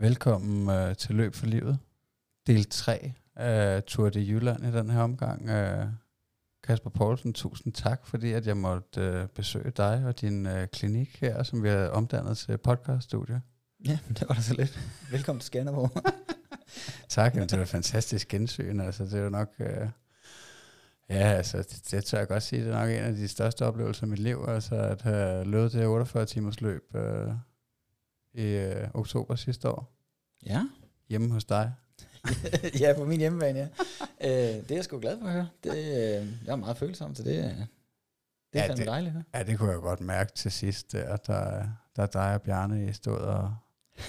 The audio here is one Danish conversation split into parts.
Velkommen uh, til Løb for Livet. Del 3 af Tour de Jylland i den her omgang. Uh, Kasper Poulsen, tusind tak, fordi at jeg måtte uh, besøge dig og din uh, klinik her, som vi har omdannet til podcaststudie. Ja, det var da så lidt. Velkommen til Skanderborg. tak, jamen, det var fantastisk gensyn. Altså, det er nok... Uh, ja, altså, det, det tør jeg godt sige, det er nok en af de største oplevelser i mit liv, altså at have løbet det 48 timers løb uh, i øh, oktober sidste år. Ja. Hjemme hos dig. ja, på min hjemmebane, ja. øh, det er jeg sgu glad for at høre. Det, øh, jeg er meget følsom til det. Øh, det er ja, fandme dejligt at høre. Ja, det kunne jeg godt mærke til sidst, at der, der dig og Bjarne I stod og,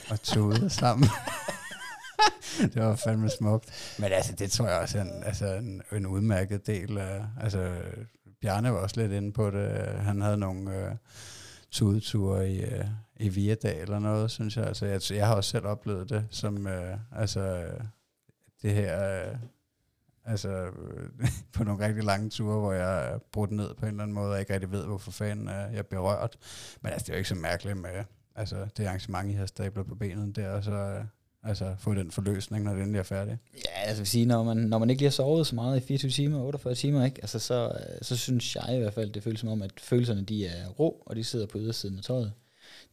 og tudede sammen. det var fandme smukt. Men altså, det tror jeg også er en, altså, en, en udmærket del af... Altså, Bjarne var også lidt inde på det. Han havde nogle... Øh, tudeture i, uh, i Viadag eller noget, synes jeg. Altså, jeg, jeg har også selv oplevet det, som øh, altså, det her, øh, altså på nogle rigtig lange ture, hvor jeg er brudt ned på en eller anden måde, og ikke rigtig ved, hvorfor fanden uh, jeg er berørt. Men altså, det er jo ikke så mærkeligt med altså, det arrangement, I har stablet på benet der, og så øh, altså, få den forløsning, når den er færdig. Ja, altså vil sige, når man, når man ikke lige har sovet så meget i 24 timer, 48 timer, ikke? Altså, så, øh, så synes jeg i hvert fald, det føles som om, at følelserne de er rå, og de sidder på ydersiden af tøjet.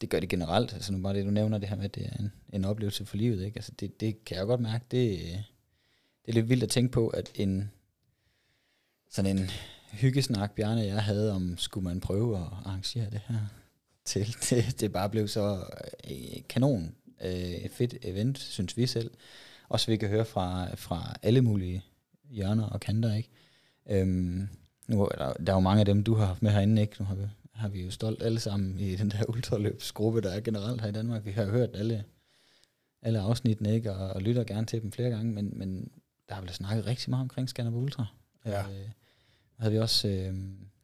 Det gør det generelt. Altså nu bare det, du nævner det her med, at det er en, en oplevelse for livet. Ikke? Altså, det, det kan jeg godt mærke. Det, det er lidt vildt at tænke på, at en sådan en hyggesnak, Bjarne og jeg havde om, skulle man prøve at arrangere det her til. Det, det bare blev så øh, kanon øh, fedt event, synes vi selv. Også vi kan høre fra, fra alle mulige hjørner og kanter, ikke? Øhm, nu der, der er jo mange af dem, du har haft med herinde, ikke? Nu har vi, har vi jo stolt alle sammen i den der ultraløbsgruppe, der er generelt her i Danmark. Vi har hørt alle, alle afsnittene, ikke? Og, og lytter gerne til dem flere gange, men, men der har blevet snakket rigtig meget omkring Skanderborg Ultra. Ja. Øh, havde vi også, øh,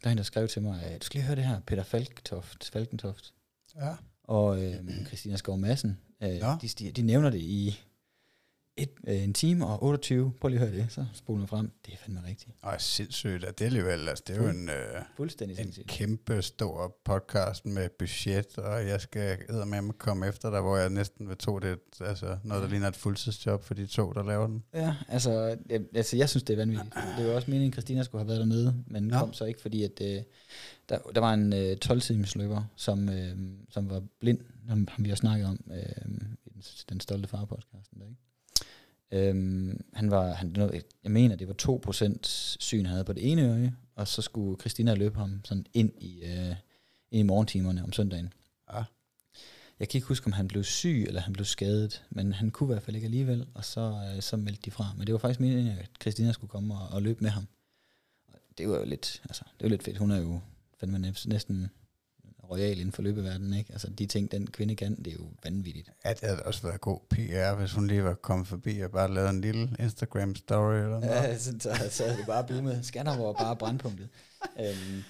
der er en, der skrev til mig, at du skal lige høre det her, Peter Falkentoft, Falkentoft. Ja. Og øh, Christina Skov Madsen, Øh, ja. de, de nævner det i et, øh, en time og 28. Prøv lige at høre det, så spoler man frem. Det er fandme rigtigt. Og sindssygt, at det alligevel, altså det er jo en, øh, Fuldstændig en kæmpe stor podcast med budget, og jeg skal med at komme efter dig, hvor jeg næsten vil tro det, altså noget, der ligner et fuldtidsjob for de to, der laver den. Ja, altså jeg, altså jeg synes, det er vanvittigt. Det var også meningen, at Christina skulle have været dernede, men ja. kom så ikke, fordi at, øh, der, der var en øh, 12 løber som, øh, som var blind, som vi har snakket om øh, i den, den stolte far-podcasten. Der, ikke? Øhm, han var, han, jeg mener, det var 2% syn, han havde på det ene øje, og så skulle Christina løbe ham sådan ind i, øh, ind i morgentimerne om søndagen. Ja. Jeg kan ikke huske, om han blev syg, eller han blev skadet, men han kunne i hvert fald ikke alligevel, og så, øh, så meldte de fra. Men det var faktisk meningen, at Christina skulle komme og, og løbe med ham. Og det var jo lidt, altså, det var lidt fedt. Hun er jo fandme næsten royal inden for løbeverdenen, ikke? Altså de ting, den kvinde kan, det er jo vanvittigt. Ja, det havde også været god PR, hvis hun lige var kommet forbi og bare lavet en lille Instagram-story eller noget. Ja, så, så, så det bare boomet. Skanderborg bare brandpunktet. øhm,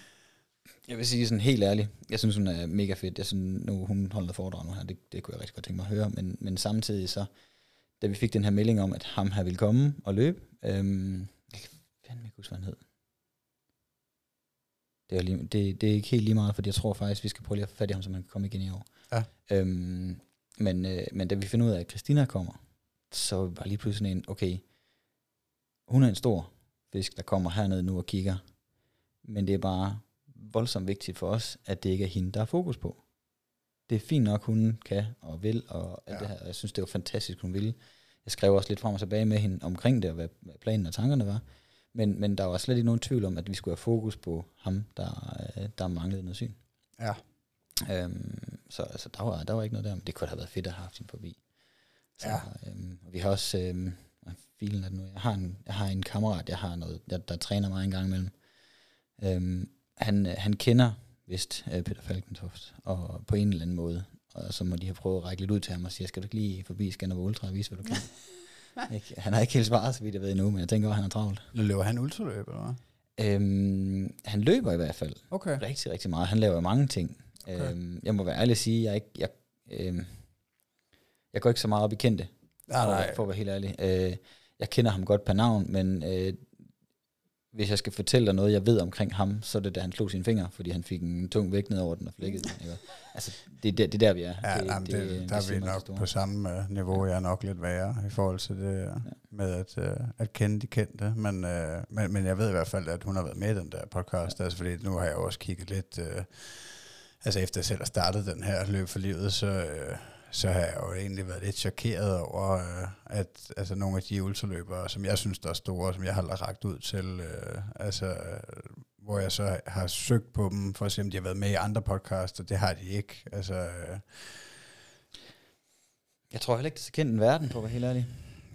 jeg vil sige sådan helt ærligt, jeg synes hun er mega fedt. Jeg synes, nu hun holder foredrag nu her, det, det kunne jeg rigtig godt tænke mig at høre, men, men samtidig så, da vi fik den her melding om, at ham her ville komme og løbe, øhm, jeg kan fandme ikke huske, hvad han hed. Det er, lige, det, det er ikke helt lige meget, for jeg tror faktisk, vi skal prøve lige at få fat i ham, så man kan komme igen i år. Ja. Øhm, men, øh, men da vi finder ud af, at Christina kommer, så var lige pludselig en, okay, hun er en stor fisk, der kommer herned nu og kigger, men det er bare voldsomt vigtigt for os, at det ikke er hende, der er fokus på. Det er fint nok, hun kan og vil, og alt ja. det her. Jeg synes, det var fantastisk, hun ville. Jeg skrev også lidt frem og tilbage med hende omkring det, og hvad planen og tankerne var. Men, men der var slet ikke nogen tvivl om, at vi skulle have fokus på ham, der, øh, der manglede noget syn. Ja. Øhm, så altså, der, var, der var ikke noget der, men det kunne have været fedt at have haft hende forbi. Så, ja. øhm, vi har også, øhm, filen er nu, jeg har, en, jeg har en kammerat, jeg har noget, der, der træner mig en gang imellem. Øhm, han, han kender vist uh, Peter Falkentoft, og på en eller anden måde, og så må de have prøvet at række lidt ud til ham og sige, skal du ikke lige forbi Skanderborg Ultra og vise, hvad du kan. ikke? Han har ikke helt svaret, så vidt jeg ved endnu, men jeg tænker, at han er travlt. Løber han ultraløb, eller hvad? Øhm, han løber i hvert fald okay. rigtig, rigtig meget. Han laver mange ting. Okay. Øhm, jeg må være ærlig at sige, jeg, ikke, jeg, øhm, jeg går ikke så meget op i kendte, nej, for, for at være helt ærlig. Øh, jeg kender ham godt per navn, men øh, hvis jeg skal fortælle dig noget, jeg ved omkring ham, så er det da han slog sine fingre, fordi han fik en tung vægt ned over den og flækkede den. Ikke? Altså, det, er der, det er der, vi er. Ja, det, jamen, det, det, der er vi nok store. på samme uh, niveau. Jeg er nok lidt værre i forhold til det ja. med at, uh, at kende de kendte. Men, uh, men, men jeg ved i hvert fald, at hun har været med i den der podcast, ja. altså, fordi nu har jeg også kigget lidt... Uh, altså efter jeg selv har startet den her løb for livet, så, øh, så har jeg jo egentlig været lidt chokeret over, øh, at altså, nogle af de ultraløbere, som jeg synes, der er store, som jeg har lagt ud til, øh, altså, øh, hvor jeg så har søgt på dem, for at se, om de har været med i andre podcasts, og det har de ikke. Altså, øh, jeg tror heller ikke, det så kendt en verden, på at være helt ærlig.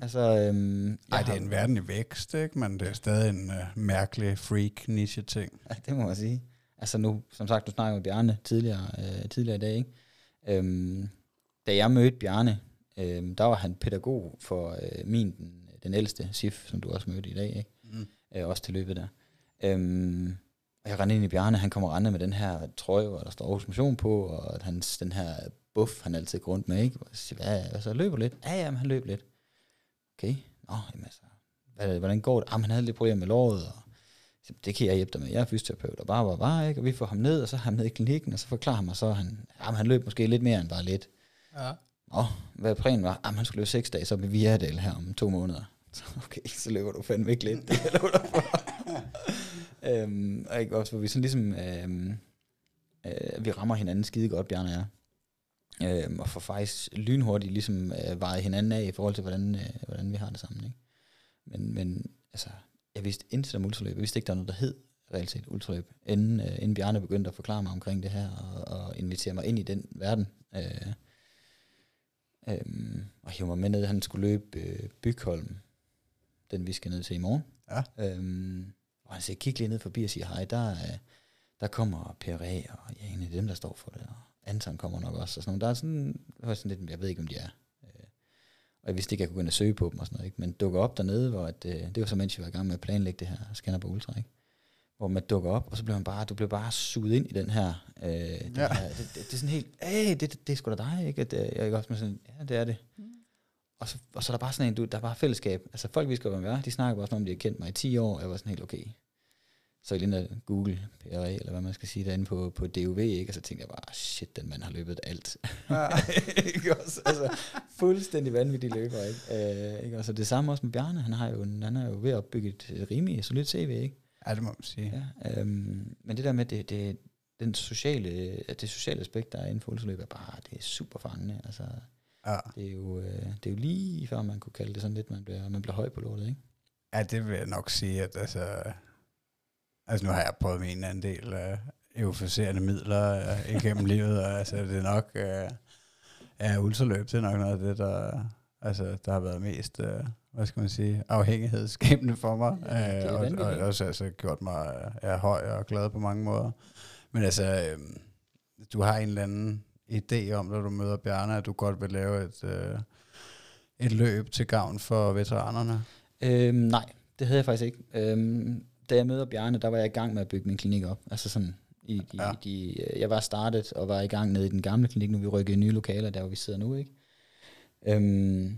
Altså, øhm, Ej, det er en verden i vækst, ikke? men det er stadig en uh, mærkelig freak niche ting. Ja, det må man sige. Altså nu, som sagt, du snakker med Bjarne tidligere, øh, tidligere i dag, ikke? Øhm, da jeg mødte Bjarne, øhm, der var han pædagog for øh, min, den, den ældste, SIF, som du også mødte i dag, ikke? Mm. Øh, også til løbet der. Øhm, og jeg rendte ind i Bjarne, han kommer rendende med den her trøje, hvor der står Aarhus Motion på, og hans, den her buff, han altid går rundt med, ikke? Og jeg siger, hvad, hvad så, løber lidt? Ja, ja, han løb lidt. Okay, nå, jamen altså, hvad, hvordan går det? Jamen, han havde lidt problemer med låret, og det kan jeg hjælpe dig med, jeg er fysioterapeut, og bare, bare, bare, ikke? og vi får ham ned, og så har ham ned i klinikken, og så forklarer han mig så, at han, jamen, han løb måske lidt mere end bare lidt. Ja. Og hvad prægen var, jamen, han skulle løbe seks dage, så vi Viadel her om to måneder. Så okay, så løber du fandme ikke lidt, det er for. øhm, og ikke også, hvor vi sådan ligesom, øhm, øh, vi rammer hinanden skide godt, Bjarne og jeg. Øhm, og får faktisk lynhurtigt ligesom øh, vejet hinanden af i forhold til, hvordan, øh, hvordan vi har det sammen. Ikke? Men, men altså, jeg vidste intet om ultraløb. Jeg vidste ikke, der var noget, der hed reelt set ultraløb, inden, øh, inden Bjarne begyndte at forklare mig omkring det her, og, og invitere mig ind i den verden. Øh, øh, og hive mig med ned. Han skulle løbe øh, Bygholm, den vi skal ned til i morgen. Ja. Øh, og han siger, kig lige ned forbi og siger, hej, der, øh, der kommer Per A, og ja, en af dem, der står for det, og Anton kommer nok også, og sådan noget. Der er sådan, sådan lidt, jeg ved ikke, om de er og jeg vidste ikke, jeg kunne gå ind og søge på dem og sådan noget, ikke? men dukker op dernede, hvor at, øh, det var så mens jeg var i gang med at planlægge det her på Ultra, ikke? Hvor man dukker op, og så bliver man bare, du bliver bare suget ind i den her, øh, den ja. her det, det, det, er sådan helt, hey, det, det, det er sgu da dig, ikke? At, øh, jeg er også med sådan, ja, det er det. Mm. Og, så, og så er der bare sådan en, du, der er bare fællesskab. Altså folk, vi skal være, de snakker bare sådan om, de har kendt mig i 10 år, og jeg var sådan helt, okay, så jeg lige Google PRA, eller hvad man skal sige derinde på, på DUV, ikke? og så tænkte jeg bare, shit, den mand har løbet alt. Ja. ikke også? Altså, fuldstændig vanvittig løber, ikke? Uh, ikke? Altså, det samme også med Bjarne, han, har jo, han er jo ved at opbygge et rimelig solidt CV, ikke? Ja, det må man sige. Ja, um, men det der med det, det, den sociale, det sociale aspekt, der er inden for ultraløb, er bare, det er super fangende. Altså, ja. det, er jo, øh, det er jo lige før man kunne kalde det sådan lidt, man bliver, man bliver høj på lortet, ikke? Ja, det vil jeg nok sige, at altså, Altså nu har jeg prøvet min anden del af euforiserende midler uh, igennem livet, og altså det er nok, uh, ja, ultraløb, det er nok noget af det, der, altså, der har været mest, uh, hvad skal man sige, afhængighedsskabende for mig, ja, uh, og, og, også altså, gjort mig uh, høj og glad på mange måder. Men altså, uh, du har en eller anden idé om, når du møder Bjarne, at du godt vil lave et, uh, et løb til gavn for veteranerne? Øhm, nej, det havde jeg faktisk ikke. Øhm, da jeg møder Bjarne, der var jeg i gang med at bygge min klinik op. Altså sådan, i, i, ja. de, jeg var startet og var i gang nede i den gamle klinik, nu vi rykkede i nye lokaler, der hvor vi sidder nu, ikke? Øhm,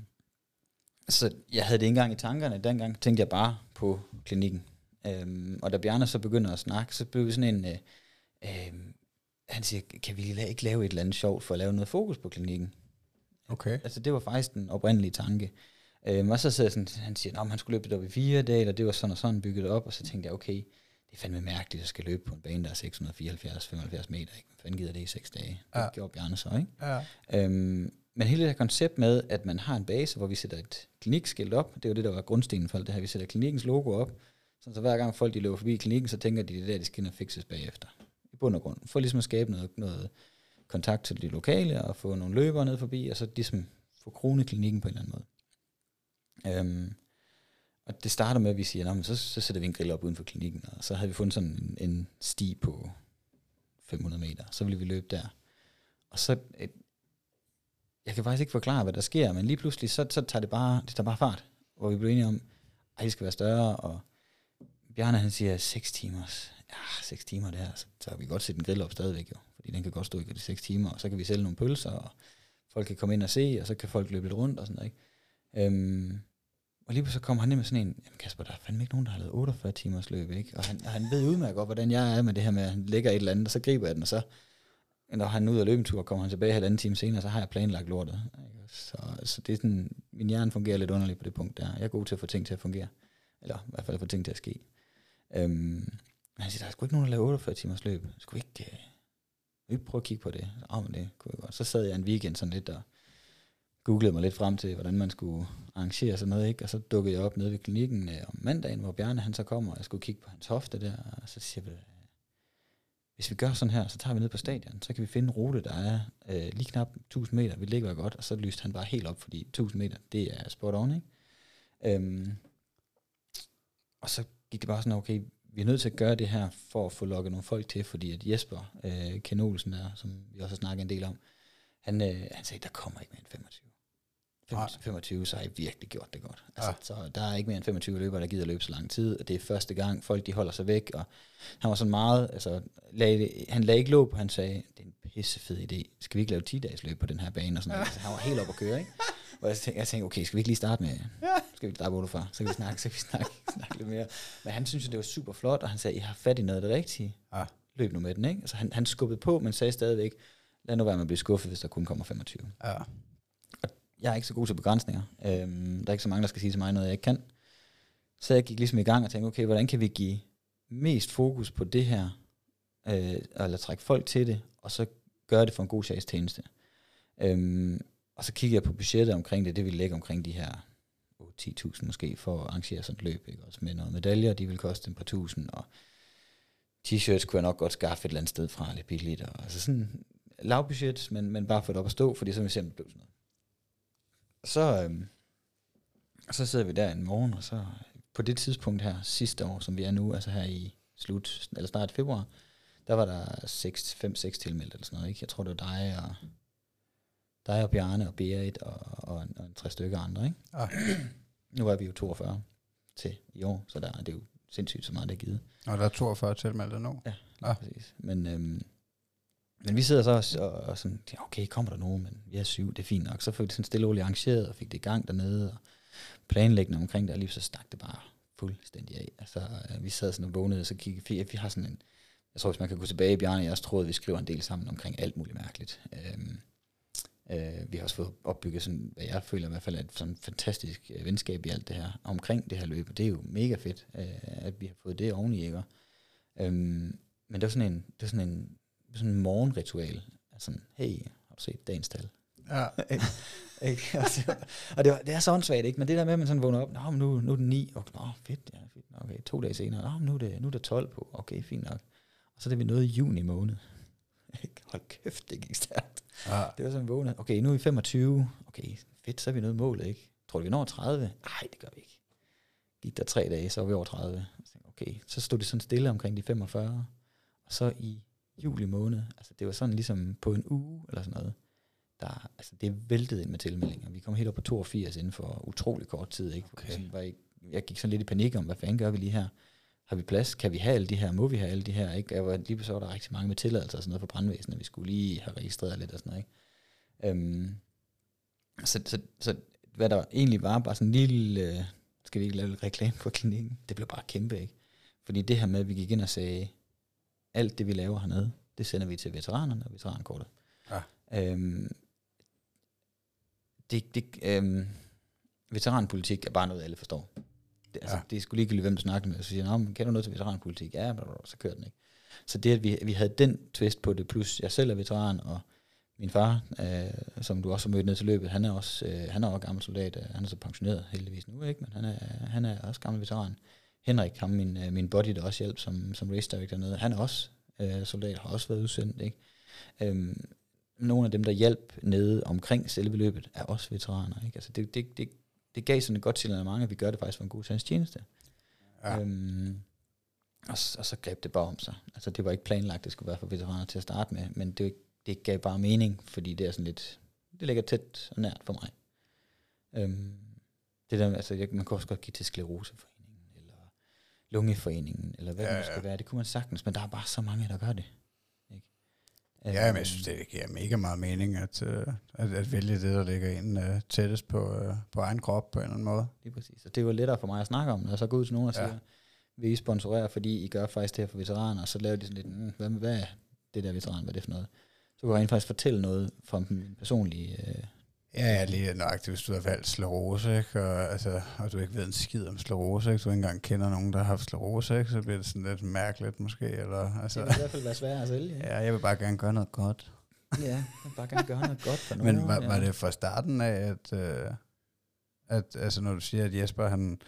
så jeg havde det ikke engang i tankerne. Dengang tænkte jeg bare på klinikken. Øhm, og da Bjarne så begynder at snakke, så blev vi sådan en... Øh, øh, han siger, kan vi ikke lave et eller andet sjovt for at lave noget fokus på klinikken? Okay. Altså det var faktisk den oprindelige tanke. Øhm, og så sidder sådan, han siger, at han skulle løbe det op i fire dage, og det var sådan og sådan bygget op, og så tænkte jeg, okay, det er fandme mærkeligt, at jeg skal løbe på en bane, der er 674-75 meter, ikke? Hvad fanden gider det i seks dage? Det ja. gjorde Bjarne så, ikke? Ja. Øhm, men hele det her koncept med, at man har en base, hvor vi sætter et klinikskilt op, det var det, der var grundstenen for alt det her, vi sætter klinikkens logo op, så, så hver gang folk de løber forbi klinikken, så tænker de, det der, de skal ind og fikses bagefter. I bund og grund. For ligesom at skabe noget, noget kontakt til de lokale, og få nogle løbere ned forbi, og så ligesom få krone klinikken på en eller anden måde. Øhm, og det starter med, at vi siger, men så, så sætter vi en grill op uden for klinikken, og så havde vi fundet sådan en, en sti på 500 meter, så ville vi løbe der. Og så, et, jeg kan faktisk ikke forklare, hvad der sker, men lige pludselig, så, så tager det bare, det tager bare fart, hvor vi bliver enige om, at det skal være større, og Bjarne han siger 6 timer. Ja, 6 timer der, så, så kan vi godt sætte en grill op stadigvæk jo, fordi den kan godt stå i de 6 timer, og så kan vi sælge nogle pølser, og folk kan komme ind og se, og så kan folk løbe lidt rundt og sådan noget, ikke? Øhm, Og lige så kommer han ned med sådan en, jamen Kasper, der er fandme ikke nogen, der har lavet 48 timers løb, ikke? Og han, og han ved udmærket godt, hvordan jeg er med det her med, at han lægger et eller andet, og så griber jeg den, og så, når han er ude af løbetur, kommer han tilbage halvanden time senere, så har jeg planlagt lortet. Ikke? Så, så det er sådan, min hjerne fungerer lidt underligt på det punkt der. Jeg er god til at få ting til at fungere. Eller i hvert fald at få ting til at ske. Øhm, men han siger, der er sgu ikke nogen, der laver 48 timers løb. Skal vi ikke, øh, ikke prøve at kigge på det? Så, oh, men det kunne jeg godt. Så sad jeg en weekend sådan lidt og googlede mig lidt frem til, hvordan man skulle arrangere sådan noget, ikke? Og så dukkede jeg op nede ved klinikken øh, om mandagen, hvor Bjarne han så kommer, og jeg skulle kigge på hans hofte der, og så siger jeg, hvis vi gør sådan her, så tager vi ned på stadion, så kan vi finde en rute, der er øh, lige knap 1000 meter, vi ligger godt, og så lyste han bare helt op, fordi 1000 meter, det er spot on, ikke? Øhm, og så gik det bare sådan, okay, vi er nødt til at gøre det her, for at få lukket nogle folk til, fordi at Jesper øh, Ken Olsen der, som vi også har snakket en del om, han, øh, han sagde, der kommer ikke mere end 25. 25, 25, så har I virkelig gjort det godt. Altså, ja. Så der er ikke mere end 25 løbere, der gider løbe så lang tid, og det er første gang, folk de holder sig væk, og han var sådan meget, altså, lagde, han lagde ikke låg på, han sagde, det er en pissefed idé, skal vi ikke lave 10-dages løb på den her bane, og sådan ja. altså, han var helt op at køre, ikke? Og jeg tænkte, jeg tænkte, okay, skal vi ikke lige starte med, skal vi starte for, så kan vi snakke, så kan vi snakke, snakke lidt mere. Men han synes det var super flot, og han sagde, I har fat i noget af det rigtige. Ja. Løb nu med den, ikke? Altså han, han skubbede på, men sagde stadigvæk, lad nu være med at blive skuffet, hvis der kun kommer 25. Ja jeg er ikke så god til begrænsninger. Øhm, der er ikke så mange, der skal sige til mig noget, jeg ikke kan. Så jeg gik ligesom i gang og tænkte, okay, hvordan kan vi give mest fokus på det her, øh, eller trække folk til det, og så gøre det for en god sags tjeneste. Øhm, og så kigger jeg på budgettet omkring det, det vil lægge omkring de her 10.000 måske for at arrangere sådan et løb, ikke? også med noget medaljer, de vil koste en par tusind, og t-shirts kunne jeg nok godt skaffe et eller andet sted fra, lidt billigt, og altså sådan lavbudget, men, men bare få det op at stå, fordi så vil vi se, om det blev sådan noget så, øhm, så sidder vi der en morgen, og så på det tidspunkt her, sidste år, som vi er nu, altså her i slut, eller start februar, der var der 5-6 tilmeldt eller sådan noget, ikke? Jeg tror, det var dig og, dig og Bjarne og Berit og, og, en, og en tre stykker andre, ikke? Ah. nu er vi jo 42 til i år, så der, det er jo sindssygt så meget, det er givet. Og der er 42 tilmeldte nu? Ja, ah. præcis. Men øhm, men vi sidder så og, og sådan, okay, kommer der nogen, men vi er syv, det er fint nok. Så fik det sådan stille og roligt arrangeret, og fik det i gang dernede, og planlæggende omkring det, og lige så stak det bare fuldstændig af. Altså, øh, vi sad sådan og vågnede, og så kiggede vi, vi har sådan en, jeg tror, hvis man kan gå tilbage, Bjarne, jeg tror, at vi skriver en del sammen omkring alt muligt mærkeligt. Øhm, øh, vi har også fået opbygget sådan, hvad jeg føler i hvert fald, et sådan fantastisk øh, venskab i alt det her, omkring det her løb, og det er jo mega fedt, øh, at vi har fået det oveni, ikke? Øhm, men det var sådan en, det var sådan en sådan en morgenritual. Altså, hey, har du set dagens tal? Ja. og det, var, det er så åndssvagt, ikke? Men det der med, at man sådan vågner op, Nå, men nu, nu er det 9, og Nå, fedt, ja, fedt. Okay, to dage senere, Nå, nu er, det, nu er det 12 på, okay, fint nok. Og så er det vi nået i juni måned. Hold kæft, det gik stærkt. Ja. Det var sådan vågnet, okay, nu er vi 25, okay, fedt, så er vi nået målet, ikke? Tror du, vi når 30? Nej, det gør vi ikke. Gik der tre dage, så var vi over 30. Okay, så stod det sådan stille omkring de 45. Og så i juli måned, altså det var sådan ligesom på en uge eller sådan noget, der, altså det væltede ind med tilmeldinger. Vi kom helt op på 82 inden for utrolig kort tid. Ikke? Okay. Sådan, var jeg, jeg gik sådan lidt i panik om, hvad fanden gør vi lige her? Har vi plads? Kan vi have alle de her? Må vi have alle de her? Ikke? Jeg var lige så var der rigtig mange med tilladelser og sådan noget for brandvæsenet. Vi skulle lige have registreret lidt og sådan noget. Ikke? Øhm, så, så, så, hvad der egentlig var, bare sådan en lille, øh, skal vi ikke lave reklame på klinikken? Det blev bare kæmpe, ikke? Fordi det her med, at vi gik ind og sagde, alt det, vi laver hernede, det sender vi til veteranerne og veterankortet. Ja. Øhm, det, det, øhm, veteranpolitik er bare noget, alle forstår. Det, altså, ja. det sgu ligegyldigt, hvem du snakker med. Så siger Nå, kan du noget til veteranpolitik? Ja, så kører den ikke. Så det, at vi, vi havde den twist på det, plus jeg selv er veteran, og min far, øh, som du også har mødt ned til løbet, han er også, øh, han er også gammel soldat. Øh, han er så pensioneret heldigvis nu, ikke? men han er, han er også gammel veteran. Henrik, ham min, øh, min body, der også hjælp som, som race director dernede, han er også øh, soldat, har også været udsendt. Ikke? Øhm, nogle af dem, der hjalp nede omkring selve løbet, er også veteraner. Ikke? Altså det, det, det, det gav sådan et godt mange, at vi gør det faktisk for en god tjeneste. Ja. Øhm, og, og så greb det bare om sig. Altså det var ikke planlagt, det skulle være for veteraner til at starte med, men det, det gav bare mening, fordi det er sådan lidt, det ligger tæt og nært for mig. Øhm, det der, altså, jeg, man kan også godt give til sklerose for lungeforeningen, eller hvad ja, det nu skal ja. være. Det kunne man sagtens, men der er bare så mange, der gør det. Ikke? Ja, men jeg synes, det giver mega meget mening at, øh, at, at vælge det, der ligger ind øh, tættest på, øh, på egen krop på en eller anden måde. Lige præcis. Og det var lettere for mig at snakke om, når jeg så går ud til nogen og siger, Ja. ja. vil I sponsorere, fordi I gør faktisk det her for veteraner, og så laver de sådan lidt, mm, hvad, hvad er det der veteran, hvad er det for noget? Så kunne jeg rent faktisk fortælle noget fra min personlige... Øh, Ja, ja, lige nøjagtigt, hvis du har valgt sklerose, ikke? Og, altså, og du ikke ved en skid om sklerose, ikke? du ikke engang kender nogen, der har haft sklerose, ikke? så bliver det sådan lidt mærkeligt måske. Eller, altså, det vil i hvert fald være svært at sælge. Ja, ja, jeg vil bare gerne gøre noget godt. ja jeg vil bare gerne gøre noget godt for nogen. Men var, ja. var det fra starten af, at, øh, at altså, når du siger, at Jesper han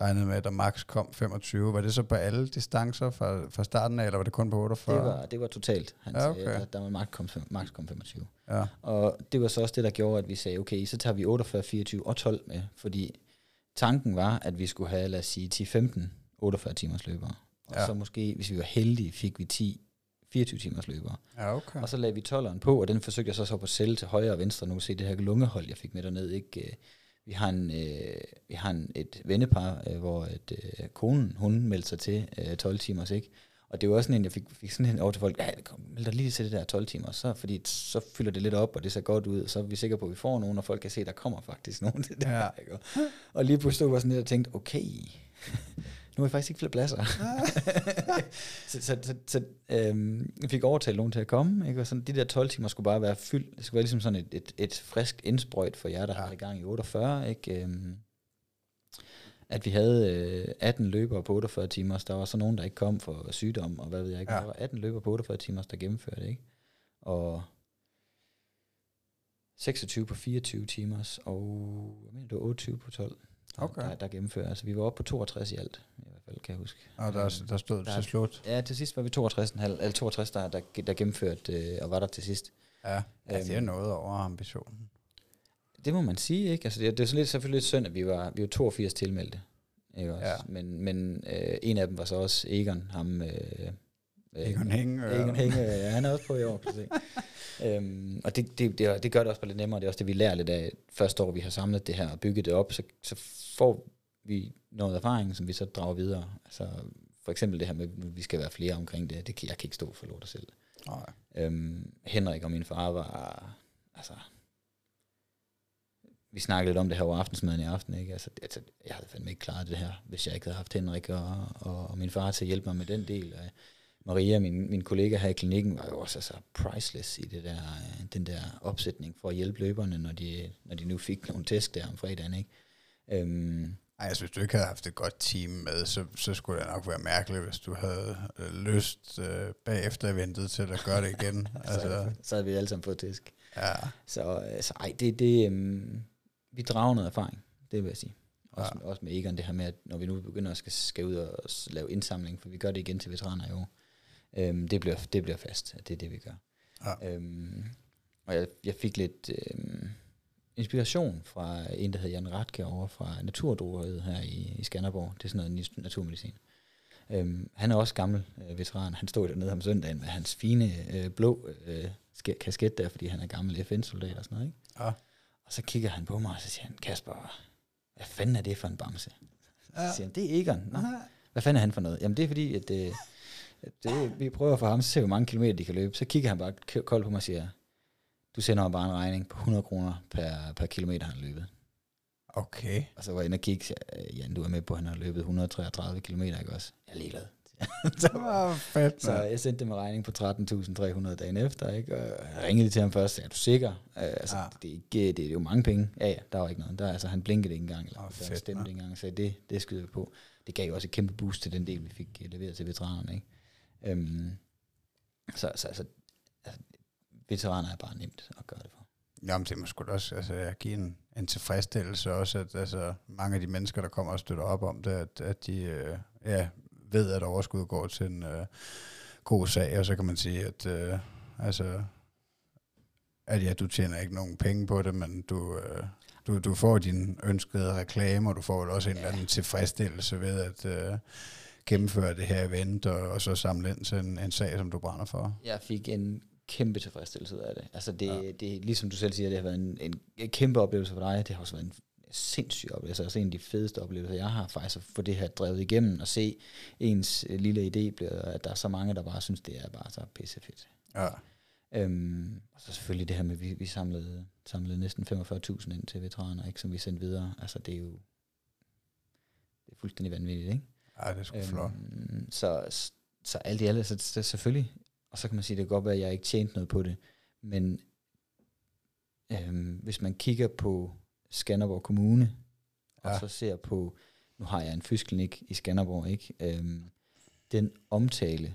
regnede med, at der max kom 25, var det så på alle distancer fra, fra starten af, eller var det kun på 48? Det var, det var totalt. Han Ja, okay. sagde, at der var max kom, max kom 25. Ja, Og det var så også det, der gjorde, at vi sagde, okay, så tager vi 48, 24 og 12 med, fordi tanken var, at vi skulle have, lad os sige, 10-15 48 timers løbere. Og Ja. så måske, hvis vi var heldige, fik vi 10 24 timers løbere. ja okay. Og så lagde vi 12'eren på, og den forsøgte jeg så, så på sælge til højre og venstre. Nu se det her lungehold, jeg fik med derned. Ikke? Vi har, en, øh, vi har en, et vennepar, øh, hvor et, øh, konen, hun meldte sig til øh, 12 timers, ikke? Og det var også sådan en, jeg fik, fik sådan en over til folk, ja, kom, meld dig lige til det der 12 timer, så, fordi så fylder det lidt op, og det ser godt ud, og så er vi sikre på, at vi får nogen, og folk kan se, at der kommer faktisk nogen til det Ja. ja. ikke? Og, lige pludselig stod jeg sådan lidt og tænkte, okay, nu har jeg faktisk ikke flere pladser. så så, så, så øhm, jeg fik overtalt nogen til at komme, ikke? og sådan, de der 12 timer skulle bare være fyldt. Det skulle være ligesom sådan et, et, et frisk indsprøjt for jer, der Ja. har i gang i 48. Ikke? Øhm, at vi havde øh, 18 løbere på 48 timer, der var så nogen, der ikke kom for sygdom, og hvad ved jeg ikke. Ja. Der var 18 løbere på 48 timer, der gennemførte, ikke? Og 26 på 24 timers, og jeg mener, det var 28 på 12, der, Okay. der, der gennemførte. Altså, vi var oppe på 62 i alt, i hvert fald, kan jeg huske. Og der, der stod Der- til slut. Ja, til sidst var vi 62, eller 62 der, der, der gennemførte øh, og var der til sidst. Ja, ja det er Øhm. noget over ambitionen. Det må man sige, ikke? Altså, det, det er så lidt, selvfølgelig lidt synd, at vi var, vi var 82 tilmeldte. Ikke også? Ja. Men, men øh, en af dem var så også Egon, ham... Øh, øh, Egon Hænge. Egon Hænge, ja, han er også på i år. øhm, og det, det, det, det gør det også bare lidt nemmere. Det er også det, vi lærer lidt af første år, vi har samlet det her og bygget det op, så, så får vi noget erfaring, som vi så drager videre. Altså, for eksempel det her med, at vi skal være flere omkring det. det kan, jeg kan ikke stå for lort selv. Nej. Øhm, Henrik og min far var, altså, vi snakkede lidt om det her over aftensmaden i aften, ikke? Altså, altså, jeg havde fandme ikke klaret det her, hvis jeg ikke havde haft Henrik og, og, og min far til at hjælpe mig med den del. Og Maria, min, min kollega her i klinikken, var jo også altså, priceless i det der, øh, den der opsætning for at hjælpe løberne, når de, når de nu fik nogle tæsk der om fredagen. Ikke? Øhm, Ej, altså, hvis du ikke havde haft et godt team med, så, så skulle det nok være mærkeligt, hvis du havde øh, lyst øh, bagefter eventet til at gøre det igen. altså, så havde vi alle sammen fået tæsk. ja. Så, øh, så ej, det, det, øhm, vi drager noget erfaring, det vil jeg sige. Også, Ja. også med Egon, det her med, at når vi nu begynder at skal, skal ud og lave indsamling, for vi gør det igen til veteraner i år, øhm, det, bliver, det bliver fast, at det er det, vi gør. Ja. Øhm, og jeg, jeg fik lidt øhm, inspiration fra en, der hedder Jan Ratke over fra Naturdrugeriet her i, i Skanderborg. Det er sådan noget naturmedicin. Øhm, han er også gammel øh, veteran. Han stod dernede om søndagen med hans fine øh, blå øh, sk- kasket der, fordi han er gammel FN-soldat og sådan noget. Ikke? Ja. Og så kigger han på mig, og så siger han, Kasper, hvad fanden er det for en bamse? Så Ja. siger han, det er Egon. Nå, hvad fanden er han for noget? Jamen det er fordi, at, øh, at det, vi prøver for ham, så ser vi, hvor mange kilometer de kan løbe. Så kigger han bare koldt på mig og siger, du sender mig bare en regning på 100 kroner per, per kilometer, han har løbet. Okay. Og så var jeg inde og kigge, øh, Jan, du er med på, at han har løbet 133 kilometer, ikke også? Jeg er ligeglad. Det var fedt, Så jeg sendte dem en regning på 13.300 dagen efter, ikke? Og jeg ringede til ham først, er du sikker? Uh, altså, ja. det, er ikke, det er jo mange penge. Ja, ja, der var ikke noget. Der, altså, han blinkede ikke engang, eller oh, fedt, stemte ikke engang, så det, det skyder vi på. Det gav jo også et kæmpe boost til den del, vi fik øh, leveret til veteranerne, ikke? Um, så, så altså, altså, veteraner er bare nemt at gøre det for. Jamen, det må sgu da også altså, jeg give en, en tilfredsstillelse også, at altså, mange af de mennesker, der kommer og støtter op om det, at, at de øh, ja, ved, at overskud går til en øh, god sag, og så kan man sige, at øh, altså, at ja, du tjener ikke nogen penge på det, men du, øh, du, du får din ønskede reklame, og du får vel også en eller anden tilfredsstillelse ved at øh, gennemføre det her event, og, og så samle ind til en, en sag, som du brænder for. Jeg fik en kæmpe tilfredsstillelse af det. Altså det, Ja. det ligesom du selv siger, det har været en, en, en kæmpe oplevelse for dig. Det har også været en sindssyg oplevelse. Altså en af de fedeste oplevelser, jeg har faktisk at få det her drevet igennem og se ens øh, lille idé, blive, at der er så mange, der bare synes, det er bare så pissefedt. Ja. Øhm, og så selvfølgelig det her med, at vi, vi samlede, samlede næsten 45.000 ind til veteraner, ikke, som vi sendte videre. Altså det er jo det er fuldstændig vanvittigt, ikke? Ej, det er sgu flot. Øhm, så, så alt i alt, så det, selvfølgelig, og så kan man sige, det kan godt være, at jeg ikke tjente noget på det, men øhm, hvis man kigger på Skanderborg Kommune, og Ja. så ser på, nu har jeg en fysklinik i Skanderborg, ikke? Øhm, den omtale,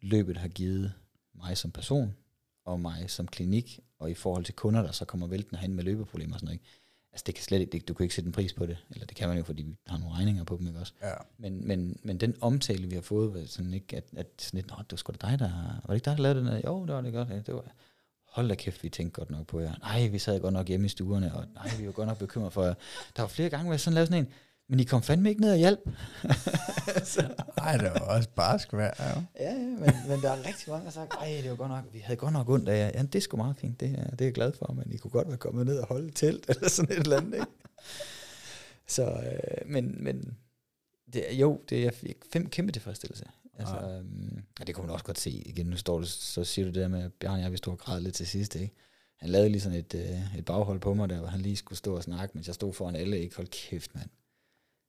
løbet har givet mig som person, og mig som klinik, og i forhold til kunder, der så kommer væltende hen med løbeproblemer og sådan noget, ikke? Altså det kan slet ikke, det, du kan ikke sætte en pris på det, eller det kan man jo, fordi vi har nogle regninger på dem, ikke også? Ja. Men, men, men den omtale, vi har fået, var sådan ikke, at, at sådan lidt, Nå, det var sgu da dig, der... Var det ikke dig, der lavede den? her?" Jo, det var det godt. Ja, det var, hold da kæft, vi tænkte godt nok på jer. Nej, vi sad godt nok hjemme i stuerne, og nej, vi var godt nok bekymret for jer. Der var flere gange, hvor jeg sådan lavede sådan en, men I kom fandme ikke ned og hjælp. så, Ej, det var også barsk vejr, jo. ja, ja, men, men der er rigtig mange, der har sagt, ej, det var godt nok, vi havde godt nok ondt af jer. Ja, det er sgu meget fint, det er, det er jeg glad for, men I kunne godt være kommet ned og holde et telt, eller sådan et eller andet, ikke? Så, øh, men, men det, jo, det er fem kæmpe tilfredsstillelse. Altså, Ja. øhm, og det kunne man også godt se igen. Nu står du, så siger du det der med, Bjarne jeg, vi stod og græd lidt til sidst, ikke? Han lavede lige sådan et, øh, et baghold på mig der, hvor han lige skulle stå og snakke, mens jeg stod foran alle, ikke? Hold kæft, mand.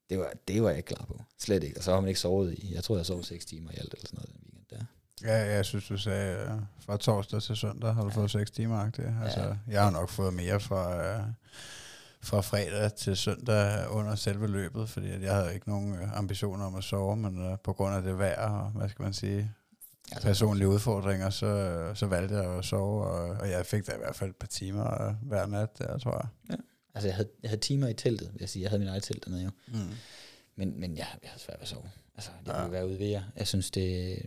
Det var, det var jeg ikke klar på. Slet ikke. Og så har man ikke sovet i, jeg tror, jeg sov seks timer i alt, eller sådan noget den weekend der. Ja, jeg synes, du sagde, øh, fra torsdag til søndag har du Ja. fået 6 timer. Altså, Ja. Jeg har nok fået mere fra, øh, fra fredag til søndag under selve løbet, fordi at jeg havde ikke nogen øh, ambitioner om at sove, men øh, på grund af det vejr og, hvad skal man sige, Altså, personlige udfordringer, så, øh, så valgte jeg at sove, og, og jeg fik da i hvert fald et par timer øh, hver nat der, tror jeg. Altså jeg, havde, jeg havde timer i teltet, vil jeg sige. Jeg havde min eget telt dernede jo. Mm. Men, men jeg, jeg havde svært ved at sove. Altså, jeg Ja. ville være ude ved jer. Jeg synes, det...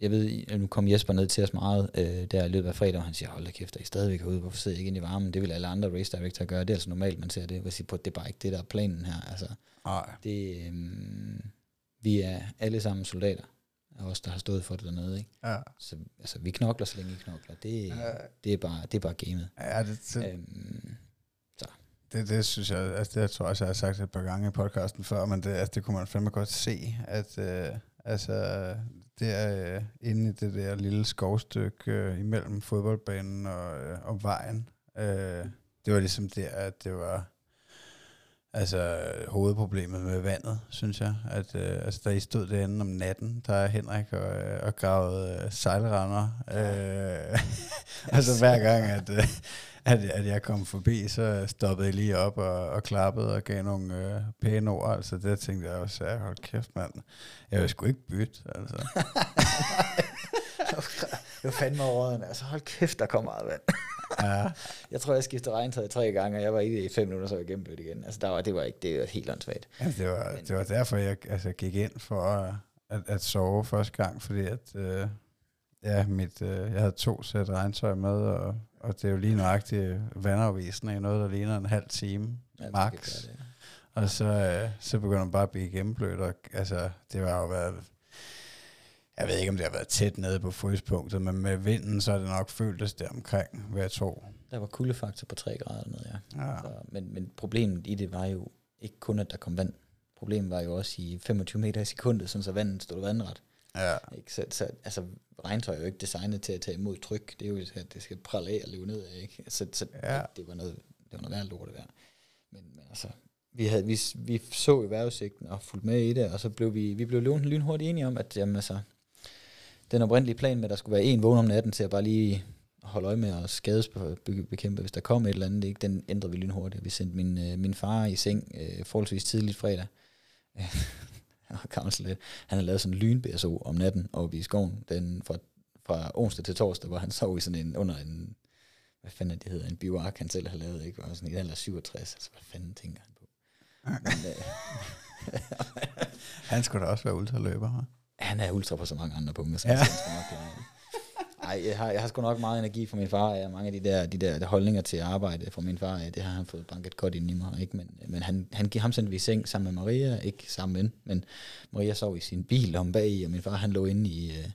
Jeg ved, nu kom Jesper ned til os meget øh, der i løbet af fredag, og han siger, hold da kæft, er I stadigvæk herude? Hvorfor sidder I ikke inde i varmen? Det vil alle andre race director gøre. Det er altså normalt, man ser det. Jeg vil sige på, det er bare ikke det, der er planen her. Altså, Nej. det, øh, vi er alle sammen soldater, af os, der har stået for det dernede. Ikke? Ja. Så altså, vi knokler, så længe I knokler. Det, Ja. det, er, bare, det er bare gamet. Ja, det, det, Øhm, Det, det synes jeg, altså det tror jeg også, jeg har sagt et par gange i podcasten før, men det, altså, det kunne man fandme godt se, at øh, altså, det er øh, inde i det der lille skovstykke øh, imellem fodboldbanen og, øh, og vejen. Øh, det var ligesom der, at det var altså hovedproblemet med vandet, synes jeg. At, øh, altså, da I stod derinde om natten, der er Henrik og, øh, og gravede øh, sejlrender. Øh, altså hver gang, at, øh, at, at jeg kom forbi, så stoppede jeg lige op og, og klappede og gav nogle øh, pæne ord. Altså det tænkte jeg også, ja, hold kæft mand, jeg vil sgu ikke bytte. Altså. det var fandme overråden. Altså, hold kæft, der kom meget vand. Ja, Jeg tror, jeg skiftede regntøj tre gange, og jeg var i det i fem minutter, så var jeg gennemblødt igen. Altså, der var, det var ikke, det var helt åndssvagt. altså, det, var, det var derfor, jeg altså, gik ind for at, at, at sove første gang, fordi at, øh, ja, mit, øh, jeg havde to sæt regntøj med, og, og det er jo lige nøjagtigt vandafvisende i noget, der ligner en halv time Ja, max. det. Og så, øh, så begynder man bare at blive gennemblødt, og altså, det var jo været, jeg ved ikke, om det har været tæt nede på fryspunktet, men med vinden, så er det nok føltes der omkring, vil jeg tro. Der var kuldefaktor på 3 grader nede, ja. Ja, Så, men, men problemet i det var jo ikke kun, at der kom vand. Problemet var jo også i 25 meter i sekundet, sådan så vandet stod vandret. ja, Ikke? Så, så, altså, regntøj er jo ikke designet til at tage imod tryk. Det er jo, at det skal prale af og løbe ned af. Ikke? Så, så Ja. det, det, var noget, det var noget værd lort det der. Men, men altså, vi, havde, vi, vi så jo vejrudsigten og fulgte med i det, og så blev vi, vi blev lyn- lynhurtigt enige om, at jamen, altså, den oprindelige plan med, at der skulle være en vågen om natten til at bare lige holde øje med at skadesbekæmpe, hvis der kom et eller andet, ikke? den ændrede vi lynhurtigt. Vi sendte min, øh, min far i seng øh, forholdsvis tidligt fredag. Lidt. Han havde lavet sådan en lyn om natten oppe i skoven, den fra, fra onsdag til torsdag, hvor han sov i sådan en, under en, hvad fanden det hedder, en bivak, han selv har lavet, ikke? Og sådan i alder 67, altså hvad fanden tænker han på? Men, øh, han skulle da også være ultraløber, her. Han er ultra på så mange andre punkter, så Ja. skal nok klare det. Ej, jeg har, jeg har sgu nok meget energi fra min far, og mange af de der, de der holdninger til arbejde fra min far, det har han fået banket godt ind i mig, ikke? Men, men han, han, ham sendte vi i seng sammen med Maria, ikke sammen med, men Maria sov i sin bil om bag i, og min far han lå inde i, øh,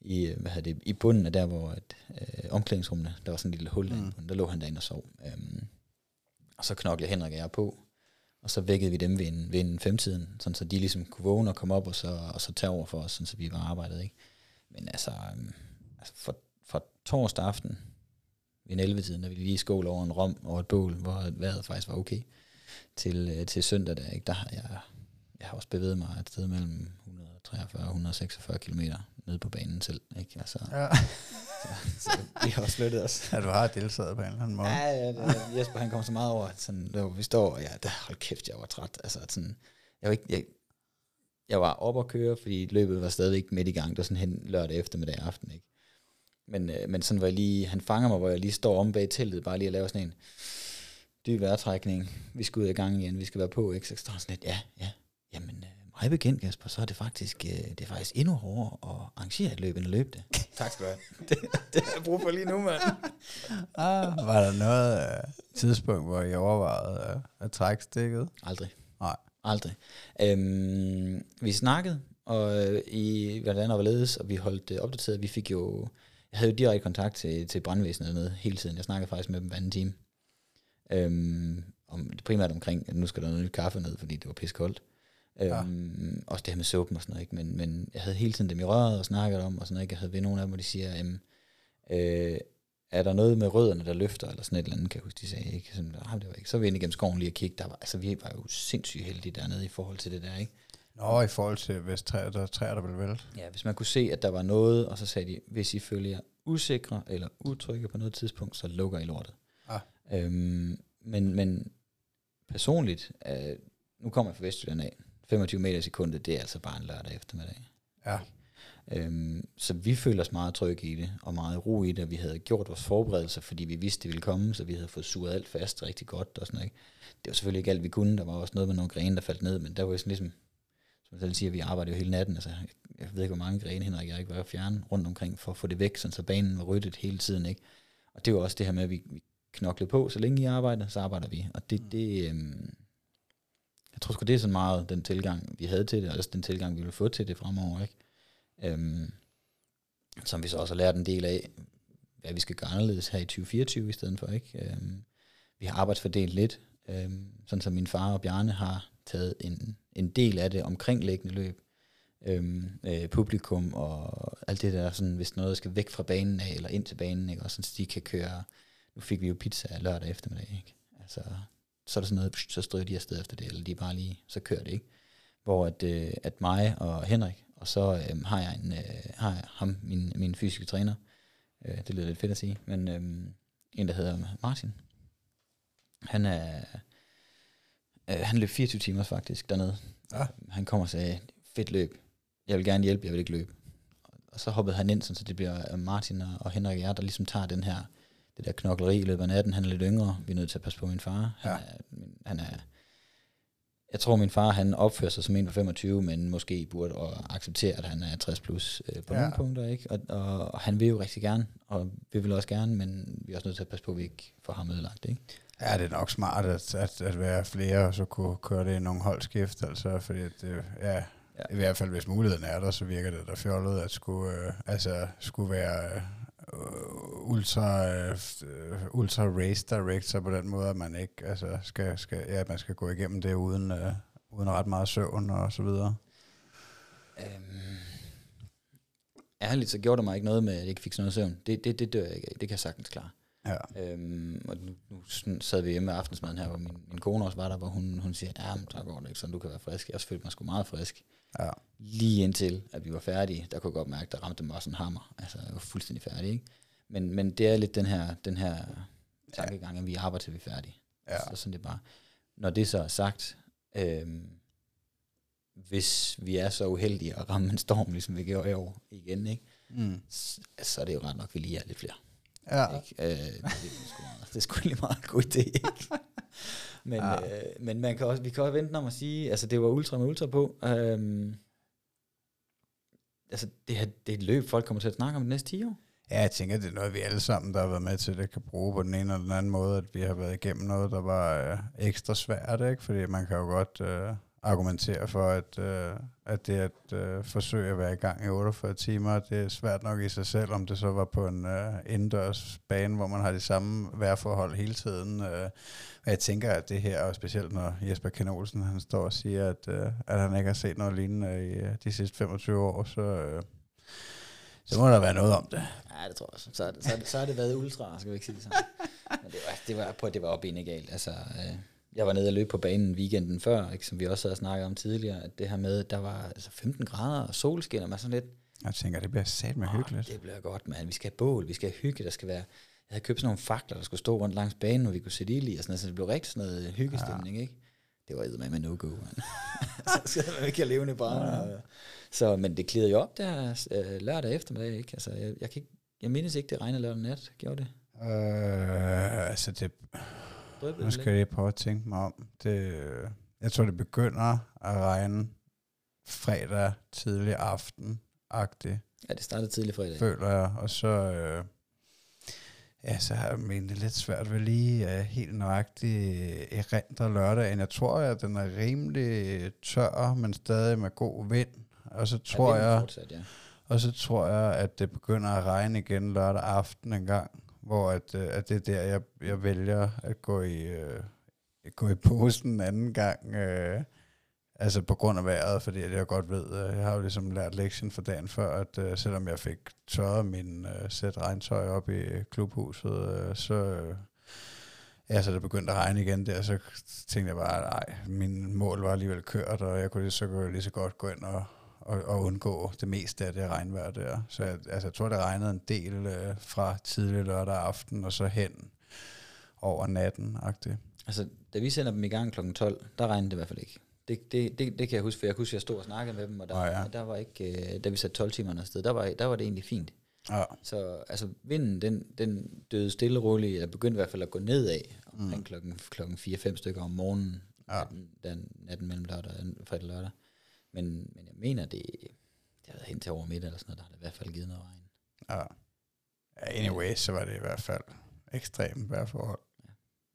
i, øh, hvad det, i bunden af der, hvor et, øh, omklædningsrummene, der var sådan et lille hul Mm. der lå han derinde og sov. Øhm, og så knoklede Henrik og jeg på, og så vækkede vi dem ved en, ved en femtiden, sådan så de ligesom kunne vågne og komme op, og så, og så tage over for os, sådan så vi var arbejdet, ikke? Men altså, øhm, altså for, for torsdag aften, ved en 11-tiden, når vi lige skål over en rom over et bål, hvor vejret faktisk var okay, til, øh, til søndag, der, ikke, der har jeg, jeg har også bevæget mig et sted mellem 143 og 146 km ned på banen selv. Ikke? Altså, Ja. så, vi har også flyttet os. ja, du har deltaget på en eller anden måde. Ja, ja, det, Jesper han kommer så meget over, at sådan, der, vi står, og ja, der, hold kæft, jeg var træt. Altså, sådan, jeg, var ikke, jeg, jeg var op og køre, fordi løbet var stadigvæk midt i gang. Det var sådan hen lørdag eftermiddag aften, ikke? Men, øh, men sådan var jeg lige, han fanger mig, hvor jeg lige står om bag teltet, bare lige at lave sådan en dyb vejrtrækning. Vi skal ud i gang igen, vi skal være på, ikke? Så står han sådan lidt, ja, ja, jamen, øh, meget bekendt, Kasper, så er det faktisk, øh, det er faktisk endnu hårdere at arrangere et løb, end at løbe det. tak skal du have. det, det har jeg brug for lige nu, mand. Ah, var der noget uh, tidspunkt, hvor I overvejede uh, at trække stikket? Aldrig. Nej. Aldrig. Øhm, vi snakkede, og i hvordan og hvorledes, og vi holdt det opdateret. Vi fik jo, jeg havde jo direkte kontakt til, til brandvæsenet dernede hele tiden. Jeg snakkede faktisk med dem hver anden time. Øhm, om, primært omkring, at nu skal der noget nyt kaffe ned, fordi det var piskoldt. Øhm, ja. Også det her med suppen og sådan noget. Ikke? Men, men jeg havde hele tiden dem i røret og snakket om, og sådan noget. Ikke? Jeg havde ved nogle af dem, hvor de siger, øhm, øh, er der noget med rødderne, der løfter, eller sådan et eller andet, kan jeg huske, de sagde, ikke? Sådan, nej, det var ikke. Så var vi inde igennem skoven lige og kigge. Der var, altså, vi var jo sindssygt heldige dernede i forhold til det der, ikke? Nå, i forhold til, hvis træer der, træer, der vil vælte. Ja, hvis man kunne se, at der var noget, og så sagde de, hvis I føler jer usikre eller utrygge på noget tidspunkt, så lukker I lortet. Ah. Øhm, men, men personligt, øh, nu kommer jeg fra Vestjylland af, 25 meter i sekundet, det er altså bare en lørdag eftermiddag. Ja. Øhm, så vi følte os meget trygge i det, og meget ro i det, og vi havde gjort vores forberedelser, fordi vi vidste, det ville komme, så vi havde fået suget alt fast rigtig godt og sådan noget. ikke? Det var selvfølgelig ikke alt, vi kunne. Der var også noget med nogle grene, der faldt ned, men der var jo sådan ligesom, som jeg selv siger, vi arbejdede jo hele natten. Altså, jeg, ved ikke, hvor mange grene Henrik jeg ikke var fjerne rundt omkring for at få det væk, sådan, så banen var ryddet hele tiden. Ikke? Og det var også det her med, at vi, vi knoklede på, så længe I arbejder, så arbejder vi. Og det, det øhm, tror sgu, det er sådan meget den tilgang, vi havde til det, og også den tilgang, vi ville få til det fremover. Ikke? Øhm, som vi så også har lært en del af, hvad vi skal gøre anderledes her i 2024 i stedet for. Ikke? Øhm, vi har arbejdsfordelt lidt, øhm, sådan som min far og Bjarne har taget en, en del af det omkringliggende løb. Øhm, øh, publikum og alt det der, sådan, hvis noget skal væk fra banen af, eller ind til banen, ikke? og sådan, så de kan køre, nu fik vi jo pizza lørdag eftermiddag, ikke? Altså, så er der sådan noget, så stryger de afsted efter det, eller de bare lige, så kører det, ikke? Hvor at, øh, at mig og Henrik, og så øh, har jeg en, øh, har jeg ham, min, min fysiske træner, øh, det lyder lidt fedt at sige, men øh, en, der hedder Martin, han er, øh, han løb 24 timer faktisk dernede. Ja. Han kommer og sagde, fedt løb, jeg vil gerne hjælpe, jeg vil ikke løbe. Og så hoppede han ind, så det bliver øh, Martin og, og Henrik og jeg, der ligesom tager den her, det der knokleri i løbet af natten. Han er lidt yngre, vi er nødt til at passe på min far. Han, Ja. er, han er, jeg tror min far, han opfører sig som en på 25, men måske burde at acceptere, at han er 60 plus øh, på Ja. nogle punkter, ikke? Og, og, og, han vil jo rigtig gerne, og vi vil også gerne, men vi er også nødt til at passe på, at vi ikke får ham ødelagt, ikke? Ja, det er nok smart at, at, at være flere, og så kunne køre det i nogle holdskift, altså, fordi det, ja, ja, Ja. i hvert fald hvis muligheden er der, så virker det da fjollet, at skulle, øh, altså, skulle være øh, ultra, øh, ultra race director på den måde, at man ikke, altså, skal, skal, ja, man skal gå igennem det uden, øh, uden ret meget søvn og så videre. Øhm, ærligt, så gjorde det mig ikke noget med, at jeg ikke fik sådan noget søvn. Det, det, det dør jeg ikke af. Det kan jeg sagtens klare. Ja. Øhm, og nu, nu sad vi hjemme med aftensmaden her, hvor min, min kone også var der, hvor hun, hun siger, ja, men så går det ikke sådan, du kan være frisk. Jeg følte mig sgu meget frisk. Ja. Lige indtil, at vi var færdige, der kunne jeg godt mærke, der ramte mig også en hammer. Altså, jeg var fuldstændig færdig, ikke? Men, men det er lidt den her, den her tankegang, at vi arbejder til vi er færdige. Ja. Så sådan det bare. Når det så er sagt, øhm, hvis vi er så uheldige at ramme en storm, ligesom vi gjorde i år igen, ikke? Mm. Så, så er det jo ret nok, at vi lige er lidt flere. Ja. Ikke? Øh, det, er sgu, det er sgu egentlig meget god idé. Ikke? men, Ja. øh, men man kan også, vi kan også vente om at sige, altså det var ultra med ultra på. Øhm, altså det, her, det er et løb, folk kommer til at snakke om de næste 10 år. Ja, jeg tænker, det er noget, vi alle sammen, der har været med til det, kan bruge på den ene eller den anden måde, at vi har været igennem noget, der var øh, ekstra svært, ikke? Fordi man kan jo godt øh, argumentere for, at, øh, at det at øh, forsøge at være i gang i 48 timer, det er svært nok i sig selv, om det så var på en øh, indendørs bane, hvor man har de samme vejrforhold hele tiden. Øh, og jeg tænker, at det her, og specielt når Jesper Ken Olsen, han står og siger, at, øh, at han ikke har set noget lignende i øh, de sidste 25 år, så... Øh, Så må der være noget om det. Ja, det tror jeg også. Så, er det- så, er det- så har det været ultra, skal vi ikke sige det sådan. Men det var, det var, på, det var op galt. Altså, øh, jeg var nede og løb på banen weekenden før, ikke, som vi også havde snakket om tidligere, at det her med, at der var altså 15 grader og solskin, og man sådan lidt, Jeg tænker, det bliver sat med "Åh, hyggeligt. det bliver godt, mand. Vi skal have bål, vi skal have hygge, der skal være... Jeg havde købt sådan nogle fakler, der skulle stå rundt langs banen, hvor vi kunne sætte ild i, og sådan noget, så det blev rigtig sådan noget hyggestemning, ikke? Det var med med no-go, mand. så skal man ikke have levende brænder. Så, men det klirrede jo op der øh, lørdag eftermiddag, ikke? Altså, jeg, jeg, kan ikke, jeg mindes ikke, det regnede lørdag nat. Gjorde det? Øh, altså, det, nu skal jeg lige prøve at tænke mig om. Det, jeg tror, det begynder at regne fredag tidlig aften-agtigt, Ja, det startede tidligt fredag. føler jeg. Og så, øh, ja, så har jeg egentlig lidt svært ved lige uh, helt nøjagtigt erindre lørdagen. Jeg tror, at den er rimelig tør, men stadig med god vind. Og så tror vinden jeg, Fortsat, ja. Og så tror jeg, at det begynder at regne igen lørdag aften en gang, hvor at, øh, at det er der, jeg, jeg vælger at gå i, øh, gå i posen en anden gang. Øh, altså på grund af vejret, fordi at jeg godt ved, øh, jeg har jo ligesom lært lektion for dagen før, at øh, selvom jeg fik tørret min øh, sæt regntøj op i klubhuset, øh, så... Øh, Ja, så det begyndte at regne igen der, så tænkte jeg bare, nej, min mål var alligevel kørt, og jeg kunne lige så, lige så godt gå ind og, og, og undgå det meste af det regnvejr der. Så jeg, altså, jeg tror, det regnede en del øh, fra tidlig lørdag aften og så hen over natten -agtigt. Altså, da vi sender dem i gang kl. 12, der regnede det i hvert fald ikke. Det, det, det, det kan jeg huske, for jeg kunne huske, at jeg stod og snakkede med dem, og der, Nå ja. der var ikke, øh, da vi satte 12 timer afsted, der var, der var det egentlig fint. Ja, Så altså, vinden, den, den døde stille og roligt, eller begyndte i hvert fald at gå nedad omkring klokken, klokken 4-5 stykker om morgenen, Ja. natten, den, natten mellem lørdag og fredag lørdag. Men, men jeg mener, det, det har været hen til over middag eller sådan noget, der har det i hvert fald givet noget regn. ja. ja. Anyway, så var det i hvert fald ekstremt vejrforhold.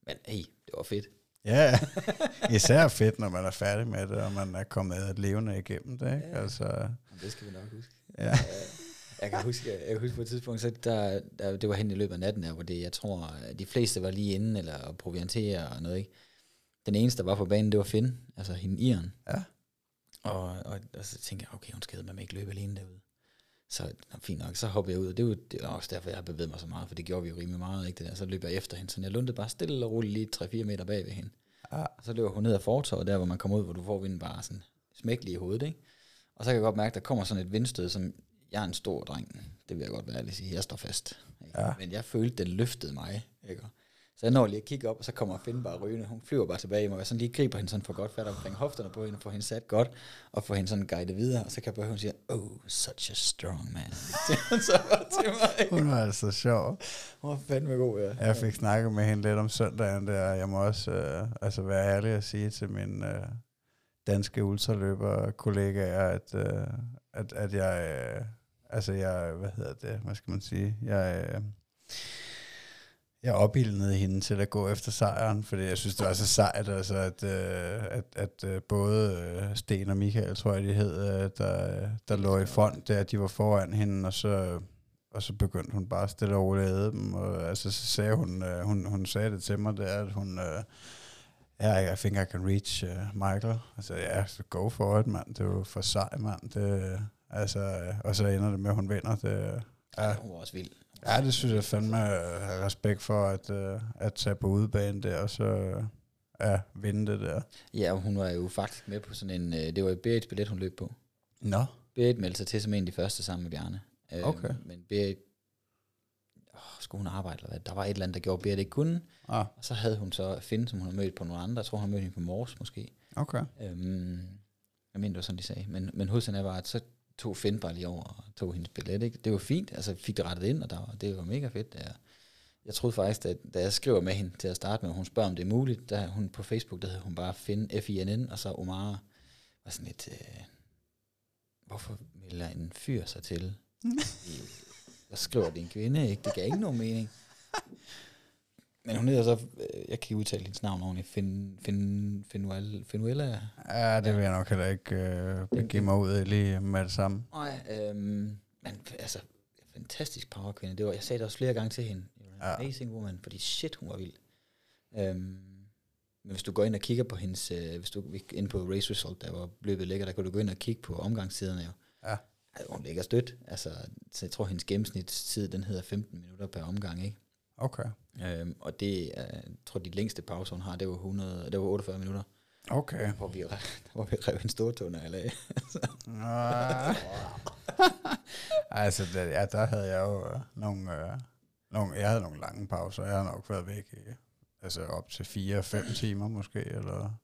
Men hey, det var fedt. Ja, især fedt, når man er færdig med det, og man er kommet levende igennem det. Ikke? Ja. Altså, Men det skal vi nok huske. ja. Jeg kan huske, jeg kan huske på et tidspunkt, så der, der, det var hen i løbet af natten, der, hvor det, jeg tror, de fleste var lige inde, eller proviantere og noget, ikke? Den eneste, der var på banen, det var Finn, altså hende Iren. Ja. Og, og, og, så tænkte jeg, okay, hun skal med ikke løbe alene derude. Så nå, fint nok, så hoppede jeg ud, og det var, det var også derfor, jeg har bevæget mig så meget, for det gjorde vi jo rimelig meget, ikke det der. Så løb jeg efter hende, så jeg lundede bare stille og roligt lige 3-4 meter bag ved hende. Og så løber hun ned ad fortorvet, der hvor man kommer ud, hvor du får vinden bare sådan smækkelig i hovedet, ikke? Og så kan jeg godt mærke, at der kommer sådan et vindstød, som jeg er en stor dreng. Det vil jeg godt være ærlig sige. Jeg står fast. Ikke? Ja. Men jeg følte, den løftede mig. Ikke? Så jeg når lige at kigge op, og så kommer Finn bare rygende. Hun flyver bare tilbage i mig, og jeg sådan lige griber hende sådan for godt fat omkring hofterne på hende, får hende sat godt, og får hende sådan guidet videre, og så kan jeg bare høre, hun siger, oh, such a strong man. så bare til mig. Hun var altså sjov. Hun var fandme god, ja. Jeg fik snakket med hende lidt om søndagen der. Jeg må også øh, altså være ærlig at sige til mine øh, danske ultraløber kollegaer, at, øh, at, at jeg, øh, altså jeg, hvad hedder det, hvad skal man sige, jeg, øh, jeg opildnede hende til at gå efter sejren, fordi jeg synes, det var så sejt, altså, at, øh, at, at øh, både øh, Sten og Michael, tror jeg, de hed, øh, der, der lå i front der, de var foran hende, og så og så begyndte hun bare stille og roligt at dem, og altså, så sagde hun, øh, hun, hun sagde det til mig, der, at hun, øh, yeah, I think I can reach uh, Michael. Altså, ja, så go for it, mand. Det er jo for sej, mand. Det, øh, altså, øh, og så ender det med, at hun vinder. Det, Ja, ja, hun var også vild ja, det synes jeg fandme øh, respekt for, at, øh, at tage på udebane der, og så øh, ja, vinde det der. Ja, og hun var jo faktisk med på sådan en, øh, det var jo Berit billet, hun løb på. Nå. Berit meldte sig til som en af de første sammen med Bjarne. Øh, Okay. Men Berit, åh, skulle hun arbejde eller hvad? Der var et eller andet, der gjorde, Berit ikke kunne. Ah, Og så havde hun så Finn, som hun har mødt på nogle andre. Jeg tror, hun har mødt hende på Mors måske. okay. Øhm, jeg mener, det var sådan, de sagde. Men, men hos hende var, at så tog Finn bare lige over og tog hendes billet. Ikke? Det var fint, altså fik det rettet ind, og der var, det var mega fedt. Jeg, jeg troede faktisk, at da jeg skriver med hende til at starte med, hun spørger, om det er muligt, der hun på Facebook, der havde hun bare Finn, F-I-N-N, og så Omar var sådan lidt, øh, hvorfor melder en fyr sig til? Hvad skriver det en kvinde, ikke? Det gav ikke nogen mening. Men hun hedder så, øh, jeg kan ikke udtale hendes navn ordentligt, Fin, Fin, Finuel, Finuella. Ja, det vil jeg nok heller ikke øh, begive mig ud lige med det samme. Nej, øhm, men altså, fantastisk powerkvinde. Det var, jeg sagde det også flere gange til hende. Ja. amazing woman, fordi shit, hun var vild. Øhm, men hvis du går ind og kigger på hendes, øh, hvis du inde på Race Result, der var løbet ligger, der kan du gå ind og kigge på omgangssiderne jo. Ja. Ej, hun ligger stødt. Altså, så jeg tror, hendes gennemsnitstid, den hedder 15 minutter per omgang, ikke? Okay. Øhm, og det er, jeg tror, de længste pauser, hun har, det var, 100, det var 48 minutter. Okay. Hvor vi, hvor vi rev en stor tårne af. Ah. altså, der, ja, der havde jeg jo øh, nogle, øh, nogle, jeg havde nogle lange pauser. Jeg har nok været væk i, altså op til 4-5 timer måske, eller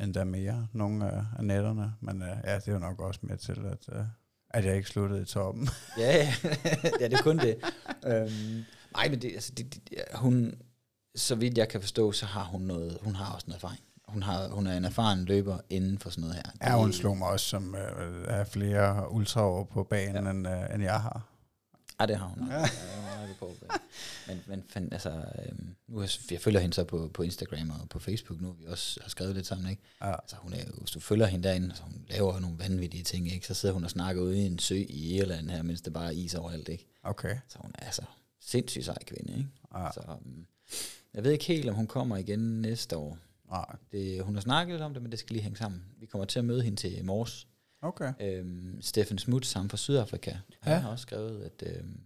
endda mere, nogle øh, af nætterne. Men øh, ja, det er jo nok også med til, at, øh, at jeg ikke sluttede i toppen. ja, ja, ja, det er kun det. Øhm, nej, men det, altså, det, det, hun, så vidt jeg kan forstå, så har hun noget, hun har også en erfaring. Hun, har, hun er en erfaren løber inden for sådan noget her. Ja, hun slog mig også som øh, er flere ultraer på banen, ja. end, øh, end jeg har. Ja, det har hun. Ja. Men, men fand, altså, øhm, nu jeg, jeg følger hende så på, på Instagram og på Facebook nu, vi også har skrevet lidt sammen, ikke? Ja. Altså, hun er hvis du følger hende derinde, så hun laver nogle vanvittige ting, ikke? Så sidder hun og snakker ude i en sø i Irland her, mens det bare er is overalt, ikke? Okay. Så hun er altså sindssygt sej kvinde, ikke? Ja. Så um, jeg ved ikke helt, om hun kommer igen næste år. Nej. Det, hun har snakket lidt om det, men det skal lige hænge sammen. Vi kommer til at møde hende til mors. Okay. Øhm, Steffen Smuts, ham fra Sydafrika, han Ja. har også skrevet, at øhm,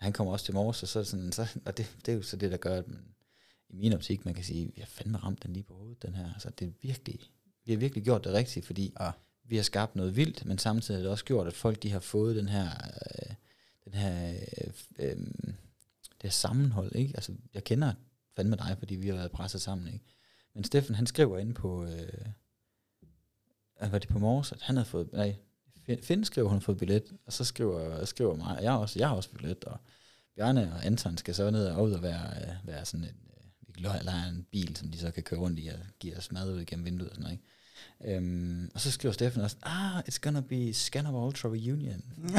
han kommer også til mors, og, så det sådan, så, og det, det er jo så det, der gør, at man, i min optik, man kan sige, vi har fandme ramt den lige på hovedet, den her. Altså, det er virkelig, vi har virkelig gjort det rigtigt, fordi Ja. vi har skabt noget vildt, men samtidig har det også gjort, at folk de har fået den her, øh, den her, øh, øh, det her sammenhold, ikke? Altså, jeg kender fandme dig, fordi vi har været presset sammen, ikke? Men Steffen, han skriver inde på, øh, hvad var det på morges, at han havde fået, nej, Finn- skriver, hun har fået billet, og så skriver, skriver mig, jeg har også, jeg har også billet, og Bjarne og Anton skal så ned og ud og være, øh, være sådan en, øh, vi kan lege en bil, som de så kan køre rundt i og give os mad ud gennem vinduet og sådan noget, ikke? Øhm, og så skriver Steffen også, ah, it's gonna be Scanner Ultra Reunion.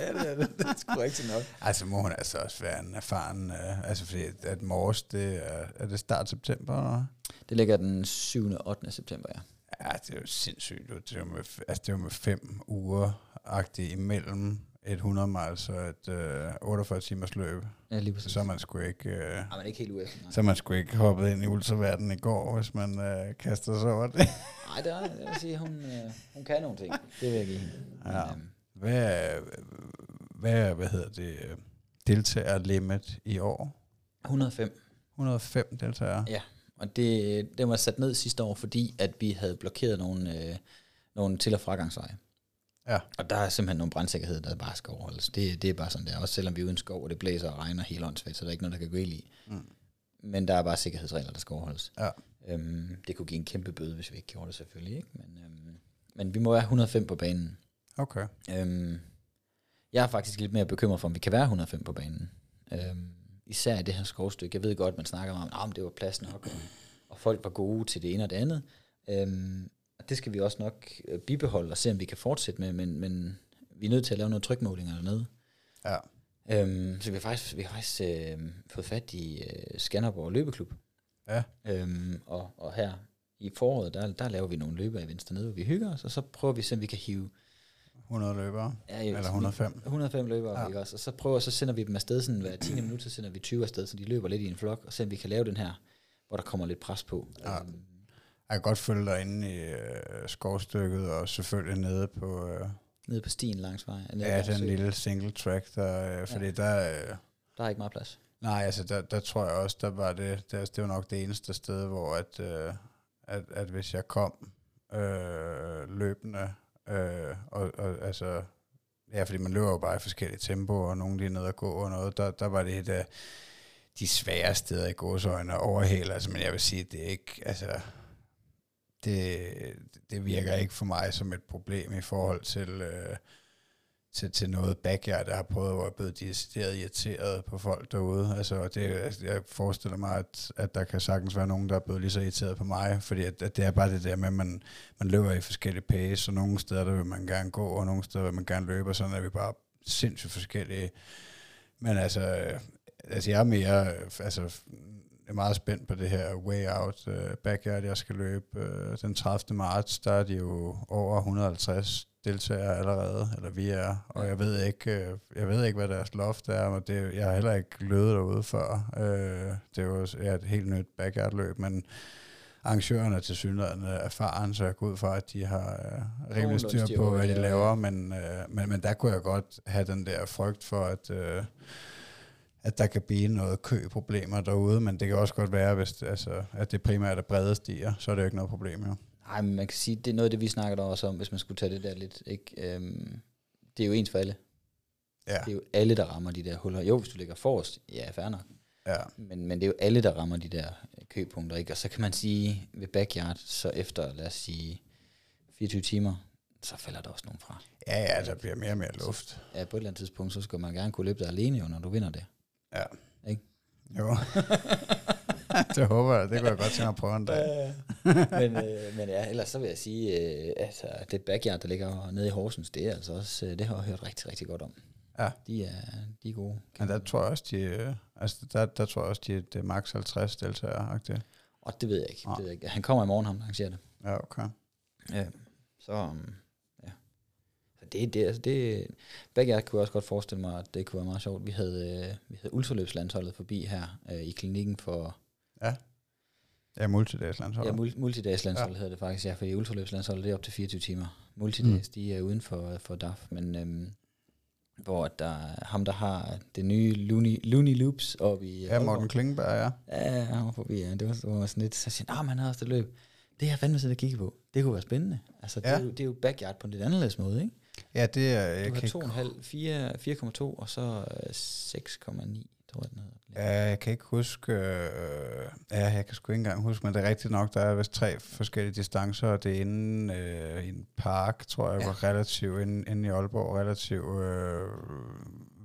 ja, det er, det, det er sgu rigtigt nok. Altså må hun altså også være en erfaren, øh, altså fordi at mors, det er, er det start september? Eller? Det ligger den 7. og 8. september, ja. Ja, det er jo sindssygt. Det er jo med, altså det er jo med fem uger-agtigt imellem et 100 miles og et øh, 48 timers løb. Ja, lige præcis. Så man sgu ikke, øh, Ej, men ikke helt ude så er man sgu ikke hoppet ind i ultraverdenen i går, hvis man øh, kaster sig over det. Nej, det er, jeg vil sige, hun, øh, hun kan nogle ting. Det vil jeg give hende. Men, Ja. øhm, Hvad hvad, hvad hedder det, øh, deltagerlimit i år? 105. 105 deltagere? Ja, og det, det var sat ned sidste år, fordi at vi havde blokeret nogle, øh, nogle til- og fragangsveje. Ja. Og der er simpelthen nogle brandsikkerhed, der bare skal overholdes. Det, det er bare sådan der. Også selvom vi er uden skov, og det blæser og regner helt åndssvagt, så der er ikke noget, der kan gå ind i. Mm. Men der er bare sikkerhedsregler, der skal overholdes. Ja. Øhm, det kunne give en kæmpe bøde, hvis vi ikke gjorde det selvfølgelig. Ikke? Men, øhm, men vi må være 105 på banen. Okay. Øhm, jeg er faktisk lidt mere bekymret for, om vi kan være 105 på banen. Øhm, især i det her skovstykke. Jeg ved godt, man snakker om, at det var plads nok, og, og folk var gode til det ene og det andet. Øhm, det skal vi også nok øh, bibeholde og se, om vi kan fortsætte med, men, men vi er nødt til at lave nogle trykmålinger dernede. Ja. Øhm, så vi har faktisk, vi har faktisk øh, fået fat i øh, Skanderborg Løbeklub. Ja. Øhm, og, og her i foråret, der, der laver vi nogle løbeevents dernede, hvor vi hygger os, og så prøver vi se, om vi kan hive 100 løbere? Ja, jo, Eller så 105? Vi, 105 løbere, Ja. ikke også? Og så prøver, så sender vi dem afsted, sådan hver 10 minutter, så sender vi 20 afsted, så de løber lidt i en flok, og om vi kan lave den her, hvor der kommer lidt pres på. Ja. Øhm, Jeg kan godt følge dig inde i øh, skovstykket, og selvfølgelig nede på øh, nede på stien langs vej. Ja, den søen. lille single track, der, øh, fordi ja. der... Øh, Der er ikke meget plads. nej, altså der, der tror jeg også, der var det, der, det var nok det eneste sted, hvor at, øh, at, at hvis jeg kom øh, løbende, øh, og, og altså, ja, fordi man løber jo bare i forskellige tempoer, og nogle er nede og gå og noget, der, der var det et af de svære steder i gåsøjne overhale, altså, men jeg vil sige, det er ikke, altså, det, det virker ikke for mig som et problem i forhold til, øh, til, til noget backyard, jeg har prøvet, hvor jeg er blevet decideret irriteret på folk derude. Altså, det, altså, jeg forestiller mig, at, at der kan sagtens være nogen, der er blevet lige så irriteret på mig, fordi at, at det er bare det der med, at man, man løber i forskellige pace, og nogle steder der vil man gerne gå, og nogle steder vil man gerne løbe, og sådan er vi bare sindssygt forskellige. Men altså, øh, altså jeg er mere, øh, altså, er meget spændt på det her Way Out uh, Backyard, jeg skal løbe uh, den 30. marts. Der er de jo over 150 deltagere allerede, eller vi er, og jeg ved ikke, uh, jeg ved ikke hvad deres loft er, og det, jeg har heller ikke løbet derude før. Uh, det er jo ja, et helt nyt backyard løb, men arrangørerne til synligheden erfaren, så jeg går ud fra, at de har øh, rimelig styr på, hvad de laver, men, øh, men, men der kunne jeg godt have den der frygt for, at, øh, at der kan blive noget køproblemer derude, men det kan også godt være, hvis altså, at det primært er brede stier, så er det jo ikke noget problem, jo. Nej, men man kan sige, det er noget af det, vi snakker også om, hvis man skulle tage det der lidt, ikke? Øhm, det er jo ens for alle. Ja, Det er jo alle, der rammer de der huller. Jo, hvis du ligger forrest, ja, fair nok. ja, Men, men det er jo alle, der rammer de der øh, køpunkter, ikke? Og så kan man sige, ved backyard, så efter, lad os sige, 24 timer, så falder der også nogen fra. ja, ja, der bliver mere og mere luft. Ja, på et eller andet tidspunkt, så skal man gerne kunne løbe dig alene, jo, når du vinder det. Ja. Ikke? Jo. det håber jeg, det kunne jeg godt tænke mig at prøve en dag. men, øh, men ja, ellers så vil jeg sige, øh, altså det backyard, der ligger nede i Horsens, det er altså også, øh, det har jeg hørt rigtig, rigtig godt om. Ja. De er, de er gode. Men der tror jeg også, de, øh, altså der, der tror jeg også, de det er max 50 deltagere. -agtigt. Og det ved jeg ikke. Nej. Det ved jeg ikke. Han kommer i morgen, ham arrangerer det. Ja, okay. Ja. Så, um, ja. Så det, det, altså det, backyard kunne jeg også godt forestille mig, at det kunne være meget sjovt. Vi havde, øh, vi havde ultraløbslandsholdet forbi her øh, i klinikken for, Ja, multidagslandshold. ja, mul- multidagslandsholdet ja. hedder det faktisk, ja, fordi ultraløbslandsholdet det er op til 24 timer. Multidags, mm. de er uden for, for DAF, men øhm, hvor der er ham, der har det nye Looney, Looney Loops oppe i ja, Aalborg. Morten Klingberg, ja. Ja, han var forbi, ja. Det var, det var sådan lidt, så siger han, nah, havde også det løb. Det har jeg fandme siddet og kigge på. Det kunne være spændende. Altså, det, Ja. er jo, det er jo backyard på en lidt anderledes måde, ikke? Ja, det er... Jeg Du kan har ikke, 2,5, 4 4,2 og så øh, 6,9, tror jeg, den hedder. ja, jeg kan ikke huske... Øh, ja, jeg kan sgu ikke engang huske, men det er rigtigt nok, der er vist tre forskellige distancer, og det er inde øh, i en park, tror jeg, Ja. var relativt, inde, inde i Aalborg, relativt øh,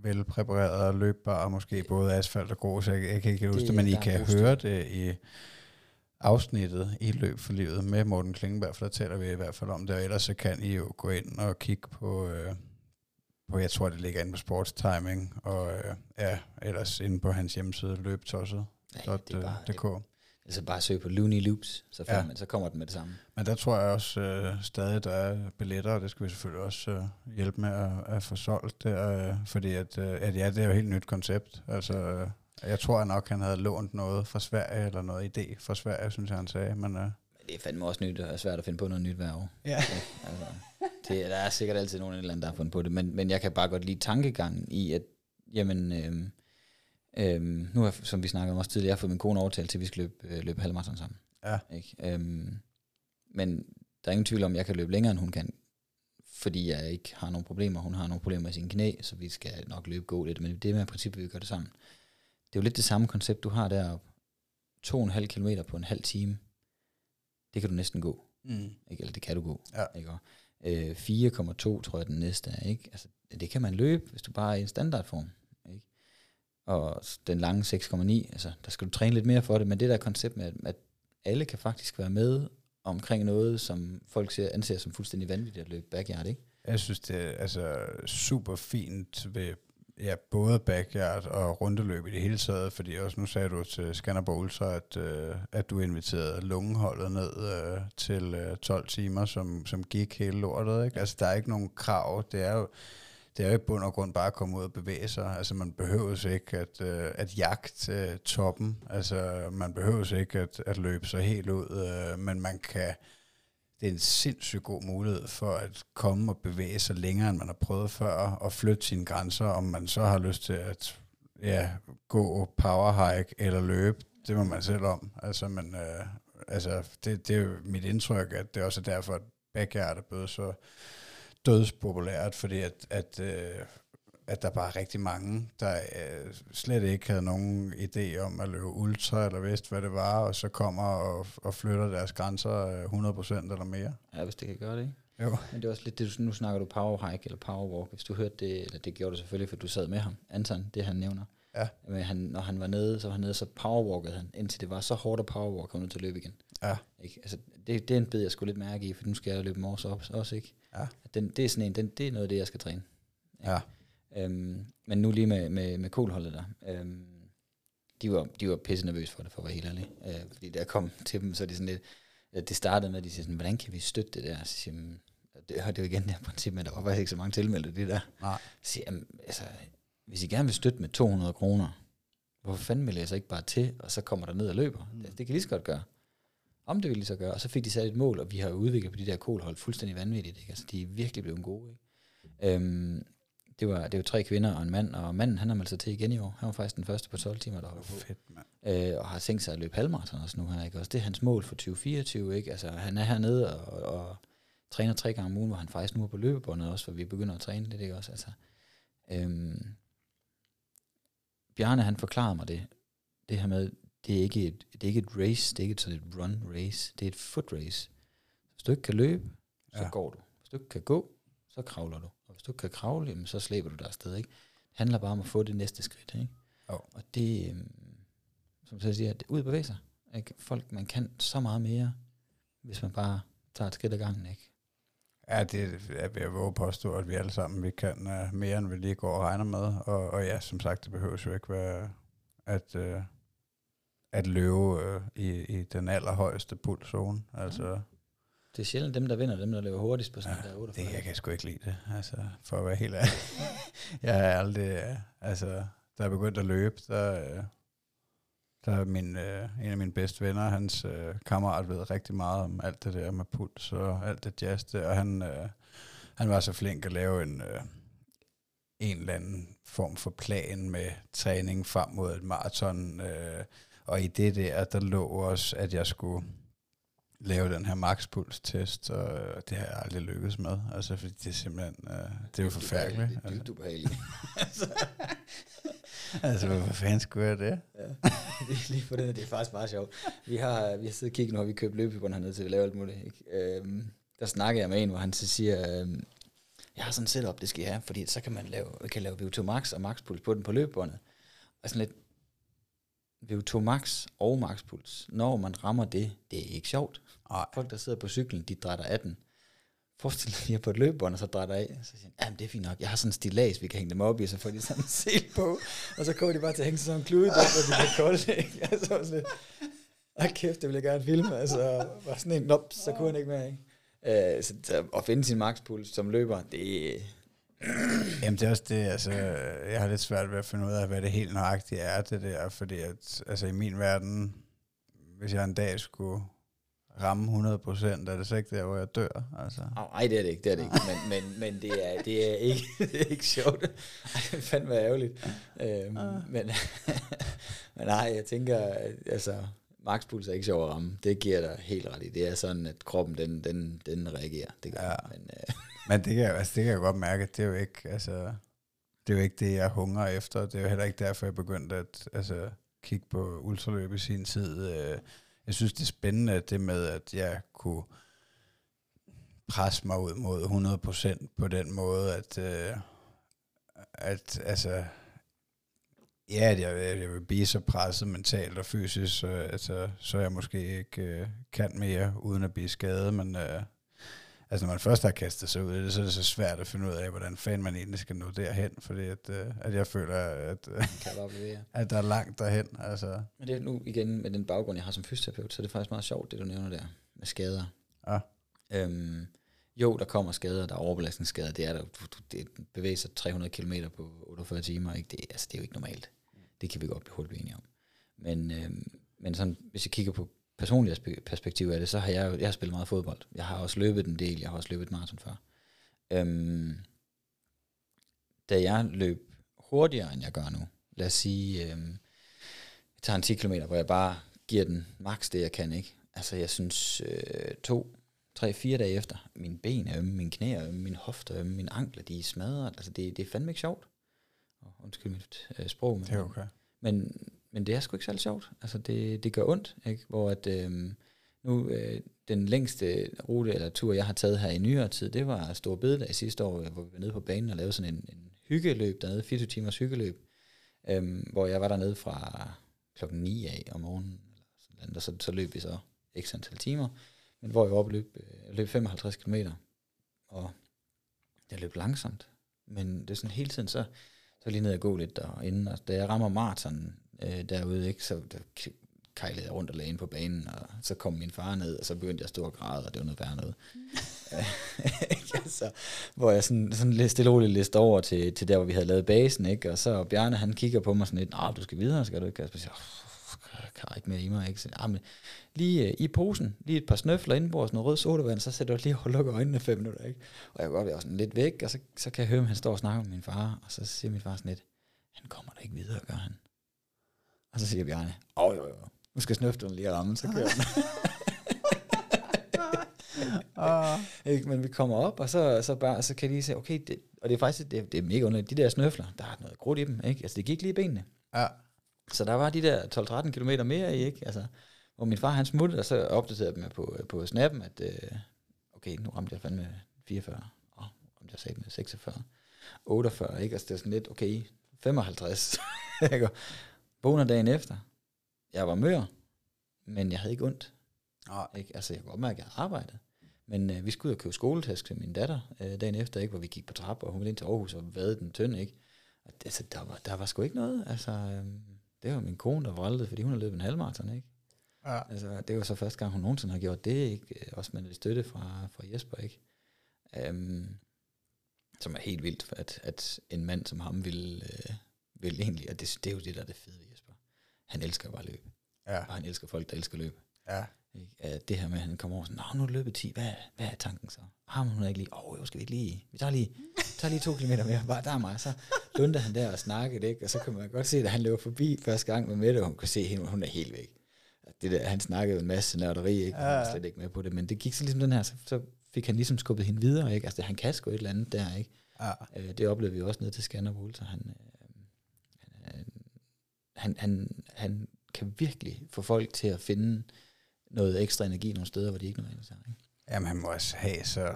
velpræpareret og løbbar, måske både asfalt og grus, jeg, jeg kan ikke huske Det det, men I kan høre det i afsnittet i Løb for Livet med Morten Klingberg, for der taler vi i hvert fald om det, og ellers så kan I jo gå ind og kigge på, øh, på jeg tror, det ligger inde på Sportstiming, og øh, ja, ellers inde på hans hjemmeside, løbtosset. Ja, det er bare, det, .dk. altså bare søg på Looney Loops, så, ja. man, så kommer den med det samme. Men der tror jeg også øh, stadig, der er billetter, og det skal vi selvfølgelig også øh, hjælpe med at, at få solgt der, øh, fordi at, øh, at ja, det er jo et helt nyt koncept. Altså, øh, jeg tror nok, han havde lånt noget fra Sverige, eller noget idé fra Sverige, synes jeg, han sagde. Men, øh, Men det er fandme også nyt, og svært at finde på noget nyt hver år. ja. Altså, det, der er sikkert altid nogen eller anden, der har fundet på det, men, men jeg kan bare godt lide tankegangen i, at jamen, øhm, øhm, nu har som vi snakkede om også tidligere, jeg har fået min kone overtalt til, at vi skal løbe, øh, løbe halvmarathon sammen. Ja. Ikke? Øhm, men der er ingen tvivl om, at jeg kan løbe længere, end hun kan, fordi jeg ikke har nogen problemer. Hun har nogle problemer med sine knæ, så vi skal nok løbe gå lidt, men det er med i princippet, at vi gør det sammen. Det er jo lidt det samme koncept, du har deroppe. 2,5 km på en halv time. Det kan du næsten gå. Mm. Ikke? Eller det kan du gå. Ja. Ikke? Og, øh, 4,2 tror jeg den næste er. Ikke? Altså, det kan man løbe, hvis du bare er i en standardform. Ikke? Og den lange 6,9, altså, der skal du træne lidt mere for det, men det der koncept med, at, at alle kan faktisk være med omkring noget, som folk ser, anser som fuldstændig vanvittigt at løbe backyard, ikke? Jeg synes, det er altså super fint ved ja, både backyard og rundeløb i det hele taget, fordi også nu sagde du til Skanderborg Ultra, at, øh, at du inviterede lungeholdet ned øh, til øh, 12 timer, som, som gik hele lortet. Ikke? Altså, der er ikke nogen krav. Det er jo det er jo i bund og grund bare at komme ud og bevæge sig. Altså, man behøver ikke at, øh, at jagte øh, toppen. Altså, man behøver ikke at, at løbe sig helt ud, øh, men man kan det er en sindssygt god mulighed for at komme og bevæge sig længere, end man har prøvet før, og flytte sine grænser, om man så har lyst til at ja, gå powerhike eller løbe, det må man selv om. Altså, men, øh, altså det, det er jo mit indtryk, at det også er derfor, at backyard er blevet så dødspopulært, fordi at, at, øh, at der bare er rigtig mange, der øh, slet ikke havde nogen idé om at løbe ultra, eller vidste, hvad det var, og så kommer og, og flytter deres grænser øh, 100% eller mere. Ja, hvis det kan gøre det, ikke? Jo. Men det er også lidt det, du, nu snakker du powerhike eller powerwalk. Hvis du hørte det, eller det gjorde du selvfølgelig, for du sad med ham, Anton, det han nævner. Ja. Men han, når han var nede, så var han nede, så powerwalkede han, indtil det var så hårdt at powerwalk, kom til at løbe igen. Ja. Ikke? Altså, det, det er en bid, jeg skulle lidt mærke i, for nu skal jeg løbe morges op, også, ikke? Ja. Den, det er sådan en, den, det er noget af det, jeg skal træne. Ja. Øhm, men nu lige med, med, med kolholdet der. Øhm, de var, de var pisse nervøse for det, for at være helt ærlig. Øh, fordi da jeg kom til dem, så er de sådan lidt, at det startede med, at de siger sådan, hvordan kan vi støtte det der? Så siger "Jamen, det, og det er jo igen det her princip, men der var faktisk ikke så mange tilmeldte det der. Nej. Så siger jeg, "Jamen, altså, hvis I gerne vil støtte med 200 kroner, hvorfor fanden melder jeg så ikke bare til, og så kommer der ned og løber? Det, det kan lige så godt gøre. om det ville de så gøre. Og så fik de sat et mål, og vi har udviklet på de der kolhold fuldstændig vanvittigt. Ikke? Altså, de er virkelig blevet gode. Ikke? Øhm, det var, det var tre kvinder og en mand, og manden han har meldt sig til igen i år. Han var faktisk den første på 12 timer, der var på. Fedt, mand. Øh, og har tænkt sig at løbe halvmarathon også nu her. Ikke? Også det er hans mål for 2024. Ikke? Altså, han er hernede og, og træner tre gange om ugen, hvor han faktisk nu er på løbebåndet også, hvor vi begynder at træne lidt. Ikke? Også, altså, øhm, Bjarne han forklarede mig det, det her med, det er ikke et, det er ikke et race, det er ikke et sådan et run race, det er et foot race. Hvis du ikke kan løbe, så Ja. går du. Hvis du ikke kan gå, så kravler du. Og hvis du kan kravle, jamen, så slæber du dig afsted. Ikke? Det handler bare om at få det næste skridt. Ikke? Jo. Og det, øhm, som jeg siger, det ud at bevæge sig. Ikke? Folk, man kan så meget mere, hvis man bare tager et skridt ad gangen. Ikke? Ja, det er ved at våge påstå, at vi alle sammen vi kan uh, mere, end vi lige går og regner med. Og, og ja, som sagt, det behøver jo ikke være at, uh, at løbe uh, i, i den allerhøjeste pulszone. Altså, Det er sjældent dem, der vinder, dem, der løber hurtigst på sådan Ja, der 48. det, jeg kan sgu ikke lide det, altså, for at være helt ærlig. jeg er aldrig, uh, altså, da jeg begyndte at løbe, der, uh, der er min, uh, en af mine bedste venner, hans uh, kammerat ved rigtig meget om alt det der med puls og alt det jazz der, og han, uh, han var så flink at lave en, uh, en eller anden form for plan med træning frem mod et maraton, uh, og i det der, der lå også, at jeg skulle lave den her makspuls-test, og øh, det har jeg aldrig lykkedes med, altså fordi det er simpelthen, uh, det er jo forfærdeligt. Det er dybt ubehageligt. Altså, hvorfor fanden skulle jeg det? Ja, det er lige for det, det er faktisk meget sjovt. Vi har, vi har siddet og kigget, når vi købte løbebånd hernede til at lave alt muligt. Ikke? Øhm, der snakker jeg med en, hvor han så siger, øhm, jeg har sådan en setup, det skal jeg have, fordi så kan man lave, kan lave VO2 max og maxpuls på den på løbebåndet. Og sådan lidt, VO2 max og maxpuls, når man rammer det, det er ikke sjovt. Nej, Folk, der sidder på cyklen, de drætter 18. Forestil dig, at er på et løbebånd, og så drætter af. Så siger jamen det er fint nok, jeg har sådan en stilas, vi kan hænge dem op i, så får de sådan en sel på. Og så kommer de bare til at hænge sådan en klude, der, hvor de bliver kolde. Ikke? Altså sådan lidt, ah, kæft, det vil jeg gerne filme. Altså, var sådan en, nop, så kunne han ikke mere. Ikke? Øh, så, så, at finde sin makspuls som løber, det Jamen det er også det, altså, jeg har lidt svært ved at finde ud af, hvad det helt nøjagtigt er, det der, fordi at, altså i min verden, hvis jeg en dag skulle ramme 100%, er det så ikke der, hvor jeg dør, altså. Nej, det er det ikke, det er det ikke. Men, men, men det, er, det, er ikke, det er ikke sjovt. Ej, det er fandme ærgerligt. Øhm, men, men nej, jeg tænker, altså, makspuls er ikke sjov at ramme. Det giver dig helt ret i. Det er sådan, at kroppen, den, den, den reagerer. Det gør Ja. ja. Men, øh, men det kan, jeg, altså, det kan jeg godt mærke, at det er jo ikke, altså, det er jo ikke det, jeg hungrer efter. Det er jo heller ikke derfor, jeg begyndte at altså, kigge på ultraløb i sin tid. Øh, jeg synes, det er spændende, det med, at jeg kunne presse mig ud mod 100% på den måde, at, øh, at altså, ja, at jeg, jeg vil blive så presset mentalt og fysisk, så, altså, så jeg måske ikke øh, kan mere, uden at blive skadet, men øh, altså, når man først har kastet sig ud i det, så er det så svært at finde ud af, hvordan fanden man egentlig skal nå derhen, fordi at, øh, at jeg føler, at, øh, kan bevæge. at der er langt derhen, altså, Men det er nu igen med den baggrund, jeg har som fysioterapeut, så er det faktisk meget sjovt, det du nævner der med skader. Ja. Øhm, jo, der kommer skader, der er overbelastningsskader, det er der, det bevæger sig 300 km på 48 timer, ikke? Det, altså, det er jo ikke normalt. Det kan vi godt blive hurtigt enige om. Men, øhm, men sådan, hvis jeg kigger på personligt perspektiv af det, så har jeg jeg har spillet meget fodbold. Jeg har også løbet en del, jeg har også løbet et maraton før. Øhm, da jeg løb hurtigere, end jeg gør nu, lad os sige, øhm, jeg tager en 10 km, hvor jeg bare giver den maks det, jeg kan, ikke? Altså, jeg synes, øh, to, tre, fire dage efter, mine ben er ømme, mine knæ er ømme, mine hofter er ømme, mine ankler, de er smadret. Altså, det, det er fandme ikke sjovt. Undskyld mit øh, sprog. Men, det er okay. men, men det er sgu ikke særlig sjovt. Altså, det, det gør ondt, ikke? Hvor at, øh, nu, øh, den længste rute eller tur, jeg har taget her i nyere tid, det var Stor Bededag sidste år, hvor vi var nede på banen og lavede sådan en, en hyggeløb dernede, 24 timers hyggeløb, øh, hvor jeg var dernede fra klokken 9 af om morgenen, eller sådan, og så, så løb vi så x antal timer, men hvor jeg var løb, øh, løb 55 km, og jeg løb langsomt, men det er sådan hele tiden, så, så lige ned og gå lidt derinde, og da jeg rammer maraton øh, derude, ikke, så der kejlede jeg rundt og lagde ind på banen, og så kom min far ned, og så begyndte jeg at stå og græde, og det var noget værre noget. altså, hvor jeg sådan, sådan lidt stille og roligt liste over til, til der, hvor vi havde lavet basen, ikke? og så Bjarne, han kigger på mig sådan lidt, nej, du skal videre, skal du ikke? Og så siger jeg, kan jeg ikke mere i mig. Ikke? Så, ah, men lige øh, i posen, lige et par snøfler indenbords, noget rød sodavand, så sætter du lige og lukker øjnene fem minutter. Ikke? Og jeg kan godt være sådan lidt væk, og så, så kan jeg høre, at han står og snakker med min far, og så siger min far sådan lidt, han kommer da ikke videre, gør han. Og så siger Bjarne, åh oh, jo, jo, nu skal snøfteren lige ramme, så kører den. Ikke? Men vi kommer op, og så, så, bare, så kan de se, okay, det, og det er faktisk, det, det er mega underligt, de der snøfler, der er noget krudt i dem, ikke? Altså det gik lige i benene. Ja. Så der var de der 12-13 km mere i, ikke? Altså, hvor min far han smuttede, og så opdaterede dem på, på snappen, at øh, okay, nu ramte jeg fandme 44, og ramte jeg sagde med 46, 48, ikke? Altså det er sådan lidt, okay, 55, ikke? Vågner dagen efter, jeg var mør, men jeg havde ikke ondt. Nej. Ikke? Altså, jeg kunne godt mærke, at jeg havde arbejdet. Men øh, vi skulle ud og købe skoletask til min datter øh, dagen efter, ikke? hvor vi gik på trap, og hun ville ind til Aarhus og vade den tynd, ikke? Og altså, der, var, der var sgu ikke noget. Altså, øh, det var min kone, der vraldede, fordi hun har løbet en halvmarathon, ikke? Ja. Altså, det var så første gang, hun nogensinde har gjort det, ikke? Øh, Også med lidt støtte fra, fra Jesper, ikke? Um, som er helt vildt, at, at en mand som ham vil, øh, vil egentlig, og det, det er jo det, der er det fede. Han elsker bare løb. Ja. Og han elsker folk, der elsker løb. Ja. Ikke? Det her med, at han kommer over sådan, Nå, nu er det løbet 10, hvad, hvad er tanken så? Har hun ikke lige, åh, oh, skal vi ikke lige, vi tager lige, tager lige to kilometer mere, bare der er mig. Så lundte han der og snakkede, ikke? og så kan man godt se, at han løber forbi første gang med Mette, og hun kan se hende, hun er helt væk. Det der, han snakkede en masse nørderi, ikke? Han var slet ikke med på det, men det gik så ligesom den her, så, så fik han ligesom skubbet hende videre, ikke? Altså, han kan sgu et eller andet der, ikke? Ja. Øh, det oplevede vi også ned til Skanderborg, så han, øh, han, han, han kan virkelig få folk til at finde noget ekstra energi nogle steder, hvor de ikke nødvendigvis har. Ikke? Jamen, han må også have så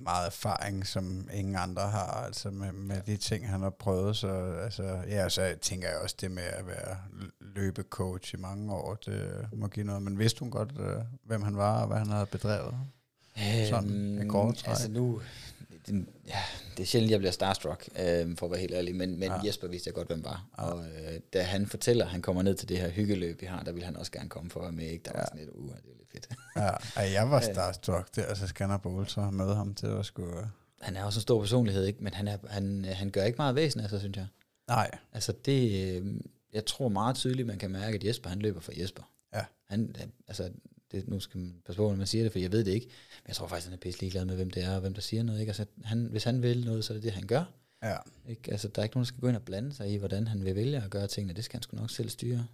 meget erfaring, som ingen andre har, altså med, med ja. de ting, han har prøvet. Så, altså, ja, så tænker jeg også det med at være løbecoach i mange år, det må give noget. Men vidste hun godt, øh, hvem han var, og hvad han havde bedrevet? Sådan Øhm, i grove træk. Altså nu, det, ja, det er sjældent, jeg bliver starstruck, øh, for at være helt ærlig, men, men Ja. Jesper vidste jeg godt, hvem var. Ja. Og øh, da han fortæller, at han kommer ned til det her hyggeløb, vi har, der vil han også gerne komme for at være med. Ikke? Der var Ja. sådan lidt, uh, det er lidt fedt. Ja, ja, jeg var starstruck der, og så på Ultra og møde ham til at skulle... han er også en stor personlighed, ikke? men han, er, han, han gør ikke meget væsen af sig, synes jeg. Nej, Altså det, øh, jeg tror meget tydeligt, man kan mærke, at Jesper, han løber for Jesper. Ja. Han- altså, det, nu skal man passe på, når man siger det, for jeg ved det ikke. Men jeg tror faktisk, han er pisse ligeglad med, hvem det er, og hvem der siger noget. Ikke? Altså, han, hvis han vil noget, så er det det, han gør. ja, Ikke? Altså, der er ikke nogen, der skal gå ind og blande sig i, hvordan han vil vælge at gøre tingene. Det skal han sgu nok selv styre.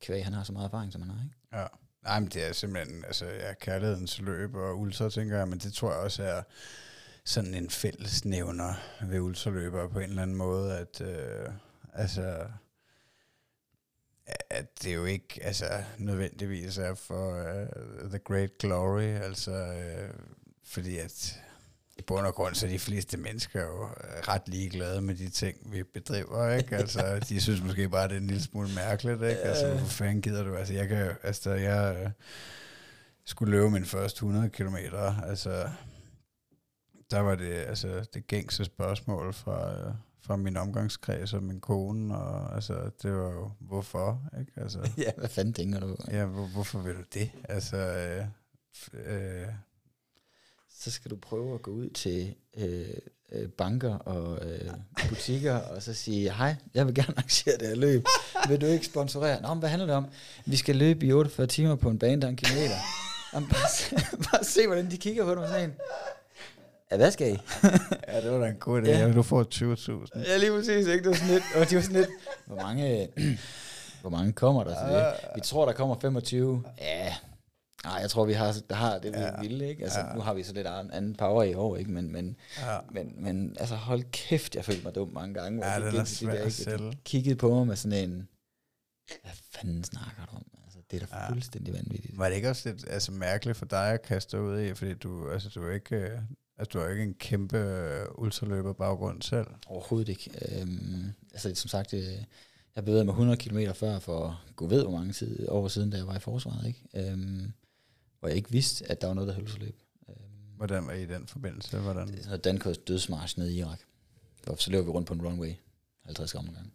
Kvæg, han har så meget erfaring, som han har. Ikke? ja. Nej, men det er simpelthen, altså, ja, kærlighedens løb og ultra, tænker jeg, men det tror jeg også er sådan en fællesnævner ved ultraløbere på en eller anden måde, at, øh, altså, at det jo ikke altså, nødvendigvis er for uh, the great glory, altså, øh, fordi at i bund og grund, så er de fleste mennesker jo øh, ret ligeglade med de ting, vi bedriver, ikke? Altså, de synes måske bare, det er en lille smule mærkeligt, ikke? Altså, hvorfor fanden gider du? Altså, jeg kan, altså, jeg øh, skulle løbe min første 100 kilometer, altså, der var det, altså, det gængse spørgsmål fra, øh, fra min omgangskreds og min kone, og altså, det var jo, hvorfor, ikke? Altså, ja, hvad fanden tænker du? ja, hvor, hvorfor vil du det? Altså, øh, øh, Så skal du prøve at gå ud til øh, øh, banker og øh, butikker, og så sige, hej, jeg vil gerne arrangere det her løb. Vil du ikke sponsorere? Nå, men hvad handler det om? Vi skal løbe i 48 timer på en bane, der er en kilometer. Jamen, bare, se, bare se, hvordan de kigger på dig sådan en. Ja, hvad skal I? ja, det var da en god idé. Ja. Ja. Du får 20.000. Ja, lige præcis, ikke? Det var sådan lidt, og de var sådan lidt, hvor mange, hvor mange kommer der til det? Vi tror, der kommer 25. Ja, nej, jeg tror, vi har, der har det, vi Ja. ville, ikke? Altså, Ja. nu har vi så lidt an- anden power i år, ikke? Men, men, Ja. men, men altså, hold kæft, jeg følte mig dum mange gange. hvor Ja, jeg gik er til de der, at sælge. kiggede på mig med sådan en, hvad fanden snakker du om? Altså, det er da Ja. fuldstændig vanvittigt. Var det ikke også lidt altså, mærkeligt for dig at kaste dig ud i, fordi du, altså, du er ikke, øh, altså, du har ikke en kæmpe øh, ultraløber baggrund selv? Overhovedet ikke. Øhm, altså, som sagt, øh, jeg bevægede mig 100 km før for gud ved hvor mange tid, år siden, da jeg var i forsvaret, ikke? Øhm, hvor jeg ikke vidste, at der var noget, der hed løb. Øhm, Hvordan var I i den forbindelse? Hvordan? det er noget Dankos dødsmarsch nede i Irak. Og så løber vi rundt på en runway 50 gange gang.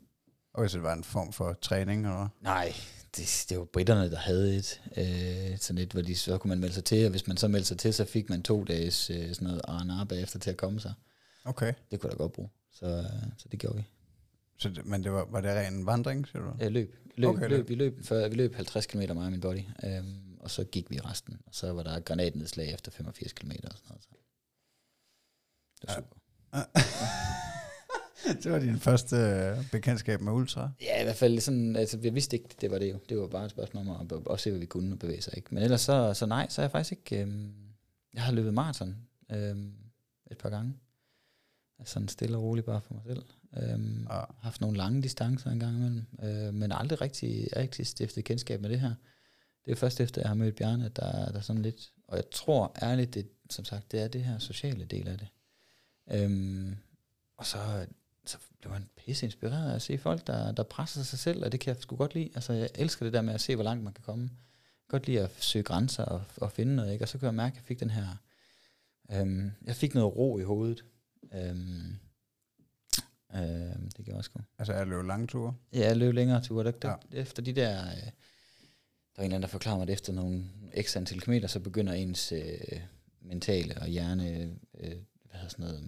Okay, så det var en form for træning, eller? Nej, det, det var britterne, der havde et, øh, sådan et, hvor de, så kunne man melde sig til, og hvis man så meldte sig til, så fik man to dages øh, sådan noget R&R bagefter til at komme sig. Okay. Det kunne jeg da godt bruge. Så, øh, så det gjorde vi. Så det, men det var, var det ren vandring, siger du? Ja, løb. løb, Okay, løb. løb. Vi, løb for, vi løb 50 km mig og min body, øhm, og så gik vi resten. Og så var der granatnedslag efter 85 km og sådan noget. Så. Det var super. det var din første øh, bekendtskab med ultra. Ja, i hvert fald sådan, altså jeg vidste ikke, det var det jo. Det var bare et spørgsmål om at, at se, hvad vi kunne og bevæge sig. Ikke? Men ellers så, så nej, så er jeg faktisk ikke, øhm, jeg har løbet maraton øhm, et par gange. Altså Sådan stille og roligt bare for mig selv. Øhm, Ja. haft nogle lange distancer en gang imellem, øh, men aldrig rigtig, rigtig stiftet kendskab med det her. Det er først efter, jeg har mødt Bjarne, at der, der er sådan lidt, og jeg tror ærligt, det, som sagt, det er det her sociale del af det. Øhm, og så, så blev man pisse inspireret af at se folk, der, der presser sig selv, og det kan jeg sgu godt lide. Altså, jeg elsker det der med at se, hvor langt man kan komme. Jeg kan godt lide at søge grænser og, og finde noget, ikke? og så kan jeg mærke, at jeg fik den her, øhm, jeg fik noget ro i hovedet. Øhm, øhm, det gjorde jeg sgu. Altså, jeg løb lange ture. Ja, jeg løb længere ture. Der, der, Ja. Efter de der... Øh, der var en eller anden, der forklarer mig, at efter nogle x antal kilometer, så begynder ens øh, mentale og hjerne... Øh, hvad hedder sådan noget...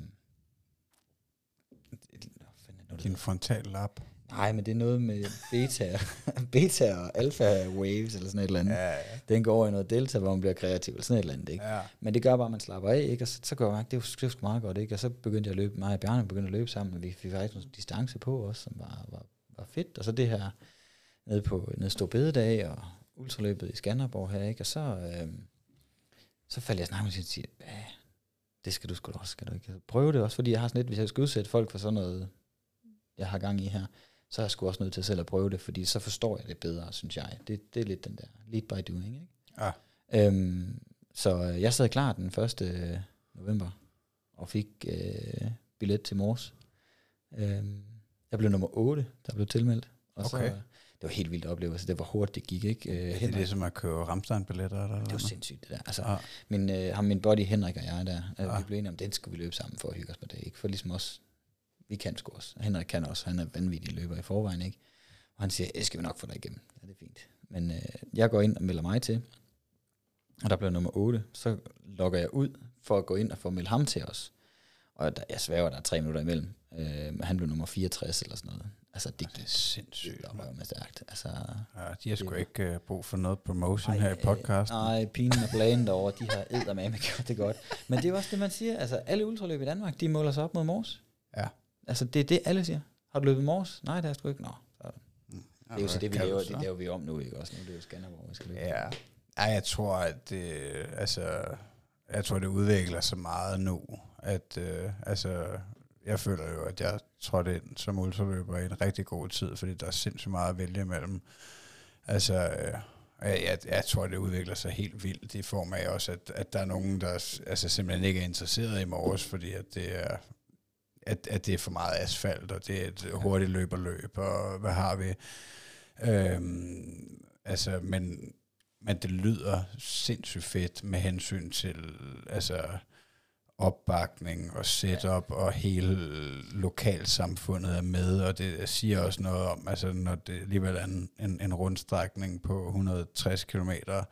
øh, hvad fanden er det Din frontal lap. Nej, men det er noget med beta, beta og alfa waves, eller sådan et eller andet. Ja. Ja. Den går over i noget delta, hvor man bliver kreativ, eller sådan et eller andet, ikke? ja. Men det gør bare, at man slapper af, ikke? Og så, så går jeg mærke, det er sgu meget godt, ikke? Og så begyndte jeg at løbe, mig og Bjarne begyndte at løbe sammen, og vi fik faktisk noget distance på også, som var, var, var fedt. Og så det her nede på nede Stor Bededag og ultraløbet i Skanderborg her, ikke? Og så, øh, så faldt jeg snart med og siger, det skal du sgu da også, skal du ikke? Prøve det også, fordi jeg har sådan lidt, hvis jeg skal udsætte folk for sådan noget, jeg har gang i her, så er jeg sgu også nødt til selv at prøve det, fordi så forstår jeg det bedre, synes jeg. Det, det er lidt den der lead by doing, ikke? Ja. Øhm, så øh, jeg sad klar den 1. november og fik øh, billet til Mors. Øhm, jeg blev nummer 8, der blev tilmeldt. Og så, Okay. øh, det var helt vildt oplevelse. Det var hurtigt, det gik, ikke? Øh, Det er Henrik, ligesom at købe Ramstein-billetter. Eller det var sindssygt, det der. Altså, Ja. min, øh, ham, min buddy Henrik og jeg der, øh, Ja. vi blev enige om, den skulle vi løbe sammen for at hygge os med det, ikke? For ligesom os, vi kan sgu også. Henrik kan også, han er vanvittig løber i forvejen, ikke? Og han siger, det skal vi nok få dig igennem. Ja, det er fint. Men øh, jeg går ind og melder mig til, og der blev nummer 8. Så logger jeg ud for at gå ind og få meldt ham til os. Og der, jeg sværger, der er tre minutter imellem. Øh, men han blev nummer 64 eller sådan noget. Altså, det Det er sindssygt. sygt med stærkt. Altså, Ja, de har sgu Det- ikke uh, brug for noget promotion Ej, her i podcasten. Øh, nej, pinen og bladen derovre, de har eddermame gjort det godt. Men det er jo også det, man siger. Altså, alle ultraløb i Danmark, de måler sig op mod Mors. Ja. Altså, det er det, alle siger. Har du løbet Mors? Nej, det har jeg sgu ikke. Nå, så er det. Ja, det er jo så det, vi laver, det laver vi om nu, ikke også? Nu er det jo Skanderborg, vi skal løbe. Ja. Ej, jeg tror, at det, altså, jeg tror, det udvikler sig meget nu, at, øh, altså, jeg føler jo, at jeg trådte ind som ultraløber i en rigtig god tid, fordi der er sindssygt meget at vælge imellem. Altså, øh, jeg, jeg, jeg tror, det udvikler sig helt vildt i form af også, at, at der er nogen, der altså, simpelthen ikke er interesseret i morges, fordi at det er, at, at det er for meget asfalt, og det er et hurtigt løb og løb, og hvad har vi? Øhm, altså, men, men det lyder sindssygt fedt med hensyn til altså, opbakning og setup, ja. og hele lokalsamfundet er med, og det siger også noget om, altså når det alligevel er en, en, en rundstrækning på 160 kilometer,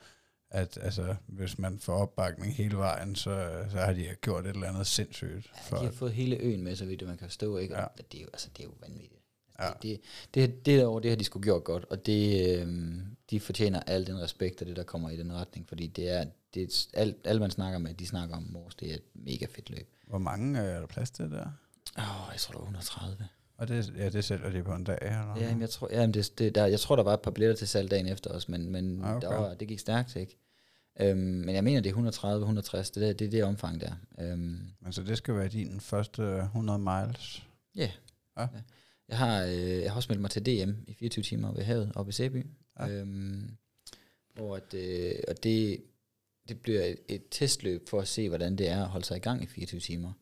at altså, hvis man får opbakning hele vejen, så, så har de gjort et eller andet sindssygt. Ja, de har fået hele øen med, så vidt man kan forstå, ikke? Ja. Og det er jo, altså, det er jo vanvittigt. Ja. Altså, det, det, det, det derovre, det har de sgu gjort godt, og det, øhm, de fortjener al den respekt af det, der kommer i den retning, fordi det er, det er et- alt, alt man snakker med, de snakker om Mors, det er et mega fedt løb. Hvor mange øh, er der plads til der? Åh, oh, jeg tror, der var 130. Og det, ja, det sælger de på en dag, eller? Ja, men jeg tror, ja, men det, det, der, jeg tror, der var et par billetter til salg dagen efter os, men, men Ah, okay. der var, det gik stærkt, ikke? Øhm, men jeg mener, det er 130-160, det, der, det er det omfang der. Øhm, Men så det skal være din første 100 miles? Ja. Ja. ja. Jeg har, øh, jeg har også meldt mig til DM i 24 timer ved havet oppe i Sæby. Ja. Øhm, hvor at, øh, og det, det bliver et, et testløb for at se, hvordan det er at holde sig i gang i 24 timer.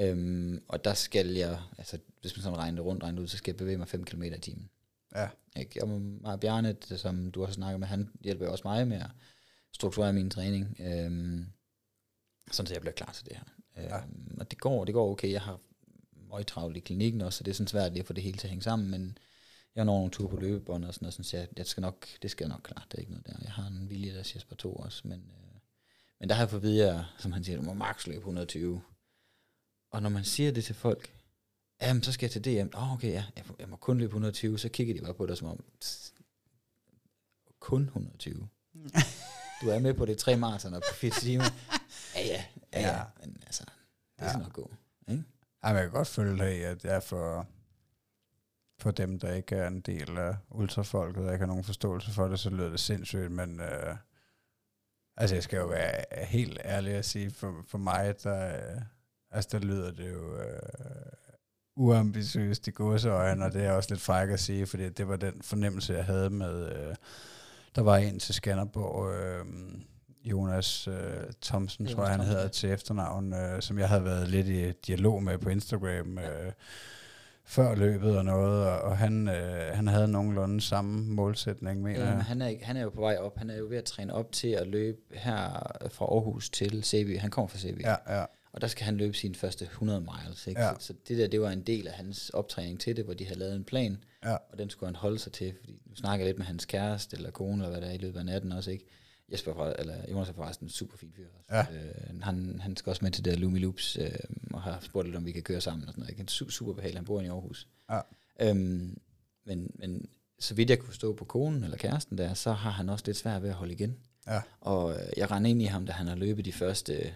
Øhm, og der skal jeg, altså hvis man sådan regner det rundt, regner ud, så skal jeg bevæge mig 5 km i timen. Ja. Ikke? Og og Bjarne, det, som du også snakker med, han hjælper jo også mig med at strukturere min træning, øhm, sådan så jeg bliver klar til det her. Ja. Øhm, og det går, det går okay. Jeg har meget travlt i klinikken også, så det er sådan svært lige at få det hele til at hænge sammen, men jeg når nogle ture på løbebånd og sådan noget, så jeg, jeg skal nok, det skal jeg nok klare, det er ikke noget der. Jeg har en vilje, der siger på to også, men, øh, men der har jeg fået at vide, at, som han siger, du må max løbe 120. Og når man siger det til folk, jamen, så skal jeg til DM. Åh, oh, okay, ja, jeg, må- jeg må kun løbe 120. Så kigger de bare på dig som om, "Tss, kun 120. Du er med på det tre maratoner på 80 timer. Ja, ja, ja, ja. Ja. Men altså, det skal Ja. nok gå. Ikke? Ej, men jeg kan godt følge dig i, at jeg er for, for dem, der ikke er en del af ultrafolket, og ikke har nogen forståelse for det, så lyder det sindssygt, men øh, altså jeg skal jo være helt ærlig at sige, for, for mig, der, øh, altså der lyder det jo øh, uambitiøst i gåseøjne, og det er også lidt fræk at sige, fordi det var den fornemmelse, jeg havde med, øh, der var en til Skanderborg, øh, Jonas øh, Thomsen, Jonas tror jeg, han Thomsen, hedder til efternavn, øh, som jeg havde været lidt i dialog med på Instagram øh, før løbet og noget, og, og han, øh, han havde nogenlunde samme målsætning, mener Jamen, jeg. han, er, han er jo på vej op. Han er jo ved at træne op til at løbe her fra Aarhus til Sæby. Han kommer fra Sæby. Ja, ja, Og der skal han løbe sine første 100 miles. Ikke? Ja. Så, så det der, det var en del af hans optræning til det, hvor de havde lavet en plan, ja, og den skulle han holde sig til, fordi nu snakker jeg lidt med hans kæreste, eller kone, eller hvad der er i løbet af natten også, ikke? Jesper, fra, eller Jonas er forresten en super fin fyr. Også. Ja. Øh, han, han skal også med til det der Lumi Loops, øh, og har spurgt lidt, om vi kan køre sammen og sådan noget. Ikke? En su- super behagelig, han bor i Aarhus. Ja. Øhm, men, men så vidt jeg kunne forstå på konen eller kæresten der, så har han også lidt svært ved at holde igen. ja. Og øh, jeg rendte ind i ham, da han har løbet de første,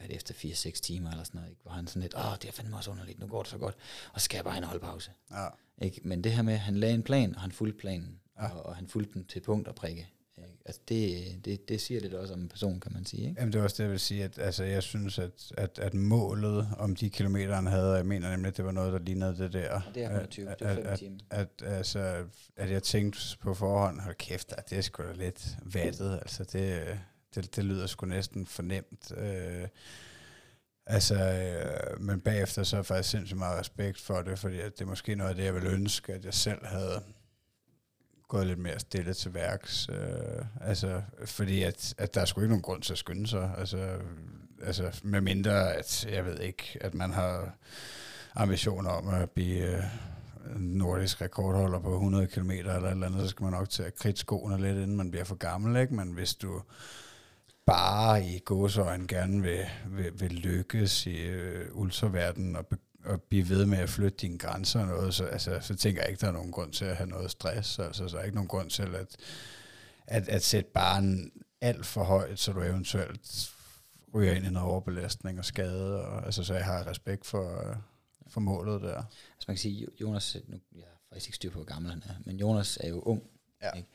hvad det, efter 4-6 timer eller sådan noget, ikke? hvor han sådan lidt, åh, det er fandme også underligt, nu går det så godt, og så skal jeg bare have en holdpause. ja. Ikke? Men det her med, at han lagde en plan, og han fulgte planen, Ja. og, og han fulgte den til punkt og prikke. Ikke? Altså det, det, det siger lidt også om en person, kan man sige. Ikke? Jamen, det er også det, jeg vil sige, at altså, jeg synes, at, at, at målet om de kilometer, han havde, jeg mener nemlig, at det var noget, der lignede det der. Og det er 120, at, det fem at, timer. At, at, altså, at jeg tænkte på forhånd, hold kæft, at det er sgu da lidt vattet, altså det, det, det lyder sgu næsten fornemt. Øh, altså, øh, men bagefter så har jeg faktisk sindssygt meget respekt for det, fordi det er måske noget af det, jeg ville ønske, at jeg selv havde gået lidt mere stille til værks. Øh, altså, fordi at, at der er sgu ikke nogen grund til at skynde sig. Altså, altså med mindre, at jeg ved ikke, at man har ambitioner om at blive øh, nordisk rekordholder på 100 km eller et eller andet, så skal man nok til at kridte skoene lidt, inden man bliver for gammel, ikke? Men hvis du bare i gåsøjne gerne vil, vil, vil lykkes i øh, ultraverdenen og, og blive ved med at flytte dine grænser og noget, så, altså, så tænker jeg ikke, der er nogen grund til at have noget stress. Altså, så er ikke nogen grund til at, at, at sætte barnen alt for højt, så du eventuelt ryger ind i noget overbelastning og skade. Og, altså, så jeg har respekt for, øh, for målet der. Altså man kan sige, Jo- Jonas, nu, jeg har faktisk ikke styr på, hvor gammel han er, men Jonas er jo ung. Ja. Ikke?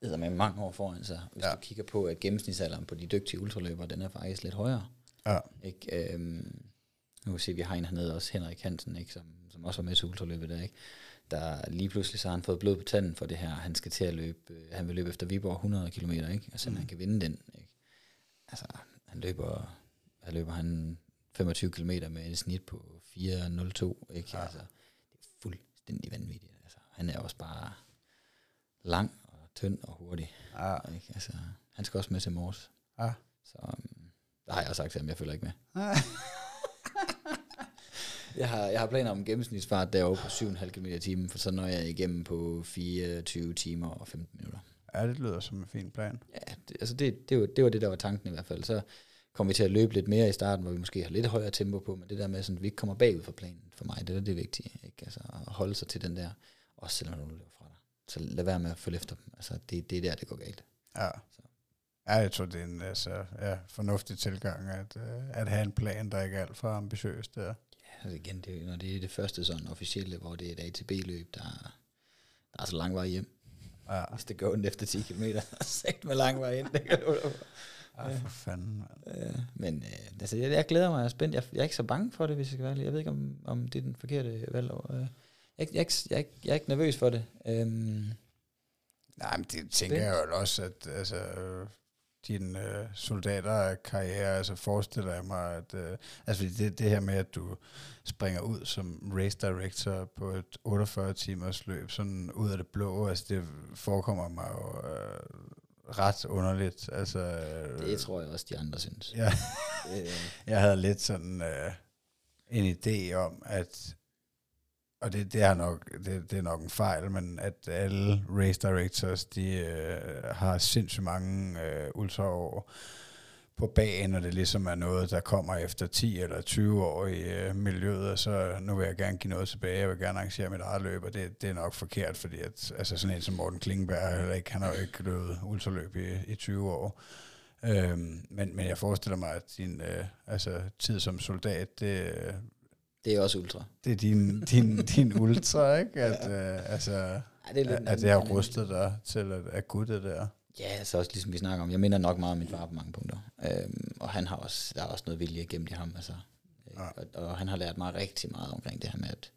Han æder med mange år foran sig. Hvis Ja. du kigger på, at gennemsnitsalderen på de dygtige ultraløbere, den er faktisk lidt højere. Ja. Ikke? Øhm, nu kan vi se, at vi har en hernede også, Henrik Hansen, ikke? Som, som også var med til ultraløbet der, ikke? Der lige pludselig så har han fået blod på tanden for det her. Han skal til at løbe, øh, han vil løbe efter Viborg 100 km, ikke? Altså, mm. han kan vinde den, ikke? Altså, han løber, han løber han 25 km med et snit på 4.02, ikke? Ja. Altså, det er fuldstændig vanvittigt. Altså, han er også bare lang tynd og hurtig. Ja. Ikke? Altså, han skal også med til Mors. Ja. Så um, der har jeg også sagt til ham, jeg følger ikke med. jeg, har, jeg har planer om en gennemsnitsfart derovre på 7,5 km i timen, for så når jeg igennem på 24 timer og 15 minutter. ja, det lyder som en fin plan. Ja, det, altså det, det, var, det var det, der var tanken i hvert fald. Så kommer vi til at løbe lidt mere i starten, hvor vi måske har lidt højere tempo på, men det der med, sådan, at vi ikke kommer bagud for planen for mig, det er det vigtige. Ikke? Altså at holde sig til den der, også selvom nogen løber. Så lad være med at følge efter dem. Altså det, det er der, det går galt. Ja. Så. Ja, jeg tror, det er en altså, ja, fornuftig tilgang, at, øh, at have en plan, der ikke er alt for ambitiøs der. Altså igen, det, når det er det første sådan officielle, hvor det er et ATB-løb, der, der er så lang vej hjem. Ja, Hvis det går ondt efter 10 km, så er med lang vej ind. Det kan du ja for fanden, mand. Øh, men øh, altså, jeg, jeg glæder mig, jeg er spændt. Jeg, jeg er ikke så bange for det, hvis jeg skal være. Jeg ved ikke, om, om det er den forkerte valg. Øh, jeg, jeg, ikke- jeg, jeg er ikke nervøs for det. Øhm, Nej, men det tænker jeg jo også, at altså, øh, din øh, soldaterkarriere, altså forestiller jeg mig, at øh, altså det, det her med, at du springer ud som race director på et 48 timers løb, sådan ud af det blå, altså det forekommer mig jo øh, ret underligt. Altså, øh, det tror jeg også, de andre synes. Ja. Jeg havde lidt sådan øh, en idé om, at og det, det, er nok, det, det er nok en fejl, men at alle race directors, de øh, har sindssygt mange øh, ultraår på bagen, og det ligesom er noget, der kommer efter 10 eller 20 år i øh, miljøet, og så nu vil jeg gerne give noget tilbage, jeg vil gerne arrangere mit eget løb, og det, det er nok forkert, fordi at, altså sådan en som Morten Klingberg, heller ikke, han har jo ikke løbet ultraløb i, i 20 år. Øhm, men, men jeg forestiller mig, at din øh, altså, tid som soldat, det, det er også ultra. det er din, din, din ultra, ikke? At, øh, altså, Ej, det er at, at det har rustet dig til at, at det der. Ja, så også ligesom vi snakker om, jeg minder nok meget om min far på mange punkter. Øhm, og han har også, der er også noget vilje gemt i ham, altså. Ja. Ja. Og, og, han har lært mig rigtig meget omkring det her med, at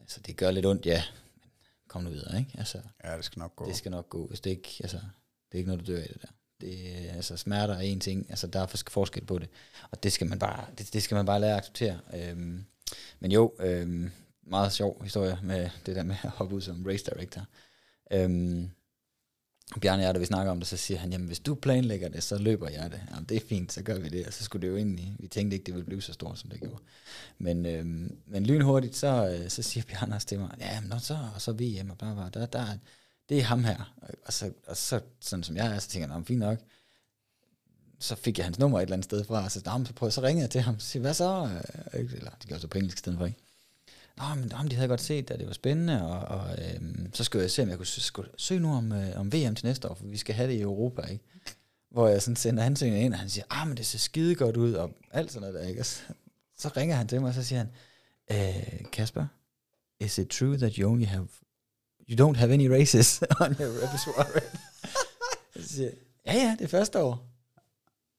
altså, det gør lidt ondt, ja, men kom nu videre, ikke? Altså, Ja, det skal nok gå. det skal nok gå, hvis det ikke, altså, det er ikke noget, du dør af det der. Det, altså, smerter er en ting, altså, der er forskel på det, og det skal man bare, det, det skal man bare lære at acceptere. Øhm, men jo, øhm, meget sjov historie med det der med at hoppe ud som race director. Øhm, Bjarne og jeg, da vi snakker om det, så siger han, jamen hvis du planlægger det, så løber jeg det. Jamen det er fint, så gør vi det. Og så skulle det jo egentlig, vi tænkte ikke, det ville blive så stort, som det gjorde. Men, øhm, men lynhurtigt, så, øh, så siger Bjarne også til mig, ja, men så, og så VM og bla, bla, der, der, det er ham her. Og så, og så sådan som jeg er, så tænker jeg, fint nok. Så fik jeg hans nummer et eller andet sted fra, og så, så, prøvede, så ringede jeg til ham, og siger, hvad så? Øh, eller det gør så på engelsk i stedet for, ikke? Nå, men nå, de havde godt set, at det var spændende, og, og øhm, så skulle jeg se, om jeg kunne skulle søge nu om, øh, om VM til næste år, for vi skal have det i Europa, ikke? Hvor jeg sådan sender ansøgningen ind, og han siger, ah, men det ser skide godt ud, og alt sådan noget der, ikke? Og så, så ringer han til mig, og så siger han, øh, Kasper, is it true that you only have, you don't have any races on your repertoire? så siger ja, ja, det er første år.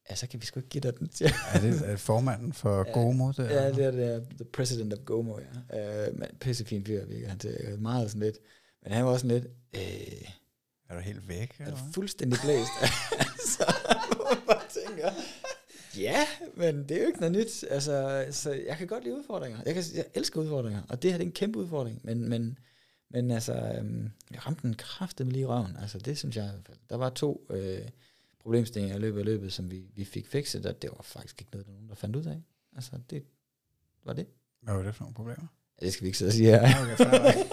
Ja, så kan vi sgu ikke give dig den, siger. Er det er formanden for Ja. Gomo? Det Ja, det er det er the president of Gomo, ja. Uh, men pissefin fyr, virker han til. Meget sådan lidt. Men han var også sådan lidt, øh, Er du helt væk? er du fuldstændig blæst? så man tænker, ja, men det er jo ikke noget nyt. Altså, så jeg kan godt lide udfordringer. Jeg, kan, jeg elsker udfordringer, og det her det er en kæmpe udfordring. Men, men, men altså, øhm, jeg ramte den kraftigt lige i røven. Altså, det synes jeg i hvert fald. Der var to øh, problemstillinger i løbet af løbet, som vi, vi fik fikset, og det var faktisk ikke noget, der nogen, der fandt ud af. Altså, det var det. Hvad var det for nogle problemer? Ja, det skal vi ikke sidde og sige her. Okay.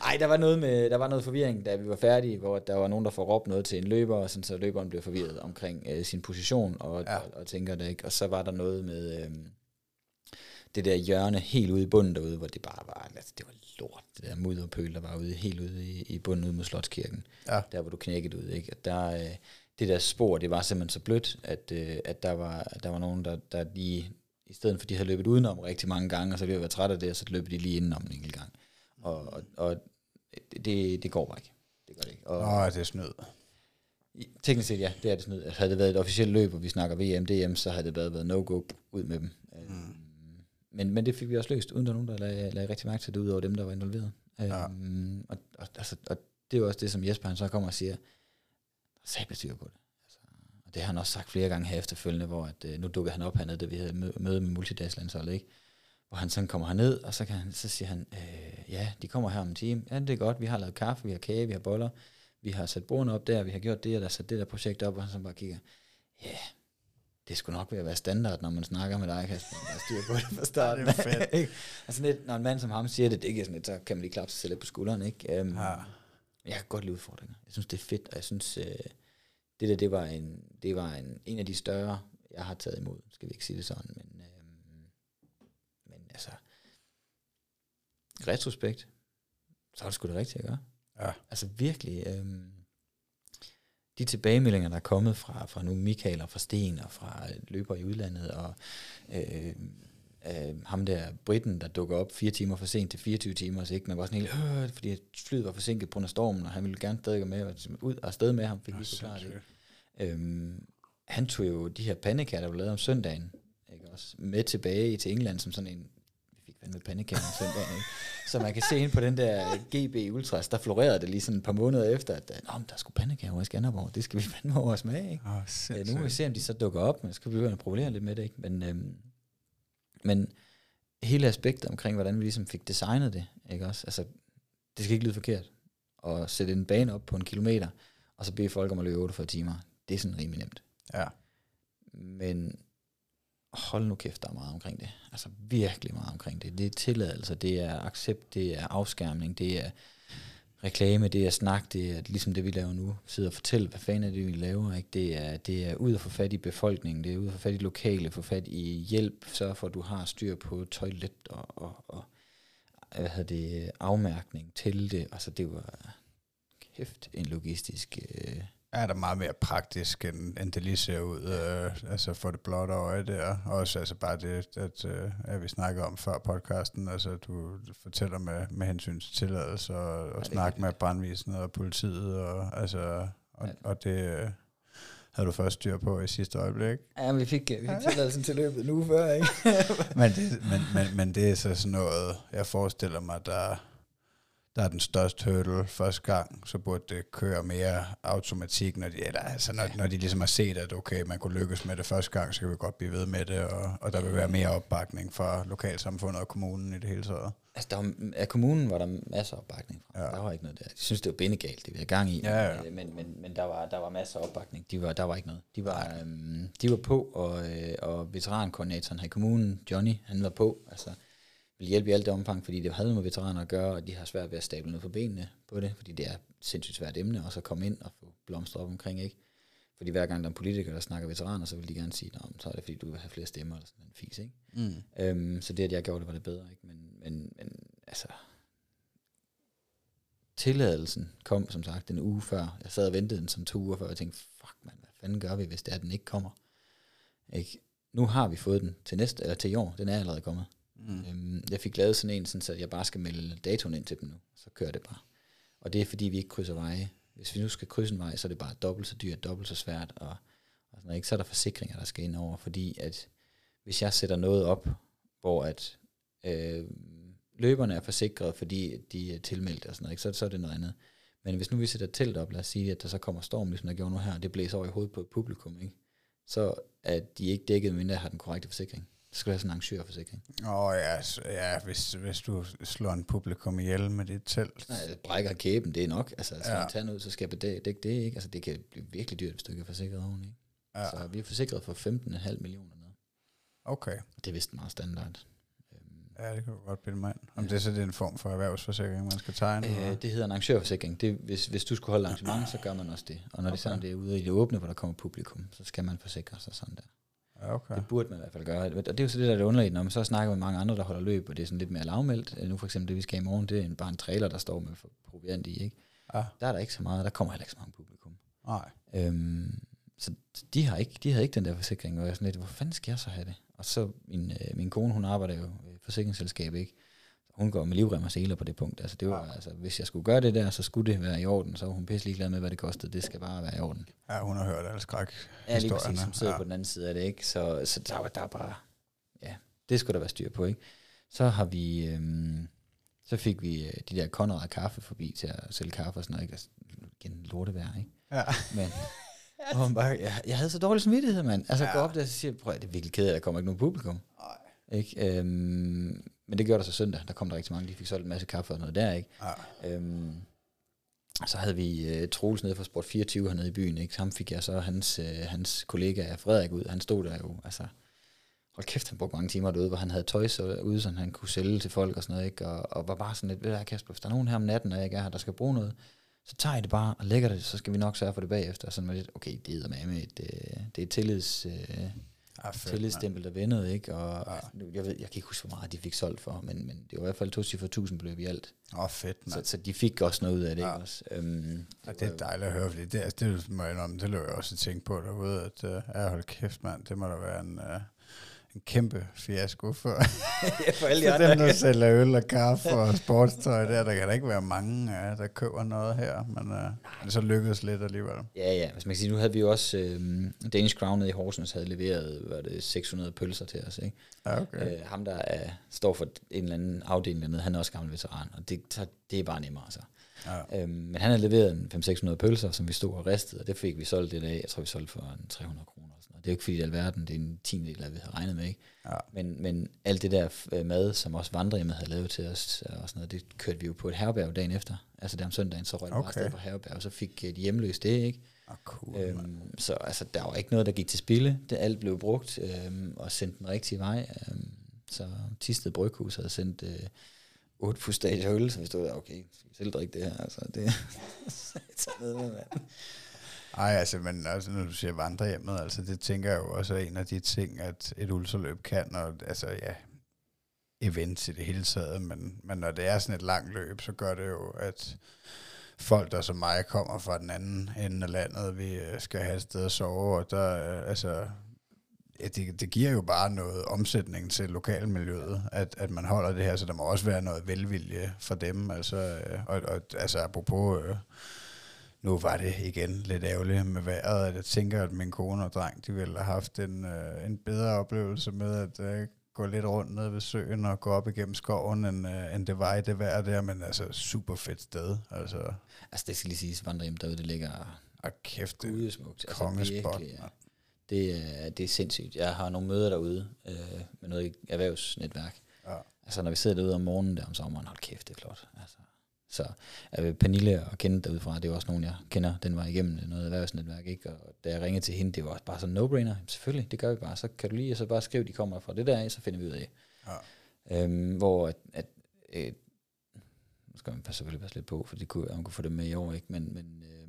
Ej, der var noget med der var noget forvirring, da vi var færdige, hvor der var nogen, der får råbt noget til en løber, og sådan, så løberen blev forvirret omkring øh, sin position, og, ja. og, og, tænker det ikke. Og så var der noget med øh, det der hjørne helt ude i bunden derude, hvor det bare var, altså, det var lort, det der mudderpøl, der var ude, helt ude i, i bunden ude mod Slotskirken. Ja. Der, hvor du knækkede ud, ikke? Og der, øh, det der spor, det var simpelthen så blødt, at, øh, at der, var, der var nogen, der, der lige, i stedet for de havde løbet udenom rigtig mange gange, og så ville jeg være træt af det, og så løb de lige indenom en enkelt gang. Og, og, og det, det går bare ikke. Det gør det ikke. Og, Nå, det er snyd. Teknisk set, ja, det er det snyd. Havde det været et officielt løb, og vi snakker VM, DM, så havde det været, været no-go ud med dem. Mm. Men, men det fik vi også løst, uden der nogen, der lagde, lagde rigtig mærke til det, ud over dem, der var involveret. Ja. Um, og, og, altså, og det er jo også det, som Jesper han så kommer og siger, der er styr på det. Altså, og det har han også sagt flere gange her efterfølgende, hvor at, øh, nu dukker han op hernede, da vi havde mø- møde med multidagslandsholdet, ikke? Hvor han sådan kommer herned, og så, kan han, så siger han, øh, ja, de kommer her om en time. Ja, det er godt, vi har lavet kaffe, vi har kage, vi har boller, vi har sat bordene op der, vi har gjort det, og der er sat det der projekt op, og han så bare kigger, ja, yeah, det skulle nok ved at være standard, når man snakker med dig, Kasper, er styr på det fra starten. Det er fedt. altså lidt, når en mand som ham siger det, det ikke er sådan lidt, så kan man lige klappe sig selv lidt på skulderen, ikke? Um, Ja. Jeg kan godt lide udfordringer. Jeg synes, det er fedt, og jeg synes, øh, det der, det var, en, det var en, en af de større, jeg har taget imod, skal vi ikke sige det sådan, men, øh, men altså, retrospekt, så var det sgu det rigtige at gøre. Ja. Altså virkelig, øh, de tilbagemeldinger, der er kommet fra, fra nu Michael og fra Sten og fra løber i udlandet, og øh, øh, ham der Britten, der dukker op fire timer for sent til 24 timer, så ikke man var sådan helt, øh, fordi flyet var forsinket på grund af stormen, og han ville gerne stadig med, og ud og afsted med ham, fik lige forklaret det. Øhm, han tog jo de her pandekager, der blev lavet om søndagen, ikke også, med tilbage til England som sådan en, vi fandme pandekager om søndagen, ikke? Så man kan se ind på den der GB Ultras, der florerede det lige sådan et par måneder efter, at Nå, men der skulle pandekager i Skanderborg, det skal vi fandme over at smage, ikke? Åh, Øh, sindssygt. nu må vi se, om de så dukker op, men så skal vi begynde at probleme lidt med det, ikke? Men, øhm, men hele aspektet omkring, hvordan vi ligesom fik designet det, ikke også? Altså, det skal ikke lyde forkert. At sætte en bane op på en kilometer, og så bede folk om at løbe 48 timer, det er sådan rimelig nemt. Ja. Men hold nu kæft, der er meget omkring det. Altså virkelig meget omkring det. Det er tilladelse, det er accept, det er afskærmning, det er reklame, det er snak, det er ligesom det, vi laver nu. Sidde og fortælle, hvad fanden er det, vi laver. Ikke? Det, er, det er ud at få fat i befolkningen, det er ud at få fat i lokale, få fat i hjælp, sørge for, at du har styr på toilet og, og, og hvad hedder det, afmærkning til det. Altså, det var kæft en logistisk... Øh, er der meget mere praktisk, end, end det lige ser ud, øh, altså for det blotte øje der. Også altså bare det, at, øh, at vi snakker om før podcasten, altså du fortæller med, med hensyn til tilladelse og, og ja, snakke med brandvisende og politiet, og, altså, og, ja. og det øh, havde du først styr på i sidste øjeblik. Ja, vi fik, vi fik tilladelsen til løbet nu før, ikke? men, det, men, men, men det er så sådan noget, jeg forestiller mig, der der er den største hurdle første gang, så burde det køre mere automatik, når de, eller, altså, når, når de ligesom har set, at okay, man kunne lykkes med det første gang, så kan vi godt blive ved med det, og, og der vil være mere opbakning fra lokalsamfundet og kommunen i det hele taget. Altså, der var, af kommunen var der masser af opbakning fra. Ja. Der var ikke noget der. De synes, det var bindegalt, det vi havde gang i. Ja, ja. Men, men, men, men der, var, der var masser af opbakning. De var, der var ikke noget. De var, øhm, de var på, og, øh, og veterankoordinatoren her i kommunen, Johnny, han var på. Altså, vil hjælpe i alt det omfang, fordi det havde med veteraner at gøre, og de har svært ved at stable noget på benene på det, fordi det er sindssygt svært emne, og så komme ind og få blomster op omkring, ikke? Fordi hver gang der er en politiker, der snakker veteraner, så vil de gerne sige, Nå, så er det fordi, du vil have flere stemmer, eller sådan en fis, ikke? Mm. Øhm, så det, at jeg gjorde det, var det bedre, ikke? Men, men, men altså, tilladelsen kom, som sagt, en uge før. Jeg sad og ventede den som to uger før, og jeg tænkte, fuck man, hvad fanden gør vi, hvis det er, den ikke kommer? Ikke? Nu har vi fået den til næste, eller til i år, den er allerede kommet. Mm. Øhm, jeg fik lavet sådan en, sådan, så jeg bare skal melde datoen ind til dem nu, så kører det bare. Og det er fordi, vi ikke krydser veje. Hvis vi nu skal krydse en vej, så er det bare dobbelt så dyrt, dobbelt så svært, og, og sådan, ikke? så er der forsikringer, der skal ind over, fordi at hvis jeg sætter noget op, hvor at øh, løberne er forsikret, fordi de er tilmeldt og sådan noget, ikke? Så, så er det noget andet. Men hvis nu vi sætter telt op, lad os sige, at der så kommer storm, ligesom der gjorde nu her, og det blæser over i hovedet på et publikum, ikke? så er de ikke dækket, mindre har den korrekte forsikring. Det skal være sådan en arrangørforsikring. Åh oh, ja, ja hvis, hvis du slår en publikum ihjel med dit telt. Nej, det brækker kæben, det er nok. Altså, skal ja. man tage noget, så skal jeg dække det, ikke? Altså, det kan blive virkelig dyrt, hvis du ikke er forsikret ordentligt. Ja. Så vi er forsikret for 15,5 millioner med. Okay. Det er vist meget standard. Ja, det kan du godt bilde mig ind. Om ja. det så det er en form for erhvervsforsikring, man skal tegne? Øh, det hedder en arrangørforsikring. Det, hvis, hvis du skulle holde arrangement, så gør man også det. Og når okay. det, sådan, det er ude i det åbne, hvor der kommer publikum, så skal man forsikre sig sådan der. Okay. Det burde man i hvert fald gøre. Og det er jo så det, der er det underligt, når man så snakker med mange andre, der holder løb, og det er sådan lidt mere lavmældt. Nu for eksempel det, vi skal i morgen, det er bare en trailer, der står med proviant i. Ikke? Ja. Der er der ikke så meget, der kommer heller ikke så mange publikum. Nej. Øhm, så de har ikke, de havde ikke den der forsikring, og jeg sådan lidt, hvor fanden skal jeg så have det? Og så min, øh, min kone, hun arbejder jo i forsikringsselskab, ikke? Hun går med livrem og seler på det punkt. Altså, det var, ja. altså, hvis jeg skulle gøre det der, så skulle det være i orden. Så var hun pisselig glad med, hvad det kostede. Det skal bare være i orden. Ja, hun har hørt alle skræk Ja, lige præcis, som sidder ja. på den anden side af det. Ikke? Så, så der, var, der er bare, ja, det skulle der være styr på. Ikke? Så har vi, øhm, så fik vi øh, de der Conrad kaffe forbi til at sælge kaffe og sådan noget. Ikke? Altså, igen, ikke? Ja. Men, og bare, jeg, jeg havde så dårlig samvittighed, mand. Altså, ja. gå op der og siger, prøv, det er virkelig kedeligt, at der kommer ikke nogen publikum. Nej. Ikke? Øhm, men det gjorde der så søndag. Der kom der rigtig mange. De fik solgt en masse kaffe og noget der, ikke? Ja. Øhm, så havde vi uh, Troels nede fra Sport 24 hernede i byen, ikke? Ham fik jeg så hans, uh, hans kollega Frederik ud. Han stod der jo, altså, hold kæft, han brugte mange timer derude, hvor han havde tøj så ude, så han kunne sælge til folk og sådan noget, ikke? Og, og var bare sådan lidt, ved du Kasper, hvis der er nogen her om natten, og jeg ikke er her, der skal bruge noget, så tager I det bare og lægger det, så skal vi nok sørge for det bagefter. Sådan lidt, okay, det er med et, det er tillids, uh, ja, tillidsstempel, der vendede, ikke? Og ja. jeg, ved, jeg kan ikke huske, hvor meget de fik solgt for, men, men det var i hvert fald to for tusind beløb i alt. Åh, oh, fedt, man. Så, så, de fik også noget ud af det, ikke også? Um, ja, det er dejligt at høre, fordi det, altså, det, må jeg det løber jeg også tænke på derude, at uh, jeg holdt kæft, mand, det må da være en... Uh, en kæmpe fiasko for, ja, for alle de andre. dem, der sælger øl og kaffe og sportstøj der. Der kan da ikke være mange, ja, der køber noget her, men uh, det så lykkedes lidt alligevel. Ja, ja. Hvis man kan sige, nu havde vi jo også uh, Danish Crown nede i Horsens, havde leveret hvad det, 600 pølser til os. Ikke? Ja, okay. Uh, ham, der er, står for en eller anden afdeling dernede, han er også gammel veteran, og det, så, det er bare nemmere. Altså. Ja. Øhm, men han havde leveret en 500-600 pølser, som vi stod og ristede, og det fik vi solgt det dag. Jeg tror, vi solgte for en 300 kroner. Det er jo ikke fordi, det er alverden, det er en tiendel af, vi havde regnet med, ikke? Ja. Men, men alt det der øh, mad, som også vandrehjemmet havde lavet til os, og sådan noget, det kørte vi jo på et herberg dagen efter. Altså der om søndagen, så røg okay. bare på herberg, og så fik øh, de hjemløse det, ikke? Ah, cool, øhm, så altså, der var ikke noget, der gik til spille. Det alt blev brugt øhm, og sendt den rigtige vej. Øhm, så Tisted Bryghus havde sendt øh, otte fustager øl, så vi stod der, okay, skal vi selv drikke det her? Altså, det ned med, mand. Nej, altså, men altså, når du siger vandrehjemmet, altså, det tænker jeg jo også er en af de ting, at et ultraløb kan, og altså, ja, events i det hele taget, men, men når det er sådan et langt løb, så gør det jo, at folk, der som mig kommer fra den anden ende af landet, vi øh, skal have et sted at sove, og der, øh, altså, ja, det, det giver jo bare noget omsætning til lokalmiljøet, at, at man holder det her, så der må også være noget velvilje for dem, altså, øh, og, og altså apropos, øh, nu var det igen lidt ærgerligt med vejret, at jeg tænker, at min kone og dreng, de ville have haft en, øh, en bedre oplevelse med at øh, gå lidt rundt ned ved søen og gå op igennem skoven, end, øh, end det var i det vejr der, men altså super fedt sted. Altså, Altså, det skal lige siges, vandrehjem derude, det ligger og kæft, det gudesmukt. Altså, virkelig, ja. det, er, det er sindssygt. Jeg har nogle møder derude øh, med noget erhvervsnetværk. Ja. Altså, når vi sidder derude om morgenen der om sommeren, hold kæft, det er flot. Altså, så øh, Pernille og Kenneth derudefra, det er jo også nogen, jeg kender den vej igennem noget erhvervsnetværk, ikke? Og da jeg ringede til hende, det var også bare sådan no-brainer. Selvfølgelig, det gør vi bare. Så kan du lige så bare skrive, de kommer fra det der af, så finder vi ud af. Ja. Øhm, hvor at, at øh, nu skal man passe, selvfølgelig passe lidt på, for det kunne, man kunne få det med i år, ikke? Men, men øhm,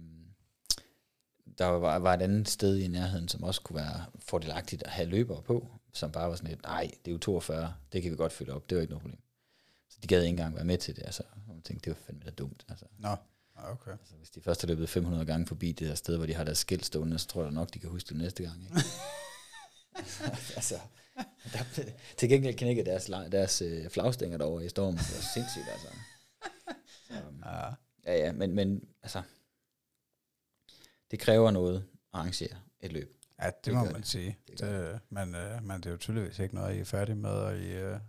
der var, var et andet sted i nærheden, som også kunne være fordelagtigt at have løbere på, som bare var sådan lidt, nej, det er jo 42, det kan vi godt fylde op, det var ikke noget problem. Så de gad ikke engang være med til det, altså, tænkte, det var fandme da dumt, altså. Nå, okay. altså. Hvis de først har løbet 500 gange forbi det der sted, hvor de har deres skilt stående, så tror jeg nok, de kan huske det næste gang, ikke? altså, der, til gengæld knækkede deres, deres øh, flagstænger derovre i stormen, det var sindssygt, altså. Så, Ja. Ja, ja, men, men altså, det kræver noget at arrangere et løb. Ja, det, Det må man det. sige. Det det, men, øh, men det er jo tydeligvis ikke noget, I er færdige med, og I, øh,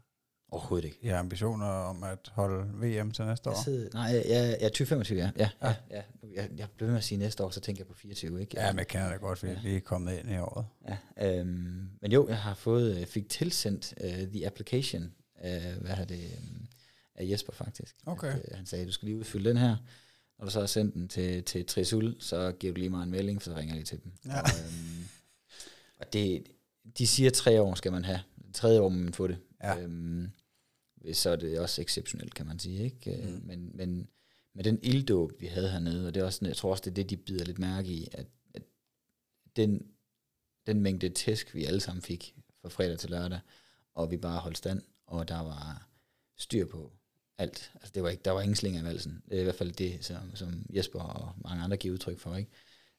Overhovedet ikke. I har ambitioner om at holde VM til næste år. Jeg sidder, nej, jeg, jeg, jeg er 2025, ja. Ja, Ja. ja. Jeg, jeg blev med at sige næste år, så tænker jeg på 24, ikke? Ja, men jeg kender det godt, fordi Ja. vi er kommet ind i året. Ja, øhm, men jo, jeg har fået, øh, fik tilsendt uh, the application, uh, hvad har det, um, af Jesper faktisk. Okay. At, uh, han sagde, du skal lige udfylde den her. Når du så har sendt den til, til Trisul, så giver du lige mig en melding, så ringer jeg lige til dem. Ja. Og, øhm, og det, de siger, tre år skal man have. Tredje år må man få det. Ja. Øhm, så er det også exceptionelt, kan man sige. Ikke? Mm. Mm. Men, men med den ilddåb, vi havde hernede, og det er også, jeg tror også, det er det, de bider lidt mærke i, at, at den, den mængde tæsk, vi alle sammen fik fra fredag til lørdag, og vi bare holdt stand, og der var styr på alt. Altså, det var ikke, der var ingen slinger i valsen. Det er i hvert fald det, som, som Jesper og mange andre giver udtryk for, ikke?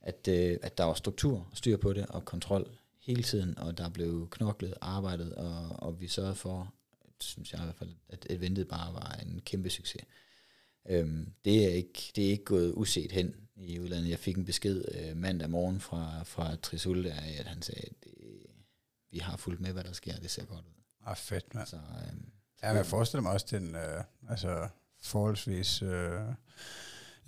At, øh, at der var struktur, styr på det, og kontrol hele tiden, og der blev knoklet, arbejdet, og, og vi sørgede for, synes jeg i hvert fald, at eventet bare var en kæmpe succes. Øhm, det, er ikke, det er ikke gået uset hen i udlandet. Jeg fik en besked øh, mandag morgen fra, fra Trisul, der, at han sagde, at det, vi har fulgt med, hvad der sker, det ser godt ud. Ah, fedt, mand. Så, øhm, Ja, men jeg forestiller mig også, den øh, altså, forholdsvis øh,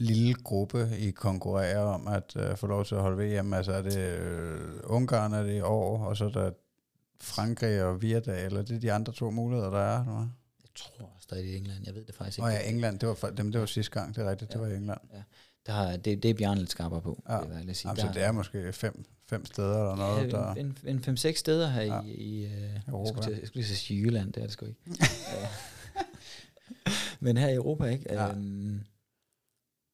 lille gruppe, I konkurrerer om at øh, få lov til at holde VM. Altså er det øh, Ungarn er det i år, og så er der Frankrig og Virdag, eller det er de andre to muligheder, der er nu? jeg tror stadig i England. Jeg ved det faktisk ikke. oh, ja, England, det var, for, dem, det var sidste gang, det er rigtigt, ja. det Ja. var i England. Der har, det, det er Bjørn lidt skarpere på, Ja. vil jeg sige. Jamen, så Der- det er måske fem, fem steder eller noget, ja, der... en, en, fem-seks steder her Ja. ja. i, i øh, jeg, Europa. skulle jeg skulle lige sige Jylland, det er det sgu ikke. Ja. Men her i Europa, ikke? Ja. Øhm,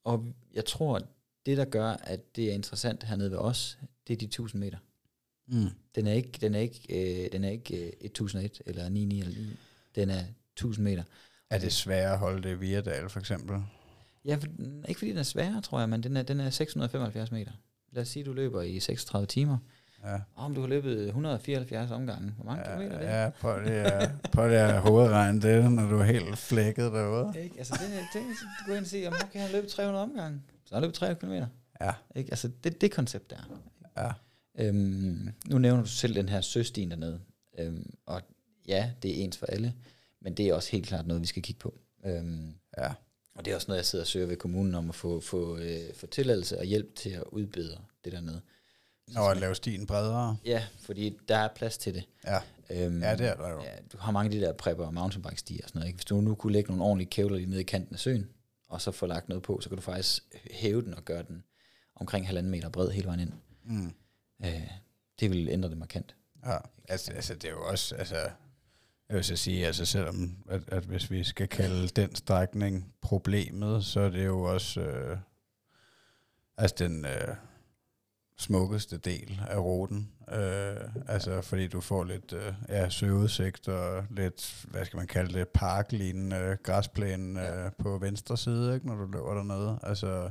og jeg tror, det der gør, at det er interessant hernede ved os, det er de 1000 meter. Mm. Den er ikke, den er ikke, øh, den er ikke øh, 1001 eller 99 eller 9. Den er 1000 meter. Er det sværere at holde det i Virdal, for eksempel? Ja, for, ikke fordi den er sværere, tror jeg, men den er, den er 675 meter. Lad os sige, du løber i 36 timer. Ja. Om du har løbet 174 omgange. Hvor mange kilometer er det? Ja, prøv det prøv det at hovedregne det, når du er helt flækket derude. Ikke? Altså, det, det, du går ind og siger, okay, han har løbet 300 omgange. Så har han løbet 300 km. Ja, Ikke? Altså, det, det koncept der. ja. Øhm, nu nævner du selv den her søstien dernede. Øhm, og ja, det er ens for alle. Men det er også helt klart noget, vi skal kigge på. Øhm, ja. og det er også noget, jeg sidder og søger ved kommunen om at få, få, øh, få tilladelse og hjælp til at udbedre det dernede. Og at lave stien bredere. Ja, fordi der er plads til det. Ja, Øhm, ja det er der jo. Ja, du har mange af de der prepper og mountainbike stier og sådan noget. Ikke? Hvis du nu kunne lægge nogle ordentlige kævler lige nede i kanten af søen, og så få lagt noget på, så kan du faktisk hæve den og gøre den omkring halvanden meter bred hele vejen ind. Mm. Øh, det vil ændre det markant. Ja, altså, altså det er jo også, altså, Jeg vil så sige, altså selvom, at, at hvis vi skal kalde den strækning problemet, så er det jo også øh, altså den øh, smukkeste del af ruten. Øh, altså fordi du får lidt øh, ja, søudsigt og lidt, hvad skal man kalde det, parklignende øh, græsplæne øh, på venstre side, ikke, når du løber dernede. Altså,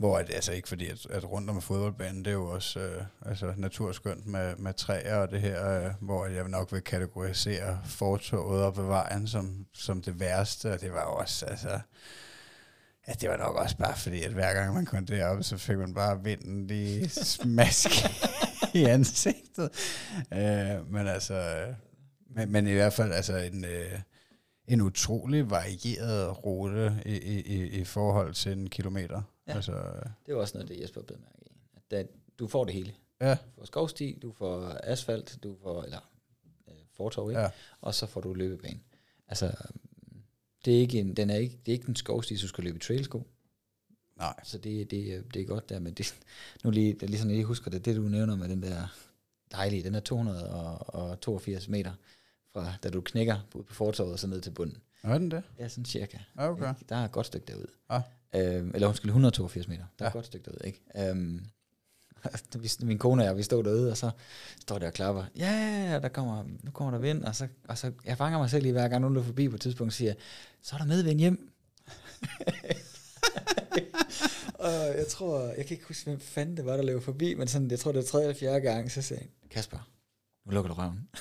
hvor at, altså ikke fordi, at, at rundt om fodboldbanen, det er jo også øh, altså naturskønt med, med træer og det her, øh, hvor jeg nok vil kategorisere fortoget op ad vejen som, som det værste, og det var også, altså, Ja, det var nok også bare fordi, at hver gang man kom derop, så fik man bare vinden lige smask i ansigtet. Øh, men altså, men, men i hvert fald altså en, øh, en utrolig varieret rute i, i, i forhold til en kilometer. Ja. Altså, Det var også noget, det Jesper blev mærke i. At da, du får det hele. ja, Du får skovsti, du får asfalt, du får, eller øh, fortov, ikke? ja, og så får du løbebane. Altså, det er ikke en, den er ikke, det er ikke en skovsti, du skal løbe i trailsko. nej. Så det, det, det er godt der, men det, nu lige, det ligesom jeg lige husker det, det du nævner med den der dejlige, den er 282 meter fra, da du knækker ud på fortovet og så ned til bunden. Er den det? Ja, sådan cirka. Okay. Ikke? Der er et godt stykke derud. Ah. Øhm, eller undskyld, 182 meter. Der er Ja. et godt stykke derud, ikke? Øhm, min kone og jeg, vi stod derude, og så står der og klapper. Ja, ja, ja, der kommer, nu kommer der vind, og så, og så jeg fanger mig selv i hver gang, nogen løber forbi på et tidspunkt, og siger, så er der medvind hjem. og jeg tror, jeg kan ikke huske, hvem fanden det var, der løb forbi, men sådan, jeg tror, det er tredje eller fjerde gang, så sagde han, Kasper, nu lukker du røven.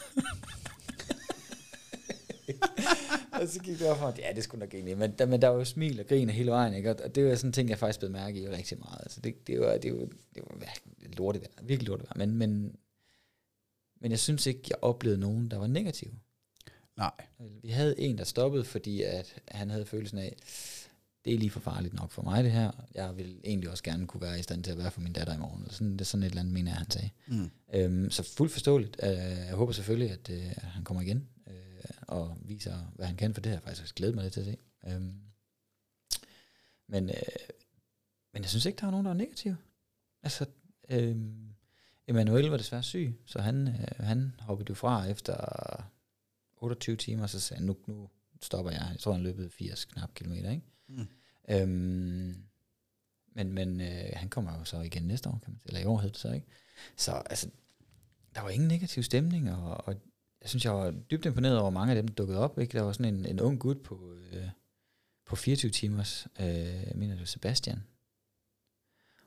og så gik det op for mig, ja, det skulle nok egentlig, men, der, men der var jo smil og grin hele vejen, ikke? Og det var sådan en ting, jeg faktisk blev mærke i rigtig meget. Altså, det, det, var, det, var, det var virkelig lortet vejr, virkelig lortet vejr. Men, men, men jeg synes ikke, jeg oplevede nogen, der var negativ. Nej. Vi havde en, der stoppede, fordi at han havde følelsen af, det er lige for farligt nok for mig det her. Jeg vil egentlig også gerne kunne være i stand til at være for min datter i morgen. Eller sådan, det er sådan et eller andet, mener jeg, han sagde. Mm. Øhm, så fuldt forståeligt. Øh, jeg håber selvfølgelig, at øh, han kommer igen og viser, hvad han kan, for det jeg faktisk også glædet mig lidt til at se. Øhm, men, øh, men jeg synes ikke, der var nogen, der var negativ. Altså, øh, Emanuel var desværre syg, så han, øh, han hoppede jo fra efter 28 timer, så sagde han, nu, nu stopper jeg. Jeg tror, han løbet 80 knap kilometer, ikke? Mm. Øhm, men men øh, han kommer jo så igen næste år, kan man sige. Eller i år hed det så, ikke? Så altså, der var ingen negativ stemning, og, og jeg synes, jeg var dybt imponeret over mange af dem, der dukkede op. Ikke? Der var sådan en, en ung gut på, øh, på 24 timers, øh, jeg mener det var Sebastian.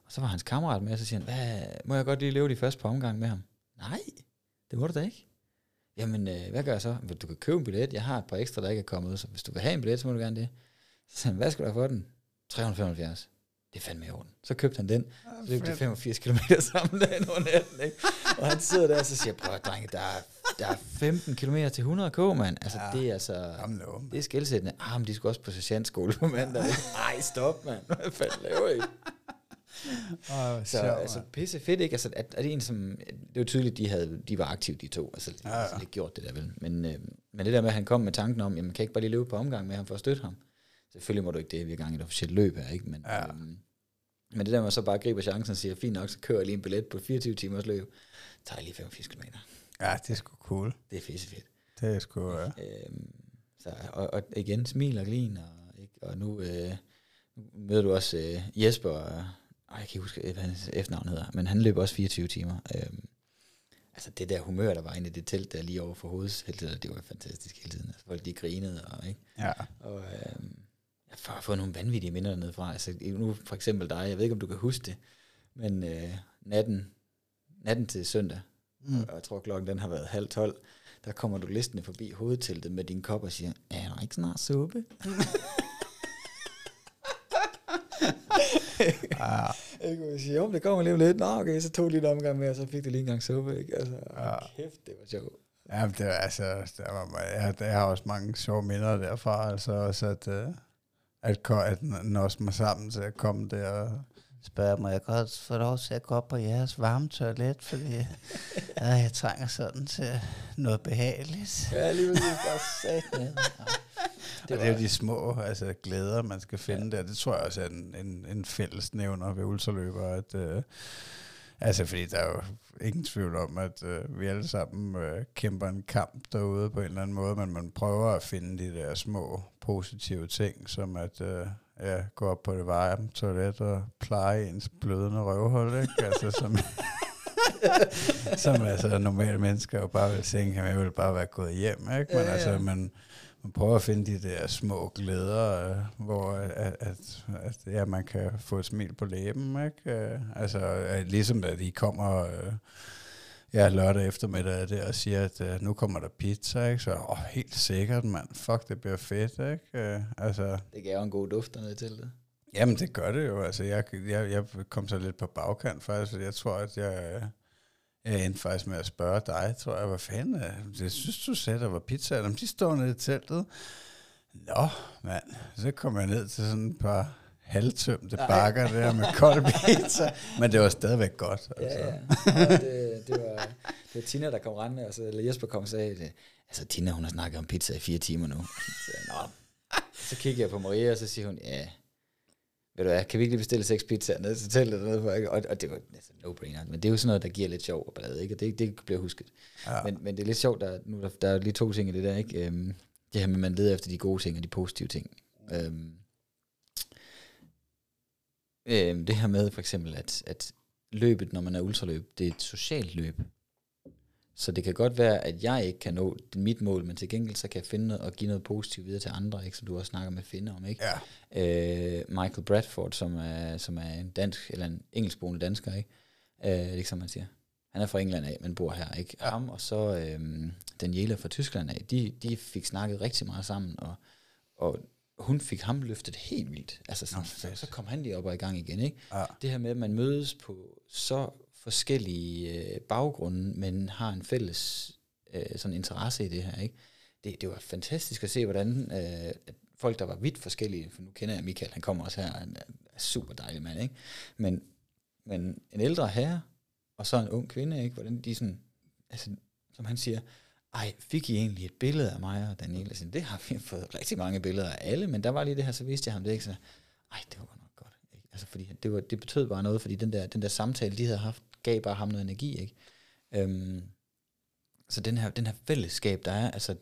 Og så var hans kammerat med, og så siger han, hvad, må jeg godt lige leve de første par omgang med ham? Nej, det må du da ikke. Jamen, øh, hvad gør jeg så? Du kan købe en billet. Jeg har et par ekstra, der ikke er kommet så hvis du vil have en billet, så må du gerne det. Så sagde han, hvad skal du have for den? 375. Det er fandme i orden. Så købte han den. Så løb de 85 km sammen dagen over natten, ikke? Og han sidder der og så siger, prøv drenge, der er, der er 15 km til 100 k, mand. Altså, Ja. det er altså... Kom nu. Det er skældsættende. Ah, men de skulle også på sergeantskole på mandag. Ej, stop, mand. Hvad fanden laver I? Åh, Så altså, pisse fedt, ikke? Altså, at, at en som, det var tydeligt, de, havde, de var aktive, de to. Altså, Ja, har ja. altså lidt gjort det der vel. Men, øh, men det der med, at han kom med tanken om, jamen, kan jeg ikke bare lige løbe på omgang med ham for at støtte ham? Selvfølgelig må du ikke det, vi er gang i et officielt løb her, ikke? Men, Ja. øhm, men det der at så bare griber chancen og siger, fint nok, så kører jeg lige en billet på 24 timers løb, tager jeg lige 85 km. Ja, det er sgu cool. Det er fedt. Det er sgu... Uh, Øhm, så, og, og, igen, smil og glin, og, ikke? og nu, øh, nu møder du også øh, Jesper, og, øh, jeg kan ikke huske, hvad hans efternavn hedder, men han løb også 24 timer. Øhm, altså det der humør, der var inde i det telt der lige over for hovedfeltet, det var fantastisk hele tiden. Altså, folk de grinede, og, ikke? ja. og øhm, jeg har fået nogle vanvittige minder dernede fra. Altså, nu for eksempel dig, jeg ved ikke, om du kan huske det, men øh, natten, natten til søndag, Mm. og jeg tror klokken den har været halv tolv, der kommer du listende forbi hovedteltet med din kop og siger, er der ikke snart suppe? Ja, Jeg kunne sige, jo, det kommer lige om lidt. Nå, okay, så tog lige en omgang med, og så fik du lige en gang suppe, ikke? Altså, Ja. ja. kæft, det var sjovt. ja det er, altså, der var, jeg, jeg har også mange sjove minder derfra, altså også at, uh, at, at n- nå mig sammen til at komme der og spørge, må jeg godt få lov til at gå op på jeres varme toilet, fordi ja, jeg trænger sådan til noget behageligt. Ja, lige præcis, med. Det, og det er jo de små altså, glæder, man skal finde ja. der. Det tror jeg også er en, en, en fællesnævner ved ultraløber, at, øh, Altså, fordi der er jo ingen tvivl om, at øh, vi alle sammen øh, kæmper en kamp derude på en eller anden måde, men man prøver at finde de der små positive ting, som at øh, ja, gå op på det varme toilet og pleje ens blødende røvhul, ikke? Altså, som, som altså normale mennesker jo bare vil tænke, at jeg vil bare være gået hjem, ikke? Men Ja, altså, ja. man, man prøver at finde de der små glæder, øh, hvor at, at, at ja, man kan få et smil på læben, ikke? Øh, altså, at ligesom at I kommer øh, ja, lørdag eftermiddag der og siger, at øh, nu kommer der pizza, ikke? Så åh, helt sikkert, mand. Fuck, det bliver fedt, ikke? Øh, altså, Det gav jo en god duft dernede til det. Jamen, det gør det jo. Altså, jeg, jeg, jeg kom så lidt på bagkant faktisk, fordi jeg tror, at jeg, jeg endte faktisk med at spørge dig, tror jeg, hvad fanden det? synes du sagde, der var pizza, Jamen, de står nede i teltet. Nå, mand, så kom jeg ned til sådan et par halvtømte Nej. bakker der med kold pizza, men det var stadigvæk godt. Altså. Ja, ja. det, det, var, det var Tina, der kom rendende, og så, eller Jesper kom og sagde, altså Tina, hun har snakket om pizza i fire timer nu. Så, Nå. så kigger jeg på Maria, og så siger hun, ja, ved du hvad, kan vi ikke lige bestille seks pizzaer ned til teltet dernede for, ikke? Og, og det var altså no-brainer, men det er jo sådan noget, der giver lidt sjov og ballade, ikke? Og det, det bliver husket. Ja. Men, men det er lidt sjovt, der, nu der, der er lige to ting i det der, ikke? Øhm, det her med, at man leder efter de gode ting og de positive ting. Øhm, øhm, det her med for eksempel, at, at løbet, når man er ultraløb, det er et socialt løb. Så det kan godt være, at jeg ikke kan nå mit mål, men til gengæld så kan jeg finde noget og give noget positivt videre til andre, ikke? som du også snakker med Finde om. Ikke? ja. Øh, Michael Bradford, som er, som er en dansk, eller en engelskboende dansker, ikke? Øh, ikke som man siger. Han er fra England af, men bor her, ikke? Ja. Ham og så øhm, Daniela fra Tyskland af, de, de fik snakket rigtig meget sammen, og, og hun fik ham løftet helt vildt. Altså sådan, Nå, så, så kom han lige op og i gang igen, ikke? Ja. Det her med, at man mødes på så forskellige øh, baggrunde, men har en fælles øh, sådan interesse i det her, ikke? Det, det var fantastisk at se, hvordan øh, folk, der var vidt forskellige, for nu kender jeg Michael, han kommer også her, han er super dejlig mand, ikke? Men, men en ældre herre, og så en ung kvinde, ikke? Hvordan de sådan, altså, som han siger, ej, fik I egentlig et billede af mig og Daniel? Jeg siger, det har vi fået rigtig mange billeder af alle, men der var lige det her, så viste jeg ham det, ikke? Så, ej, det var nok godt. Ikke? Altså, fordi det, var, det betød bare noget, fordi den der, den der samtale, de havde haft, gav bare ham noget energi, ikke? Øhm, så den her, den her fællesskab, der er, altså,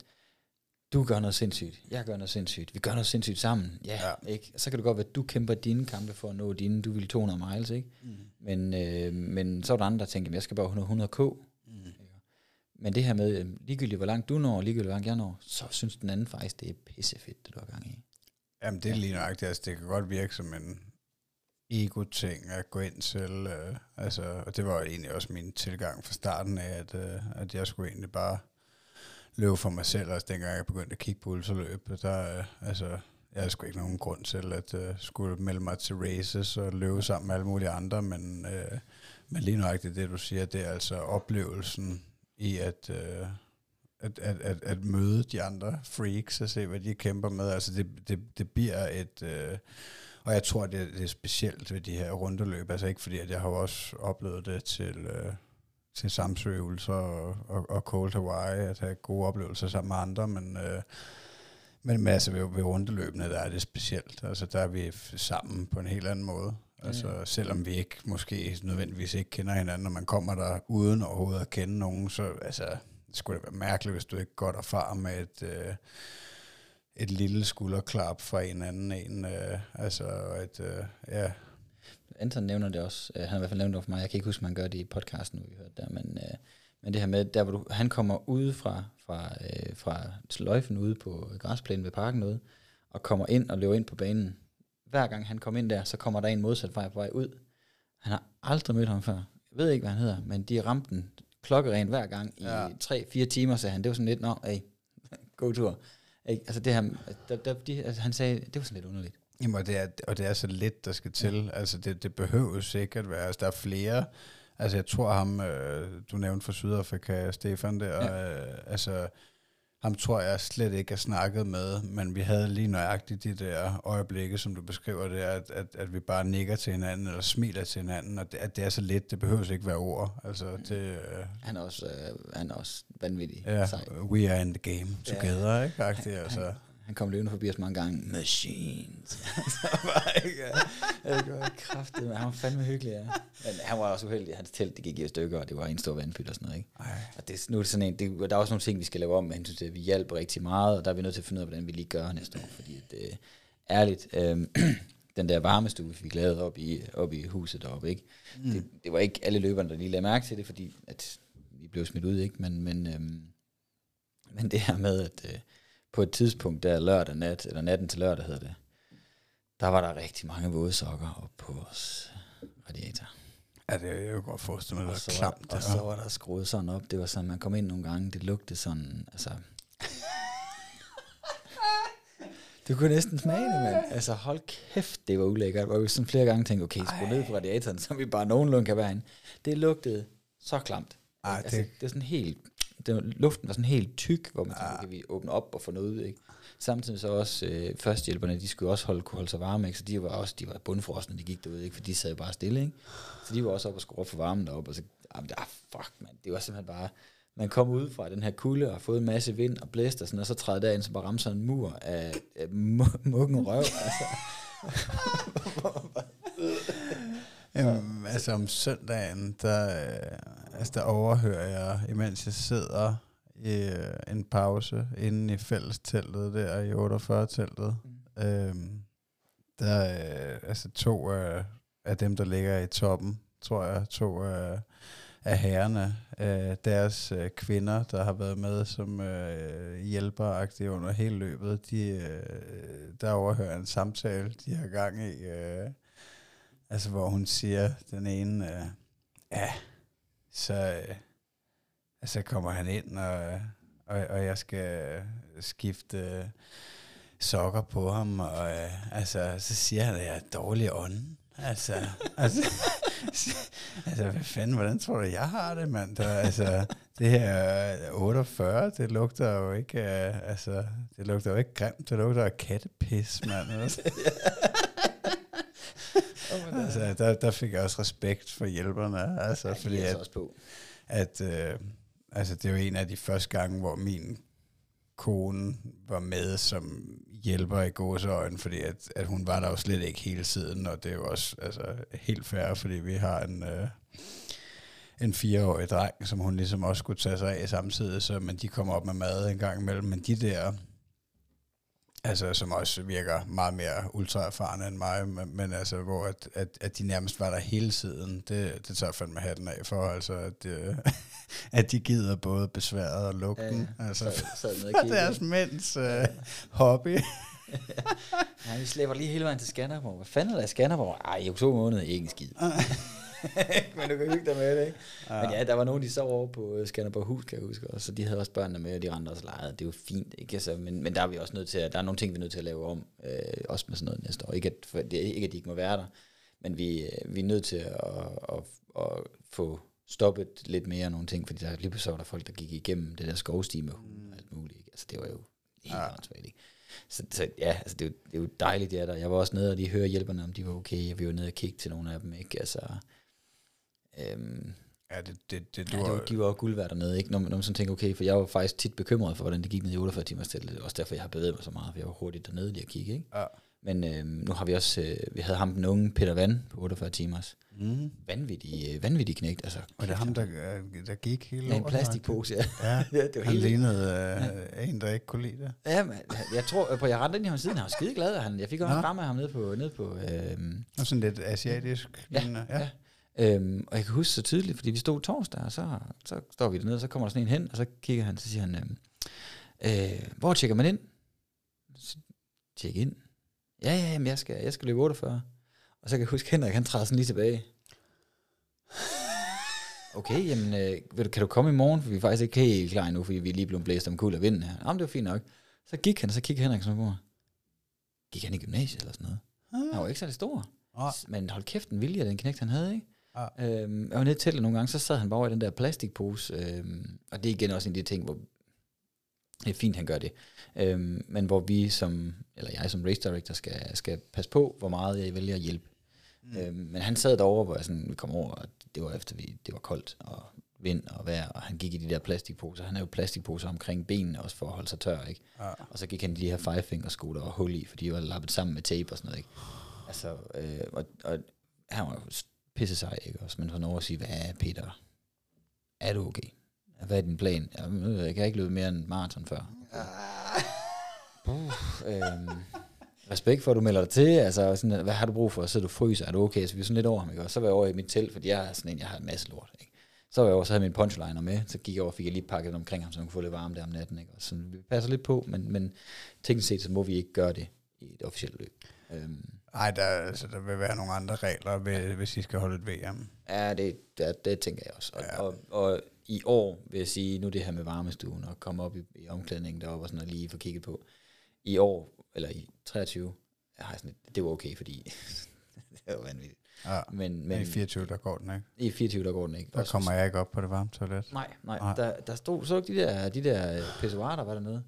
du gør noget sindssygt, jeg gør noget sindssygt, vi gør noget sindssygt sammen, ja, Ja. ikke? Så kan det godt være, at du kæmper dine kampe for at nå dine, du vil 200 miles, ikke? Mm. Men, øh, men så er der andre, der tænker, jeg skal bare 100, 100 k. Men det her med, øh, ligegyldigt hvor langt du når, ligegyldigt hvor langt jeg når, så synes den anden faktisk, det er pissefedt, det du har gang i. Jamen, det er lige nøjagtigt. Altså, det kan godt virke som en ego-ting at gå ind til. Øh, altså, og det var jo egentlig også min tilgang fra starten af, at, øh, at jeg skulle egentlig bare løbe for mig selv. Altså, dengang jeg begyndte at kigge på ultraløb, der, øh, altså, jeg havde sgu ikke nogen grund til at øh, skulle melde mig til races og løbe sammen med alle mulige andre, men, øh, men lige nøjagtigt det, du siger, det er altså oplevelsen i at... Øh, at, at, at, at møde de andre freaks og se, hvad de kæmper med. Altså det, det, det bliver et... Øh, og jeg tror, det, det er specielt ved de her rundeløb. Altså ikke fordi, at jeg har også oplevet det til, øh, til samsøvelser og, og, og Cold Hawaii, at have gode oplevelser sammen med andre, men... Øh, men, men altså ved, ved rundeløbene, der er det specielt. Altså der er vi sammen på en helt anden måde. Altså Ja. selvom vi ikke måske nødvendigvis ikke kender hinanden, når man kommer der uden overhovedet at kende nogen, så altså, det skulle det være mærkeligt, hvis du ikke godt erfarer med et, øh, et lille skulderklap fra en anden en. Øh, altså et, øh, ja, Anton nævner det også, øh, han har i hvert fald nævnt det for mig, jeg kan ikke huske, om han gør det i podcasten, vi hørte der, men, øh, men det her med, der hvor du, han kommer ude fra, fra, øh, fra sløjfen ude på græsplænen ved parken ude, og kommer ind og løber ind på banen. Hver gang han kommer ind der, så kommer der en modsat vej på vej ud. Han har aldrig mødt ham før. Jeg ved ikke, hvad han hedder, men de ramte den klokkeren hver gang i Ja. ja. 3-4 timer, sagde han. Det var sådan lidt, nå, hey, god tur. Ikke? Altså det her, der, der, de, altså han sagde, det var sådan lidt underligt. Jamen, og det, er, og det er så lidt, der skal til. Ja. Altså, det, det behøver sikkert være. Altså, der er flere. Altså, jeg tror ham, øh, du nævnte fra Sydafrika, Stefan der, ja. øh, altså, ham tror jeg slet ikke har snakket med, men vi havde lige nøjagtigt de der øjeblikke, som du beskriver det, at, at, at vi bare nikker til hinanden, eller smiler til hinanden, og det, at det er så lidt, det behøver ikke være ord. Altså, det, øh, Han er også, øh, han er også vanvittig ja, sej. we are in the game Ja. together, ikke? Agtigt, altså. Han, Han kom løbende forbi os mange gange. Machines. så var ikke, det var kraftigt, men han var fandme hyggelig, ja. Men han var også uheldig. Hans telt, det gik i stykker, og det var en stor vandpyt og sådan noget, ikke? Ej. Og det, nu er det sådan en, det, der er også nogle ting, vi skal lave om til, at vi hjælper rigtig meget, og der er vi nødt til at finde ud af, hvordan vi lige gør næste år, fordi det er ærligt, øhm, den der varmestue, vi fik lavet op i, op i huset deroppe, ikke? Mm. Det, det, var ikke alle løberne, der lige lagde mærke til det, fordi at vi blev smidt ud, ikke? Men, men, øhm, men det her med, at øh, på et tidspunkt, der lørdag nat, eller natten til lørdag hedder det, der var der rigtig mange våde sokker op på vores radiator. Ja, det er jo godt forestille mig, Og det så, er var, og så var der skruet sådan op. Det var sådan, man kom ind nogle gange, det lugtede sådan, altså... Du kunne næsten smage det, mand. Altså, hold kæft, det var ulækkert. Og vi sådan flere gange tænkte, okay, skru ned på radiatoren, så vi bare nogenlunde kan være inde. Det lugtede så klamt. Ej, altså, det, det er sådan helt... Var, luften var sådan helt tyk, hvor man tænkte, okay, vi åbne op og få noget ud, ikke? Samtidig så også øh, førstehjælperne, de skulle også holde, kunne holde sig varme, ikke? så de var også de var bundfrosne, de gik derud, ikke? for de sad bare stille. Ikke? Så de var også op og op for varmen deroppe, og så, jamen, ah, fuck, man, det var simpelthen bare, man kom ud fra den her kulde og har fået en masse vind og blæst og sådan, og så træder derind, så bare ramte sådan en mur af, af mu- muggen røv. altså. Jamen, altså om søndagen, der, øh, altså, der overhører jeg, imens jeg sidder i øh, en pause inde i fællesteltet der i 48-teltet. Mm. Øhm, der øh, altså to af, af dem, der ligger i toppen, tror jeg, to af, af herrerne, øh, deres øh, kvinder, der har været med som øh, hjælperagtige under hele løbet, de, øh, der overhører en samtale, de har gang i, øh, altså hvor hun siger, den ene, øh, ja, så, øh, så kommer han ind, og, og, og jeg skal skifte sokker på ham, og øh, altså, så siger han, at jeg er dårlig ånd. Altså, altså, altså, hvad fanden, hvordan tror du, jeg har det, mand? Der, altså, det her 48, det lugter jo ikke, uh, altså, det lugter jo ikke grimt, det lugter af kattepis, mand. Altså, altså der, der fik jeg også respekt for hjælperne, altså, Ja, fordi er at, så også på. at øh, altså, det var en af de første gange, hvor min kone var med som hjælper i gåseøjne, fordi at, at hun var der jo slet ikke hele tiden, og det er jo også altså, helt fair, fordi vi har en, øh, en fireårig dreng, som hun ligesom også skulle tage sig af samtidig, så, men de kommer op med mad en gang imellem, men de der, altså som også virker meget mere ultraerfarne end mig, men, men altså hvor at, at, at de nærmest var der hele tiden, det, det tager jeg fandme hatten af for, altså at, øh, at de gider både besværet og lugten, Ja, ja. altså for kiggede. deres mænds øh, hobby. Ja, vi slæber lige hele vejen til Skanderborg. Hvad fanden er der i Skanderborg? Ej, i oktober måned ikke en skid. men du kan hygge dig med det, ikke? Ja. Men ja, der var nogen, de sov over på øh, Skanderborg Hus, kan jeg huske, og så de havde også børnene med, og de rendte også lejet. Det er jo fint, ikke? Altså, men, men der er vi også nødt til at, der er nogle ting, vi er nødt til at lave om, øh, også med sådan noget næste år. Ikke at, for, det, ikke at de ikke må være der, men vi, øh, vi er nødt til at, at, at, at få stoppet lidt mere nogle ting, fordi der lige pludselig var der folk, der gik igennem det der skovsti med hunde og alt muligt. Ikke? Altså, det var jo helt Ja. ikke? Så, så ja, altså, det, er jo, det er jo dejligt, de er der. Jeg var også nede og lige høre hjælperne, om de var okay, vi var nede og kigge til nogle af dem, ikke? Altså, øhm, Ja, det, det, det, ja, det var, de var guld værd dernede, ikke? Når, man- når man sådan tænker, okay, for jeg var faktisk tit bekymret for, hvordan det gik ned i 48 timers er også derfor, jeg har bevæget mig så meget, for jeg var hurtigt dernede lige at kigge, ikke? Ja. Men øhm, nu har vi også, øh, vi havde ham den unge Peter Van på 48 timers. Mm. Vanvittig, øh, vanvittig knægt, altså. Og det er ham, der, øh, der gik hele Med en plastikpose, ja. Ja, ja, det var han helt lignede øh, en, der ikke kunne lide det. Ja, men jeg tror, på jeg rendte ind i ham siden, han var skide glad, og han, jeg fik også Nå. en kram af ham nede på, nede på øhm, Og sådan lidt asiatisk. Ja, lignende. ja. Øhm, og jeg kan huske så tydeligt, fordi vi stod torsdag, og så, så står vi dernede, og så kommer der sådan en hen, og så kigger han, så siger han, øhm, øh, hvor tjekker man ind? Tjek ind. Ja, ja, jamen, jeg skal, jeg skal løbe 48. Og så kan jeg huske, Henrik, han træder sådan lige tilbage. Okay, jamen, øh, kan du komme i morgen, for vi er faktisk ikke helt klar endnu, fordi vi er lige blevet blæst om kul af vinden her. Jamen, det var fint nok. Så gik han, og så kiggede Henrik sådan på mig. Gik han i gymnasiet eller sådan noget? Han var ikke særlig stor. Ah. Men hold kæft, en vilje, den knægt han havde, ikke? Ja. Øhm, jeg var nede til nogle gange, så sad han bare over i den der plastikpose, øhm, og det er igen også en af de ting, hvor det er fint, han gør det. Øhm, men hvor vi som, eller jeg som race director, skal, skal passe på, hvor meget jeg vælger at hjælpe. Mm. Øhm, men han sad derovre, hvor jeg sådan, vi kom over, og det var efter, vi, det var koldt, og vind og vejr, og han gik i de der plastikposer. Han havde jo plastikposer omkring benene også for at holde sig tør, ikke? Ja. Og så gik han i de her five finger sko, der var hul i, fordi de var lappet sammen med tape og sådan noget, ikke? Altså, øh, og, og han var jo pisse sej, ikke? Også, men for over at sige, hvad er Peter? Er du okay? Hvad er din plan? Jeg, jeg kan ikke løbe mere end maraton før. Uh, øhm, respekt for, at du melder dig til. Altså, sådan, hvad har du brug for? Så du fryser. Er du okay? Så vi er sådan lidt over ham, ikke? Og så var jeg over i mit telt, fordi jeg er sådan en, jeg har en masse lort, ikke? Så var jeg over, så havde min punchliner med. Så gik jeg over og fik jeg lige pakket omkring ham, så han kunne få lidt varme der om natten, ikke? Og så vi passer lidt på, men, men teknisk set, så må vi ikke gøre det i et officielt løb. Øhm, Ej, der, altså, der vil være nogle andre regler, ved, hvis I skal holde et VM. Ja, det, det, det tænker jeg også. Og, Ja. og, og i år vil jeg sige, nu det her med varmestuen og komme op i, i omklædningen deroppe og sådan noget lige få kigget på. I år, eller i 23, jeg har sådan et, det var okay, fordi det var vanvittigt. Ja. Men, Men i 24, der går den ikke. i 24, der går den ikke. Der Også- kommer jeg ikke op på det varme toilet. Nej, nej, Nej. Der, der stod, så du de der, de der pissoirer, der var dernede?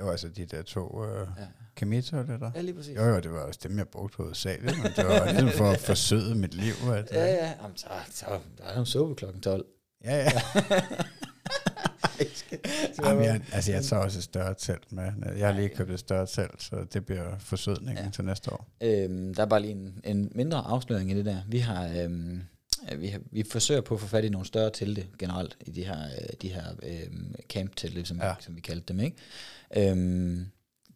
Jo, altså de der to øh, Ja. kemitoiletter. ja, lige præcis. Jo, jo, det var også dem, jeg brugte hovedsageligt, men det var ligesom for at forsøde mit liv. At, Ja, ja, Jamen, så, så, der er jo suppe klokken 12. ja. ja. Jamen, jeg altså, jeg tager også et større telt med. Jeg har lige købt et større telt, så det bliver forsødningen ja. Til næste år. Øhm, der er bare lige en, en mindre afsløring i det der. Vi har, øhm, øh, vi, har, vi forsøger på at få fat i nogle større telte generelt i de her, øh, de her øhm, camp-telte, som, Ja. som vi kaldte dem. Ikke? Øhm,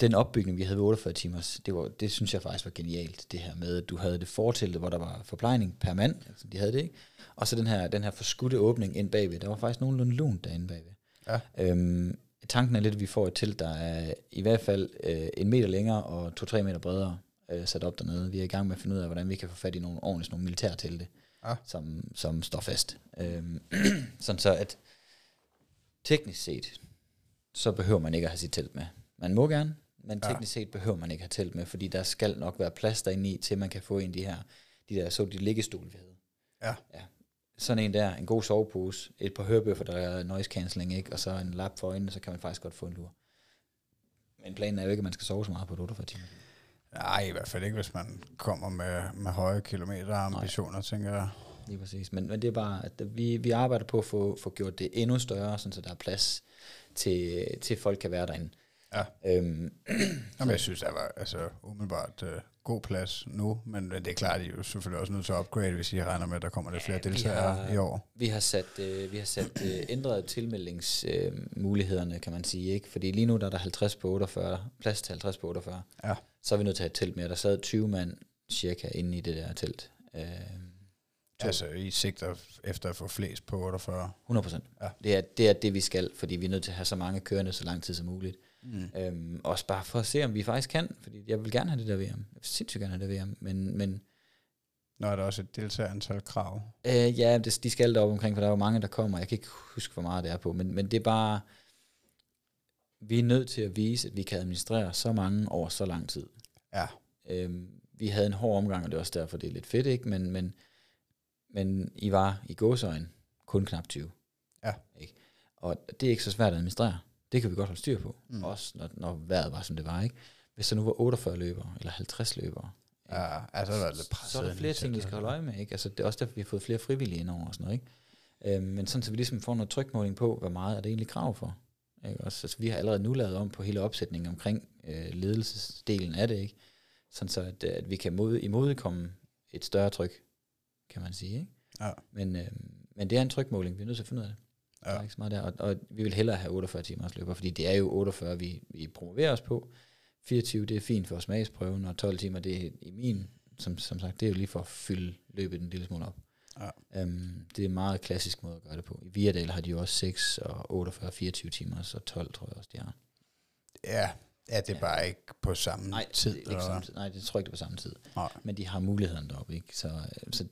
den opbygning, vi havde ved 48 timers, det, var, det synes jeg faktisk var genialt, det her med, at du havde det fortelte, hvor der var forplejning per mand, altså de havde det ikke, og så den her, den her forskudte åbning ind bagved, der var faktisk nogenlunde lunt derinde bagved. Ja. Øhm, tanken er lidt, at vi får et telt, der er i hvert fald øh, en meter længere og to-tre meter bredere øh, sat op dernede. Vi er i gang med at finde ud af, hvordan vi kan få fat i nogle ordentligt nogle militære telte, Ja. som, som står fast. Øhm, sådan så, at teknisk set, så behøver man ikke at have sit telt med. Man må gerne, men Ja. teknisk set behøver man ikke have telt med, fordi der skal nok være plads derinde i, til man kan få en af de her, de der så de liggestol, vi havde. Ja. ja. Sådan en der, en god sovepose, et par hørebøffer, der er noise cancelling, ikke? og så en lap for øjnene, så kan man faktisk godt få en lur. Men planen er jo ikke, at man skal sove så meget på et 48 timer. Nej, i hvert fald ikke, hvis man kommer med, med høje kilometer ambitioner, tænker jeg. Lige præcis. Men, men det er bare, at vi, vi arbejder på at få, få gjort det endnu større, sådan så der er plads til, til folk kan være derinde. Ja. Øhm, Jamen, jeg synes, der var altså, umiddelbart øh, god plads nu, men, men det er klart, at I er jo selvfølgelig også nødt til at upgrade, hvis I regner med, at der kommer lidt flere vi deltagere har- i år. Vi har sat, øh, vi har sat øh, ændret tilmeldingsmulighederne, øh, kan man sige. ikke Fordi lige nu der er der 50 på 48, plads til 50 på 48. Ja. Så er vi nødt til at have et telt mere. Der sad 20 mand cirka inde i det der telt. Øh, to- Altså, I sigter efter at få flest på 48. 100 procent. Ja. Det, er, det er det, vi skal, fordi vi er nødt til at have så mange kørende så lang tid som muligt. Mm. Øhm, også bare for at se, om vi faktisk kan, fordi jeg vil gerne have det der VM. Jeg vil sindssygt gerne have det VM, men, men Nå er der også et deltagerantal krav. øh, ja, det, de skal deroppe omkring, for der er jo mange, der kommer. Jeg kan ikke huske, hvor meget det er på, men, men det er bare, vi er nødt til at vise, at vi kan administrere så mange over så lang tid. Ja. Øhm, vi havde en hård omgang, og det er også derfor, det er lidt fedt, ikke? Men, men, men I var i gåsøjen kun knap 20. Ja. Ikke? Og det er ikke så svært at administrere. Det kan vi godt holde styr på. Mm. Også når, når vejret var, som det var. Ikke? Hvis der nu var 48 løbere, eller 50 løbere, ikke? Ja, altså, der er lidt presset. så er der flere ting, vi skal holde øje med. Ikke? Altså, det er også derfor, vi har fået flere frivillige ind over og sådan noget. Ikke? Øhm, men sådan, så vi ligesom får noget trykmåling på, hvor meget er det egentlig krav for. Ikke? Også, altså, vi har allerede nu lavet om på hele opsætningen omkring øh, ledelsesdelen af det. Ikke? Sådan så, at, at vi kan mod, imodkomme et større tryk, kan man sige. Ikke? Ja. Men, øh, men det er en trykmåling, vi er nødt til at finde ud af det. Ja. Der er ikke så meget der, og, og vi vil hellere have 48 timers løber, fordi det er jo 48, vi, vi promoverer os på. 24, det er fint for smagsprøven, og 12 timer, det er i min, som, som sagt, det er jo lige for at fylde løbet en lille smule op. Ja. Um, det er en meget klassisk måde at gøre det på. I Viadal har de jo også 6 og 48, 24 timer, og 12 tror jeg også, de har. Ja, ja, det er Ja. bare ikke på samme Nej, tid. det er ikke samme tid. Nej, det tror jeg ikke, det er på samme tid. Nej. Men de har mulighederne deroppe, ikke? Så, øh, så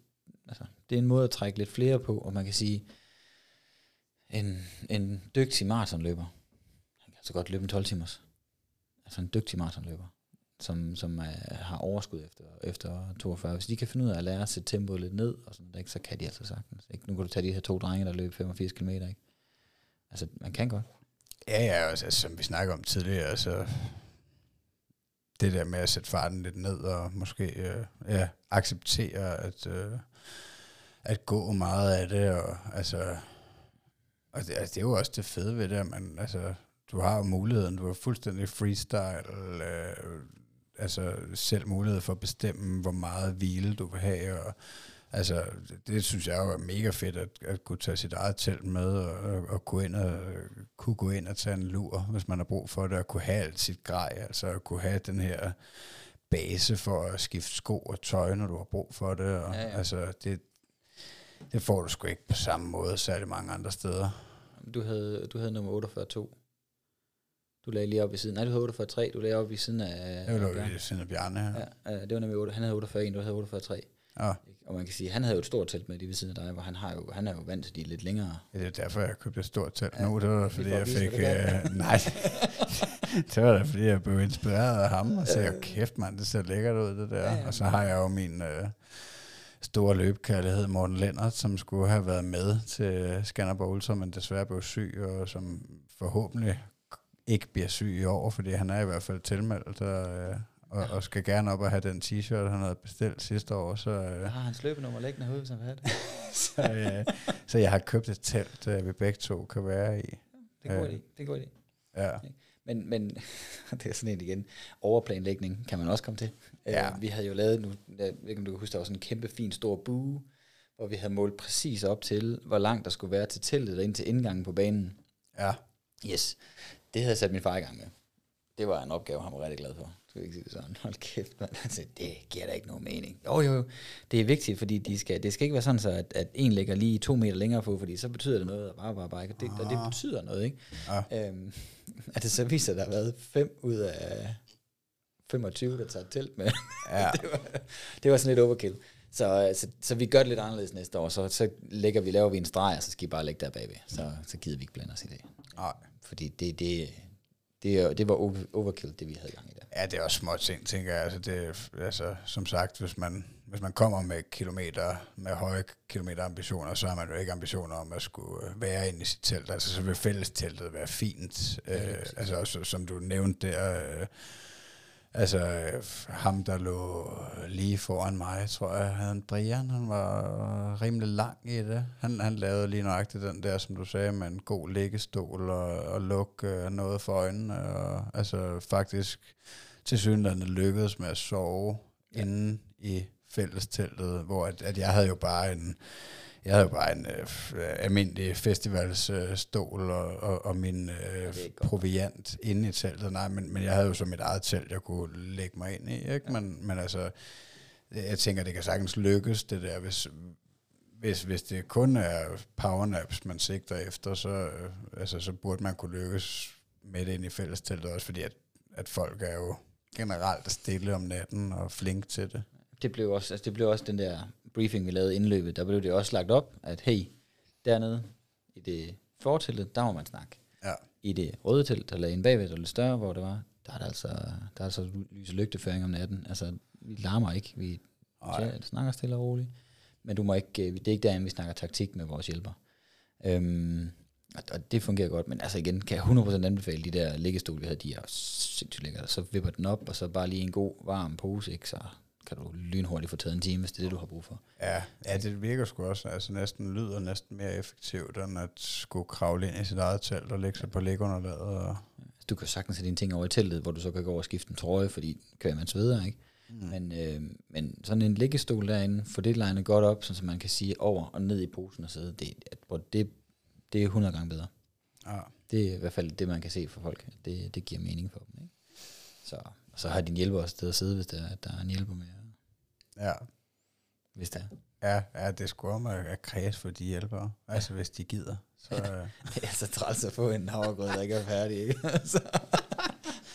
altså, det er en måde at trække lidt flere på, og man kan sige, en, en dygtig maratonløber, han kan så godt løbe en 12 timers. Altså en dygtig maratonløber, som, som er, har overskud efter, efter 42. Hvis de kan finde ud af at lære at sætte tempoet lidt ned, og sådan, ikke, så kan de altså sagtens. Ikke? Nu kan du tage de her to drenge, der løb 85 km. Ikke? Altså, man kan godt. Ja, ja, altså, som vi snakker om tidligere, altså det der med at sætte farten lidt ned og måske øh, ja, acceptere, at, øh, at gå meget af det, og altså, og det, altså, det er jo også det fede ved det, at man, altså, du har muligheden, du har fuldstændig freestyle, øh, altså selv mulighed for at bestemme, hvor meget hvile du vil have, og altså, det, synes jeg jo er mega fedt, at, at kunne tage sit eget telt med, og, og, og kunne, ind og, kunne gå ind og tage en lur, hvis man har brug for det, og kunne have alt sit grej, altså at kunne have den her base for at skifte sko og tøj, når du har brug for det, og Ja, ja. altså, det, det får du sgu ikke på samme måde særlig mange andre steder. Du havde, du havde nummer 48-2. Du lagde lige op ved siden. Nej, du havde 48-3. Du lagde op ved siden af... Jeg af jo Bjørn. lige sende Bjarne her. Ja, øh, det var nemlig 8. Han havde 48 du havde 48 Ja. Og man kan sige, han havde jo et stort telt med lige ved siden af dig, hvor han, har jo, han er jo vant til de lidt længere. Ja, det er derfor, jeg købte et stort telt Ja, nu. Det var fordi jeg fik... Øh, nej, det var da, fordi jeg blev inspireret af ham, og sagde, kæft mand, det ser lækkert ud, det der. Ja, ja. Og så har jeg jo min øh, store løbekærlighed, Morten Lennart, som skulle have været med til Skanderborg Ultra, men desværre blev syg, og som forhåbentlig ikke bliver syg i år, fordi han er i hvert fald tilmeldt, og, øh, og, og skal gerne op og have den t-shirt, han havde bestilt sidste år, så... Øh, Jeg har hans løbenummer liggende herude, hvis han vil have det. så, øh, så jeg har købt et telt, øh, vi begge to kan være i. Det er god Øh. idé. Det er en god idé. Ja. Men, men det er sådan en igen. Overplanlægning kan man også komme til. Ja. Øh, vi havde jo lavet, nu, jeg ved ikke om du kan huske, der var sådan en kæmpe fin stor bue, hvor vi havde målt præcis op til, hvor langt der skulle være til teltet og ind til indgangen på banen. Ja. Yes. Det havde jeg sat min far i gang med. Det var en opgave, han var rigtig glad for. Skal ikke sige det sådan? Hold kæft, man. Altså, det giver da ikke nogen mening. Jo, jo, jo. Det er vigtigt, fordi de skal, det skal ikke være sådan, så at, at en ligger lige to meter længere på, fordi så betyder det noget, og bare, bare, bare. Det, og det betyder noget, ikke? Ja. Øhm, at det så viser, at der har været fem ud af 25, der tager telt med. Ja. det, var, det var sådan lidt overkill. Så, så, så vi gør det lidt anderledes næste år. Så, så lægger vi, laver vi en streg, og så skal I bare lægge der bagved. Så, så gider vi ikke blande os i det. Nej. Fordi det, det, det, det var over- overkill, det vi havde gang i der. Ja, det er også små ting, tænker jeg. Altså, det, altså, som sagt, hvis man, hvis man kommer med kilometer, med høje kilometerambitioner, så har man jo ikke ambitioner om at skulle øh, være inde i sit telt. Altså, så vil fællesteltet være fint. Ja, Øh, altså, også, som du nævnte der, øh, altså, øh, ham, der lå lige foran mig, tror jeg, havde en Brian, han var rimelig lang i det. Han, han lavede lige nøjagtigt den der, som du sagde, med en god liggestol og, og luk øh, noget for øjnene. Og, altså faktisk til synligheden lykkedes med at sove ja. inde i fællesteltet, hvor at, at jeg havde jo bare en jeg havde bare en øh, øh, almindelig festivalsstol øh, og, og, og min øh, proviant inde i teltet. Nej, men, men jeg havde jo så mit eget telt, jeg kunne lægge mig ind i. Ikke? Ja. Men, men altså, jeg tænker, det kan sagtens lykkes, det der, hvis, hvis, hvis det kun er powernaps, man sigter efter, så, øh, altså, så burde man kunne lykkes med det ind i fællesteltet også, fordi at, at folk er jo generelt stille om natten og flink til det. Det blev også, altså det blev også den der briefing, vi lavede inden løbet. Der blev det også lagt op, at hey, dernede i det forteltet, der må man snakke. Ja. I det røde telt, der lagde en bagved, der lidt større, hvor det var, der er der altså, der er altså lys og lygteføring om natten. Altså, vi larmer ikke, vi ja, snakker stille og roligt. Men du må ikke, øh, det er ikke derinde, vi snakker taktik med vores hjælper. Øhm, og, og det fungerer godt, men altså igen, kan jeg 100% anbefale de der liggestol, vi havde, de er sindssygt lækkere. Så vipper den op, og så bare lige en god, varm pose, ikke? så kan du lynhurtigt få taget en time, hvis det er det, du har brug for. Ja, ja, det virker sgu også, altså næsten lyder næsten mere effektivt, end at skulle kravle ind i sit eget telt og lægge sig på lægunderlaget. Og, Du kan sagtens have dine ting over i teltet, hvor du så kan gå over og skifte en trøje, fordi kører man sveder, ikke? mm. Men, øh, men sådan en liggestol derinde, få det legnet godt op, så man kan sige over og ned i posen og sidde, det, at- det, det er 100 gange bedre. ja. Det er i hvert fald det, man kan se for folk. Det, det giver mening for dem. Ikke? Så, og så har din hjælper også sted at sidde, hvis der, der er en hjælper med, Ja. hvis der er. Ja, ja, det skulle om at, at kreds for de hjælpere. Altså, hvis de gider. Så, øh, Det er så træls at få en havregrød, der ikke er færdig. Ikke? så,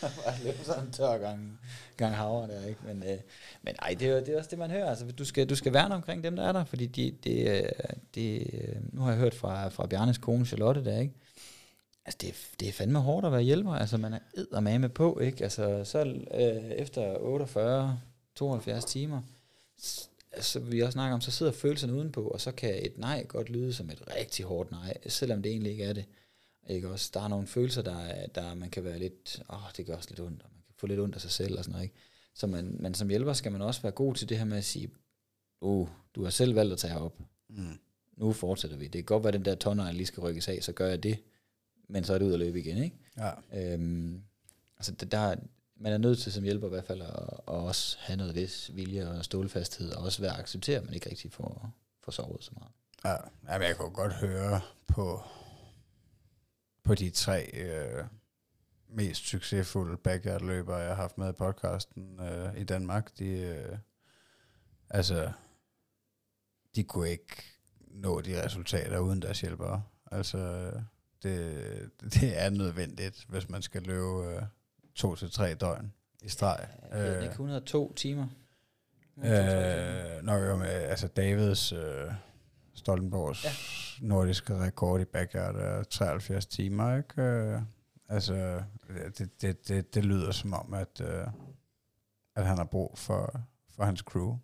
bare løbe sådan en tør gang, gang havre der, ikke? Men, øh, men ej, det er, det er også det, man hører. Altså, du, skal, du skal værne omkring dem, der er der, fordi de, det, øh, det, øh, nu har jeg hørt fra, fra Bjarnes kone Charlotte der, ikke? Altså, det, er- det er fandme hårdt at være hjælper. Altså, man er eddermame på, ikke? Altså, så øh, efter 48, 72 timer, altså, vi også snakker om, så sidder følelserne udenpå, og så kan et nej godt lyde som et rigtig hårdt nej, selvom det egentlig ikke er det. Ikke også? Der er nogle følelser, der, er- der man kan være lidt, åh, det gør også lidt ondt, og man kan få lidt ondt af sig selv og sådan noget, ikke? Så man, man som hjælper skal man også være god til det her med at sige, uh, du har selv valgt at tage op. Mm. Nu fortsætter vi. Det kan godt være, at den der tonner lige skal rykkes af, så gør jeg det. Men så er det ud at løbe igen, ikke? Ja. Øhm, altså, det, der, man er nødt til som hjælper i hvert fald at, at også have noget vis vilje og stålfasthed, og også være at acceptere, at man ikke rigtig får, får sovet så meget. Ja, Jamen, jeg kunne godt høre på, på de tre øh, mest succesfulde backyard-løbere, jeg har haft med i podcasten øh, i Danmark. De, øh, altså, de kunne ikke nå de resultater uden deres hjælpere. Altså, øh, det, det er nødvendigt, hvis man skal løbe øh, to til tre døgn i streg. Jeg ved ikke, 102 timer. Øh, når vi var med, altså Davids øh, Stoltenborgs Ja. ja. nordiske rekord i backyard er 73 timer, ikke? Øh, altså, det, det, det, det lyder som om, at, øh, at han har brug for, for hans crew.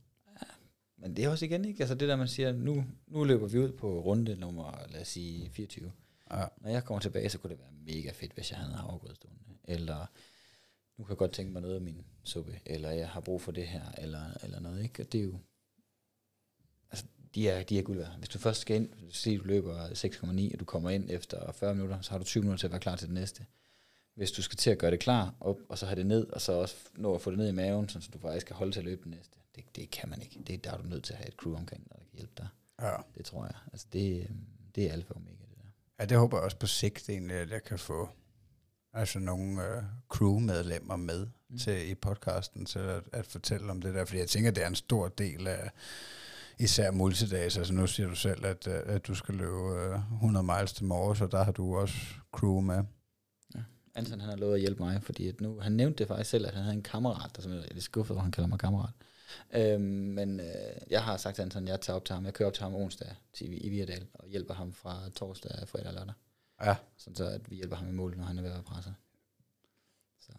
Men det er også igen ikke, altså det der man siger, nu, nu løber vi ud på runde nummer, lad os sige 24. Ja. Når jeg kommer tilbage, så kunne det være mega fedt, hvis jeg havde havregrød stående. Eller nu kan jeg godt tænke mig noget af min suppe, eller jeg har brug for det her, eller, eller noget, ikke? Og det er jo, altså de er, de er guld værd. Hvis du først skal ind, se du løber 6,9, og du kommer ind efter 40 minutter, så har du 20 minutter til at være klar til det næste. Hvis du skal til at gøre det klar, op, og så have det ned, og så også nå at få det ned i maven, så du faktisk kan holde til at løbe det næste. Det, det kan man ikke. Det, der er du nødt til at have et crew omkring, der kan hjælpe dig. Ja. Det tror jeg. Altså det, øhm, det er alfa og omega, det der. ja, det håber jeg også på sigt egentlig, at jeg kan få altså nogle øh, crewmedlemmer med Mm. til i podcasten til at, at fortælle om det der, fordi jeg tænker, det er en stor del af især multidags. Altså nu siger du selv, at, øh, at du skal løbe øh, 100 miles til morgen, så der har du også crew med. Anton han har lovet at hjælpe mig, fordi at nu, han nævnte det faktisk selv, at han havde en kammerat, der simpelthen er lidt skuffet, hvor han kalder mig kammerat. Øhm, men øh, jeg har sagt til Anton, at jeg tager op til ham. Jeg kører op til ham onsdag til, i Virdal, og hjælper ham fra torsdag, fredag og lørdag. Ja, Sådan så, at vi hjælper ham i mål, når han er ved at være presset. Så,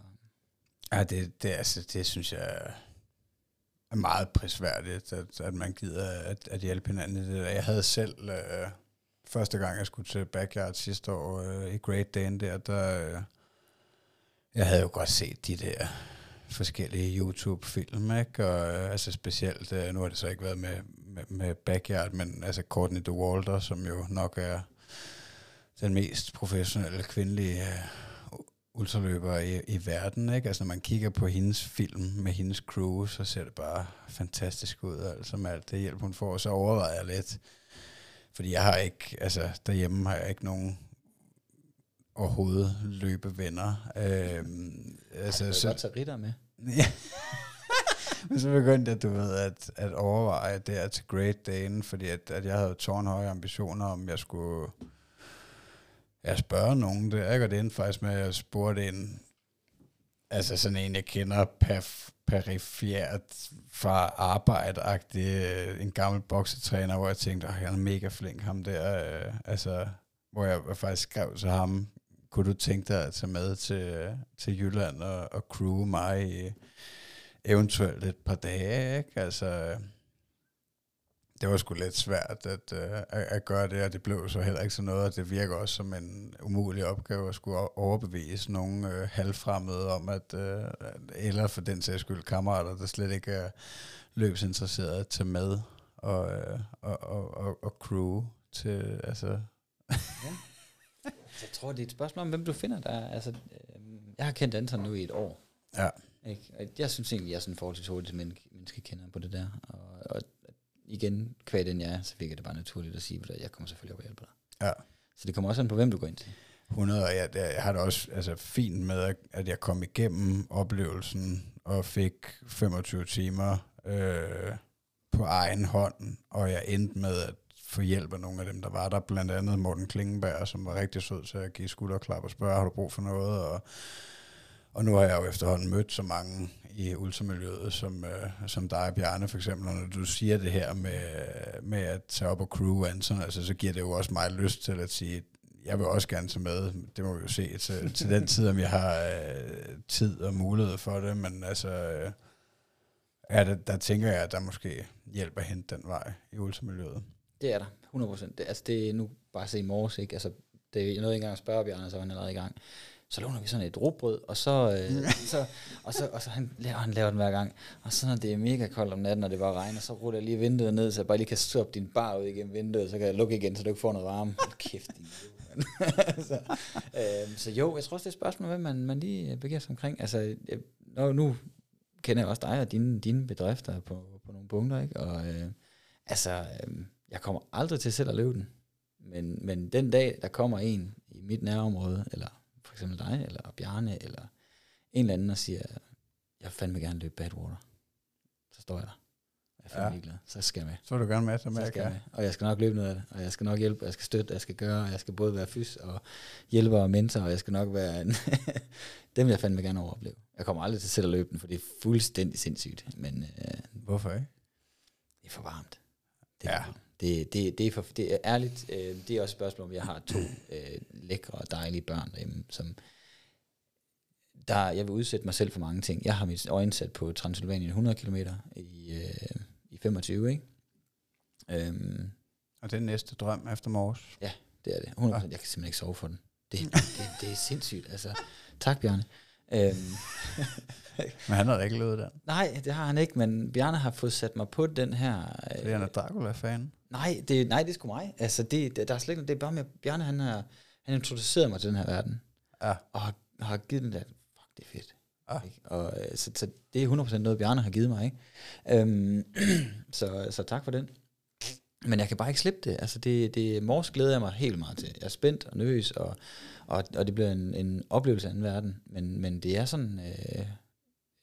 ja det, det, altså, det synes jeg er meget prisværdigt, at, at man gider at, at hjælpe hinanden. Jeg havde selv, øh, første gang jeg skulle til Backyard sidste år øh, i Great Dane der, der øh, jeg havde jo godt set de der forskellige YouTube-film, ikke? Og øh, altså specielt, øh, nu har det så ikke været med, med, med Backyard, men altså Courtney DeWalter, som jo nok er den mest professionelle kvindelige øh, ultraløber i, i verden, ikke? Altså når man kigger på hendes film med hendes crew, så ser det bare fantastisk ud, altså med alt det hjælp, hun får. Så overvejer jeg lidt, fordi jeg har ikke, altså derhjemme har jeg ikke nogen overhovedet løbevenner. Øhm, altså, altså, så, godt tage ritter med. Ja. Men så begyndte jeg, du ved, at, at overveje det her til Great Dane, fordi at, at jeg havde tårnhøje ambitioner, om jeg skulle jeg spørger nogen der, ikke? Og det endte faktisk med, at jeg spurgte en, altså sådan en, jeg kender perf, perifert fra arbejde øh, en gammel boksetræner, hvor jeg tænkte, at han er mega flink, ham der, øh, altså, hvor jeg faktisk skrev til ham, kunne du tænke dig at tage med til, til Jylland og, og crew mig i eventuelt et par dage, ikke? Altså, det var sgu lidt svært at, uh, at, at gøre det, og det blev så heller ikke sådan noget, og det virker også som en umulig opgave at skulle overbevise nogle uh, halvfremmede om, at, uh, eller for den sags skyld kammerater, der slet ikke er løbsinteresserede, at tage med og, uh, og, og, og, og crew til, altså... Jeg tror, det er et spørgsmål om, hvem du finder der. Altså, øh, jeg har kendt Anton nu i et år. Ja. Ikke? Jeg synes egentlig, jeg er sådan forholdsvis hurtigt men, menneskekender på det der. Og, og igen, kvad den jeg er, så virker det bare naturligt at sige, at jeg kommer selvfølgelig op og hjælper dig. Ja. Så det kommer også an på, hvem du går ind til. 100, og jeg, jeg, har det også altså, fint med, at- at jeg kom igennem oplevelsen og fik 25 timer øh, på egen hånd, og jeg endte med at få hjælp af nogle af dem, der var der, blandt andet Morten Klingenberg, som var rigtig sød til at give skulderklap og spørge, har du brug for noget? Og, og nu har jeg jo efterhånden mødt så mange i ultramiljøet, som, øh, som dig, Bjarne, for eksempel, og når du siger det her med, med at tage op og crew Anton, altså, så giver det jo også mig lyst til at sige, jeg vil også gerne tage med, det må vi jo se til, til den tid, om jeg har øh, tid og mulighed for det, men altså, øh, ja, der, der tænker jeg, at der måske hjælper at hente den vej i ultramiljøet. Det er der, 100%. Det, altså det er nu bare at se i morges, ikke? Altså, det, jeg nåede ikke engang spørger Bjarne, så var han allerede i gang så låner vi sådan et råbrød, og så, øh, så, og så, og så han, laver, han laver den hver gang. Og så når det er mega koldt om natten, og det bare regner, så ruller jeg lige vinduet ned, så jeg bare lige kan stoppe din bar ud igennem vinduet, så kan jeg lukke igen, så du ikke får noget varme. Hold kæft, din så, øh, så jo, jeg tror også, det er et spørgsmål, hvad man, man lige begiver sig omkring. Altså, jeg, nu, nu kender jeg også dig og dine, dine bedrifter på, på nogle punkter, ikke? Og øh, altså, øh, jeg kommer aldrig til selv at løbe den. Men, men den dag, der kommer en i mit nærområde, eller eksempel dig, eller Bjarne, eller en eller anden, og siger, jeg vil fandme gerne løbe Badwater. Så står jeg der. Jeg er fandme Ja. ligeglad. Så skal jeg med. Så vil du gerne med, så med Så skal jeg med. Og jeg skal nok løbe noget af det. Og jeg skal nok hjælpe, og jeg skal støtte, og jeg skal gøre, og jeg skal både være fys og hjælper og mentor, og jeg skal nok være en... Dem vil jeg fandme gerne overopleve. Jeg kommer aldrig til selv at løbe den, for det er fuldstændig sindssygt. Men øh, Hvorfor ikke? det er for varmt. Det, Ja. Det, det, det, er for, det er ærligt, øh, det er også et spørgsmål, om jeg har to øh, lækre og dejlige børn derhjemme, som der, jeg vil udsætte mig selv for mange ting. Jeg har mit øjne sat på Transylvanien 100 km i, øh, i 25, ikke? Øhm, Og det er næste drøm efter morges. det er det. 100%. Jeg kan simpelthen ikke sove for den. Det, det, det er sindssygt. Altså, tak, Bjarne. Øhm, Men han har da ikke løbet den. nej, det har han ikke, men Bjarne har fået sat mig på den her... Fordi han er Dracula-fan. Nej, det, nej, det er sgu mig. Altså, det, der er slet ikke, det er bare med, Bjarne, han har, han introduceret mig til den her verden, Ja. og har, har givet den der, fuck, det er fedt. Ja. Ikke? Og, øh, så, så, det er 100% noget, Bjarne har givet mig, ikke? Øhm, så, så tak for den. Men jeg kan bare ikke slippe det. Altså, det, det mors glæder jeg mig helt meget til. Jeg er spændt og nervøs, og, og, og det bliver en, en oplevelse af en verden. Men, men det er sådan, øh,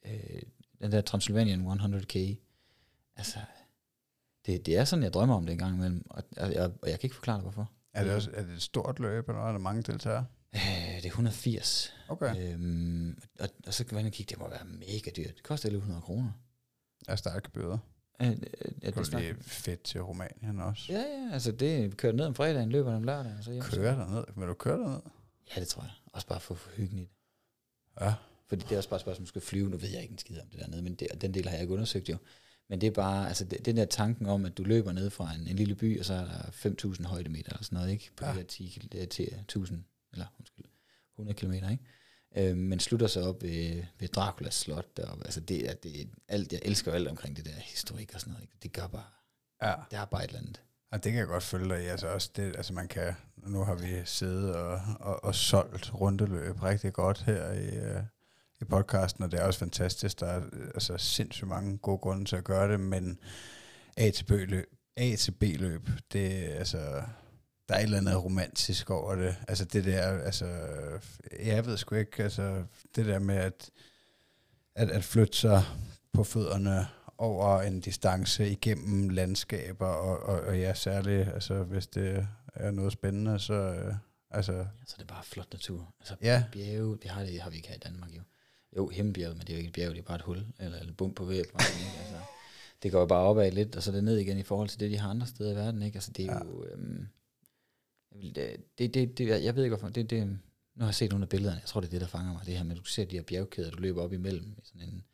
øh, den der Transylvanian 100K, altså, det, det er sådan, jeg drømmer om det en gang imellem, og, og, jeg, og jeg kan ikke forklare dig, hvorfor. Er det, også, er det et stort løb, eller er der mange deltagere? Øh, det er 180. Okay. Øhm, og, og så kan man kigge, det må være mega dyrt. Det koster 1100 kroner. Jeg startgebyret. Øh, øh, ja, Det er fedt til Rumænien også. ja, ja, altså det kører ned om fredagen, løber om lørdagen. og Så hjem. Køre derned. Vil du køre derned? Ja, det tror jeg. Også bare for, for hyggen i det. Ja. Fordi det er også bare et spørgsmål, om skal flyve. Nu ved jeg ikke en skid om det dernede, men det, den del har jeg ikke undersøgt jo. Men det er bare, altså det, den der tanken om, at du løber ned fra en, en lille by, og så er der 5.000 højdemeter eller sådan noget, ikke? På Ja. de her 10, kil- øh, til 1.000, eller undskyld, 100 kilometer, ikke? Øh, men slutter så op ved, ved Draculas slot deroppe. Altså det er, det er alt, jeg elsker alt omkring det der historik og sådan noget. Ikke? Det gør bare, Ja. det har bare et eller andet. Ja, det kan jeg godt følge dig i. Altså også det, altså man kan, nu har vi siddet og, og, og solgt rundeløb rigtig godt her i, øh, i podcasten, og det er også fantastisk. Der er øh, altså sindssygt mange gode grunde til at gøre det, men A til B-løb, A til B-løb, det er altså, der er et eller andet romantisk over det. Altså det der, altså, jeg ved sgu ikke, altså det der med at, at, at flytte sig på fødderne over en distance igennem landskaber, og, og, og ja, særligt, altså hvis det er noget spændende, så øh, altså, Så det er bare flot natur. Altså Ja. bjerge, det har, det har vi ikke her i Danmark jo. Jo, Himmelbjerget, men det er jo ikke et bjerg, det er bare et hul, eller et bump på væg. Altså, det går jo bare opad lidt, og så er det ned igen i forhold til det, de har andre steder i verden. Ikke? Altså, det er Ja. jo... Øhm, vil- det, det, det, det, jeg ved ikke hvorfor. Det, det, nu har jeg set nogle af billederne. Jeg tror, det er det, der fanger mig. Det her med, at du ser de her bjergkæder, du løber op imellem i sådan en,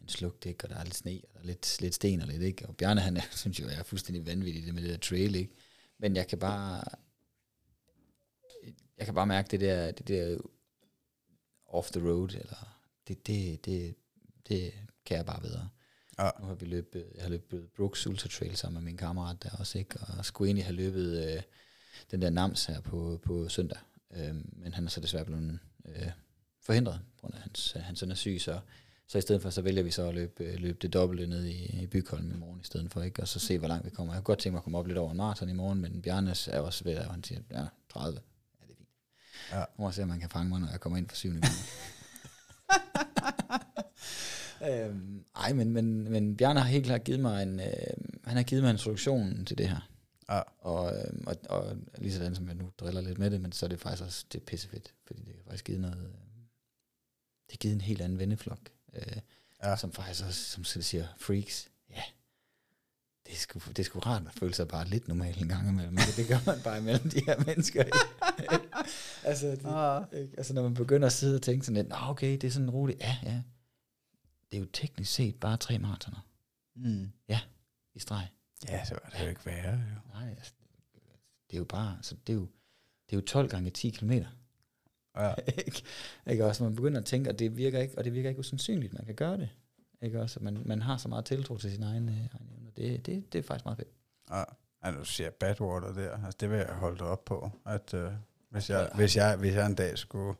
en slugt, ikke? og der er lidt sne, og der er lidt, lidt sten og lidt, ikke? Og Bjarne, han er, synes jo, jeg er fuldstændig vanvittig det med det der trail, ikke? Men jeg kan bare, jeg kan bare mærke det der, det der off the road, eller det, det, det, det kan jeg bare bedre. Ja. Nu har vi løbet, jeg har løbet Brooks Ultra Trail sammen med min kammerat der også, ikke? og skulle egentlig have løbet øh, den der nams her på, på søndag, øh, men han er så desværre blevet øh, forhindret, på grund af hans, hans søn er syg, så, så i stedet for, så vælger vi så at løbe, øh, løbe det dobbelte ned i, i Bygholm i morgen i stedet for, ikke? og så se, hvor langt vi kommer. Jeg kunne godt tænke mig at komme op lidt over en maraton i morgen, men Bjarnes er også ved, at han siger, ja, 30. Ja, det er fint. Ja. Nu må se, om man kan fange mig, når jeg kommer ind for syvende gang. øhm, ej, men, men, men Bjarne har helt klart givet mig en, øh, han har givet mig en introduktion til det her. Ja. Og, øh, og, og lige sådan som jeg nu driller lidt med det, men så er det faktisk også det er pissefedt, fordi det har faktisk givet noget, øh, det har givet en helt anden venneflok, øh, Ja. som faktisk også, som siger, freaks, det er, sgu, det er sgu rart, man føler sig bare lidt normal en gang imellem, men det gør man bare imellem de her mennesker. altså, det, Ah. ikke? altså, når man begynder at sidde og tænke sådan lidt, Nå, okay, det er sådan roligt, ja, ja, det er jo teknisk set bare tre maratoner Mm. i streg. Ja, så var det jo ikke værre. Jo. Nej, altså, det er jo bare, altså, det er jo, det er jo 12 gange 10 kilometer. Ja. ikke? ikke også? Man begynder at tænke, at det virker ikke, og det virker ikke usandsynligt, man kan gøre det. Ikke også? Man, man har så meget tiltro til sin egen, øh, egen. Det, det, det er faktisk meget fedt. Ja. Ja, du siger Badwater der, altså det vil jeg holde dig op på, at øh, hvis, jeg, Ja. hvis, jeg, hvis jeg en dag skulle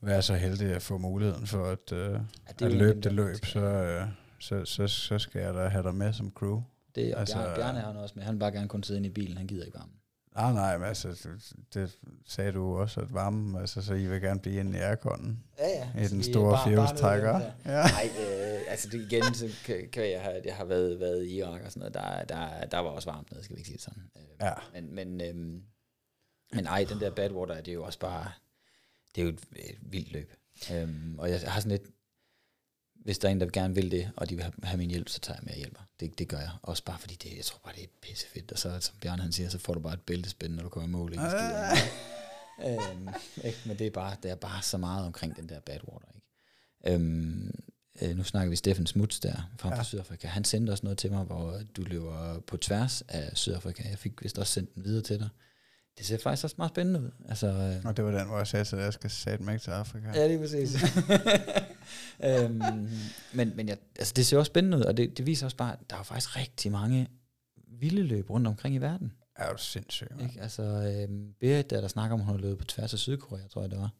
være så heldig at få muligheden for at, øh, Ja, at jo en løbe det løb, så, øh, så, så, så skal jeg da have dig med som crew. Det, og Altså, altså, Bjarne, Bjarne er han også med. Han vil bare gerne kun sidde inde i bilen. Han gider ikke varmen. Nej, nej, men altså, det, sagde du også, at varme, altså, så I vil gerne blive inde i airconen Ja, ja. i den store fjolstrækker. Ja. Nej, øh, altså det, igen, så kan, kan jeg have, jeg har været, været i Irak og sådan noget, der, der, der var også varmt nede, skal vi ikke sige det sådan. Øh, Ja. Men, men, øhm, men ej, den der Badwater, det er jo også bare, det er jo et, et vildt løb. Øhm, og jeg har sådan lidt, hvis der er en, der gerne vil det, og de vil have, min hjælp, så tager jeg med og hjælper. Det, det gør jeg. Også bare fordi, det, jeg tror bare, det er pissefedt. Og så, som Bjørn han siger, så får du bare et bæltespænd, når du kommer i mål. Ikke? Ah. øhm, ikke? Men det er, bare, det er bare så meget omkring den der Badwater. Ikke? Øhm, øh, nu snakker vi Steffen Smuts der fra Ja. Sydafrika. Han sendte også noget til mig, hvor du løber på tværs af Sydafrika. Jeg fik vist også sendt den videre til dig. Det ser faktisk også meget spændende ud. Altså, øh, Og det var den, hvor jeg sagde, at jeg skal sætte mig til Afrika. Ja, lige præcis. øhm, men men jeg, altså, det ser også spændende ud, og det, det viser også bare, at der er faktisk rigtig mange vilde løb rundt omkring i verden. Er du sindssyg, man. Ikke? Altså, øhm, Berit, der, der snakker om, hun har løbet på tværs af Sydkorea, tror jeg det var.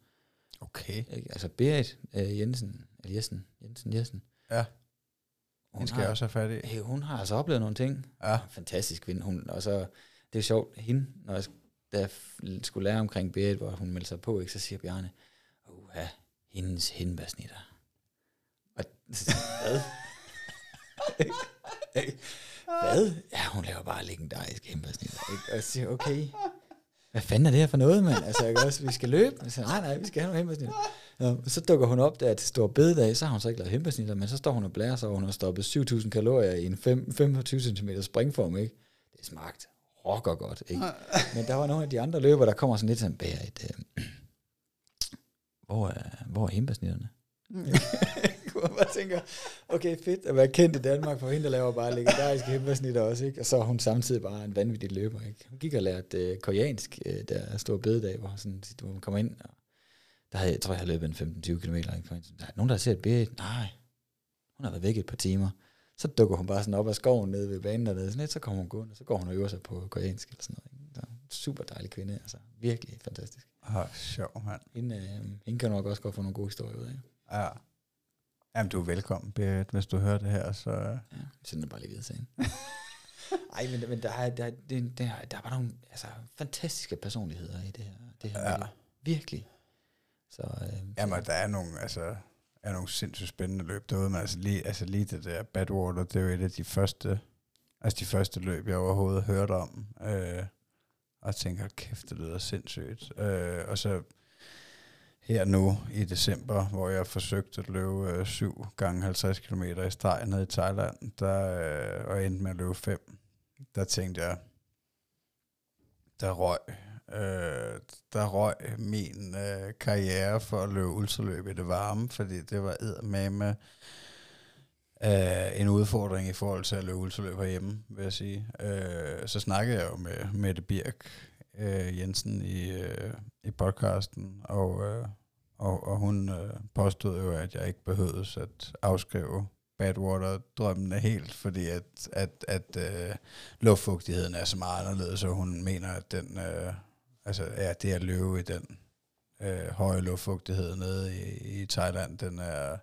Okay. Ikke? Altså Berit øh, Jensen, eller Jessen, Jensen, Jessen. Ja. Hun skal har, jeg også have fat i. øh, hun har altså oplevet nogle ting. Ja. Fantastisk kvinde. Hun, og så, det er sjovt, hende, når jeg, da jeg skulle lære omkring Berit, hvor hun meldte sig på, ikke, så siger Bjarne, uha, hendes hindbærsnitter. Og så siger jeg, hvad? hvad? Ja, hun laver bare legendarisk hjemmesnit. Og jeg siger, okay, hvad fanden er det her for noget, mand? Altså, jeg kan også, vi skal løbe. Jeg siger, nej, nej, vi skal have nogle hindbærsnitter. Ja, så dukker hun op der til stor bededag, så har hun så ikke lavet hjemmesnitter, men så står hun og blærer sig over, hun har stoppet 7.000 kalorier i en 5, 25 cm springform, ikke? Det smagte rocker godt, ikke? Men der var nogle af de andre løber, der kommer sådan lidt sådan, bærer et, øh, hvor er, hvor er hjemmesnitterne? Hvor man bare tænker, okay, fedt at være kendt i Danmark, for hende, der laver bare legendariske hindbærsnitter også, ikke? Og så er hun samtidig bare en vanvittig løber, ikke? Hun gik og lærte øh, koreansk, øh, der stor bededag, hvor, sådan, hvor hun kommer ind, og der havde, jeg tror, jeg havde løbet en 15-20 km. Der er nogen, der har set Berit. Nej, hun har været væk et par timer. Så dukker hun bare sådan op af skoven nede ved banen dernede. Sådan lidt, så kommer hun gående, og så går hun og øver sig på koreansk eller sådan noget. Ikke? Så, super dejlig kvinde, altså virkelig fantastisk. Åh, sjov, mand. Hende, øh, hende kan nok også godt få nogle gode historier ud af. Ja. Jamen, du er velkommen, Berit, hvis du hører det her, så... Ja, sender bare lige videre til hende. Ej, men, men der, er, der, er- det, der, er- der er bare nogle altså, fantastiske personligheder i det her. Det her Ja. ja. Virkelig. Så, øh, Jamen, der er nogle, altså, er nogle sindssygt spændende løb derude, men altså lige, altså lige det der Badwater, det er jo et af de første, altså de første løb, jeg overhovedet hørte om, øh, og tænker, kæft, det lyder sindssygt. Øh, og så her nu i december, hvor jeg forsøgte at løbe øh, 7 gange 50 km i streg ned i Thailand, der, øh, og endte med at løbe 5, der tænkte jeg, der røg, øh, der røg min øh, karriere for at løbe ultraløb i det varme, fordi det var eddermame øh, en udfordring i forhold til at løbe ultraløb herhjemme, vil jeg sige. Øh, så snakkede jeg jo med Mette Birk øh, Jensen i, øh, i podcasten, og, øh, og, og hun øh, påstod jo, at jeg ikke behøvede at afskrive Badwater-drømmene helt, fordi at, at, at øh, luftfugtigheden er så meget anderledes, og hun mener, at den, øh, altså, ja, det at løbe i den øh, høje luftfugtighed nede i, i Thailand, den er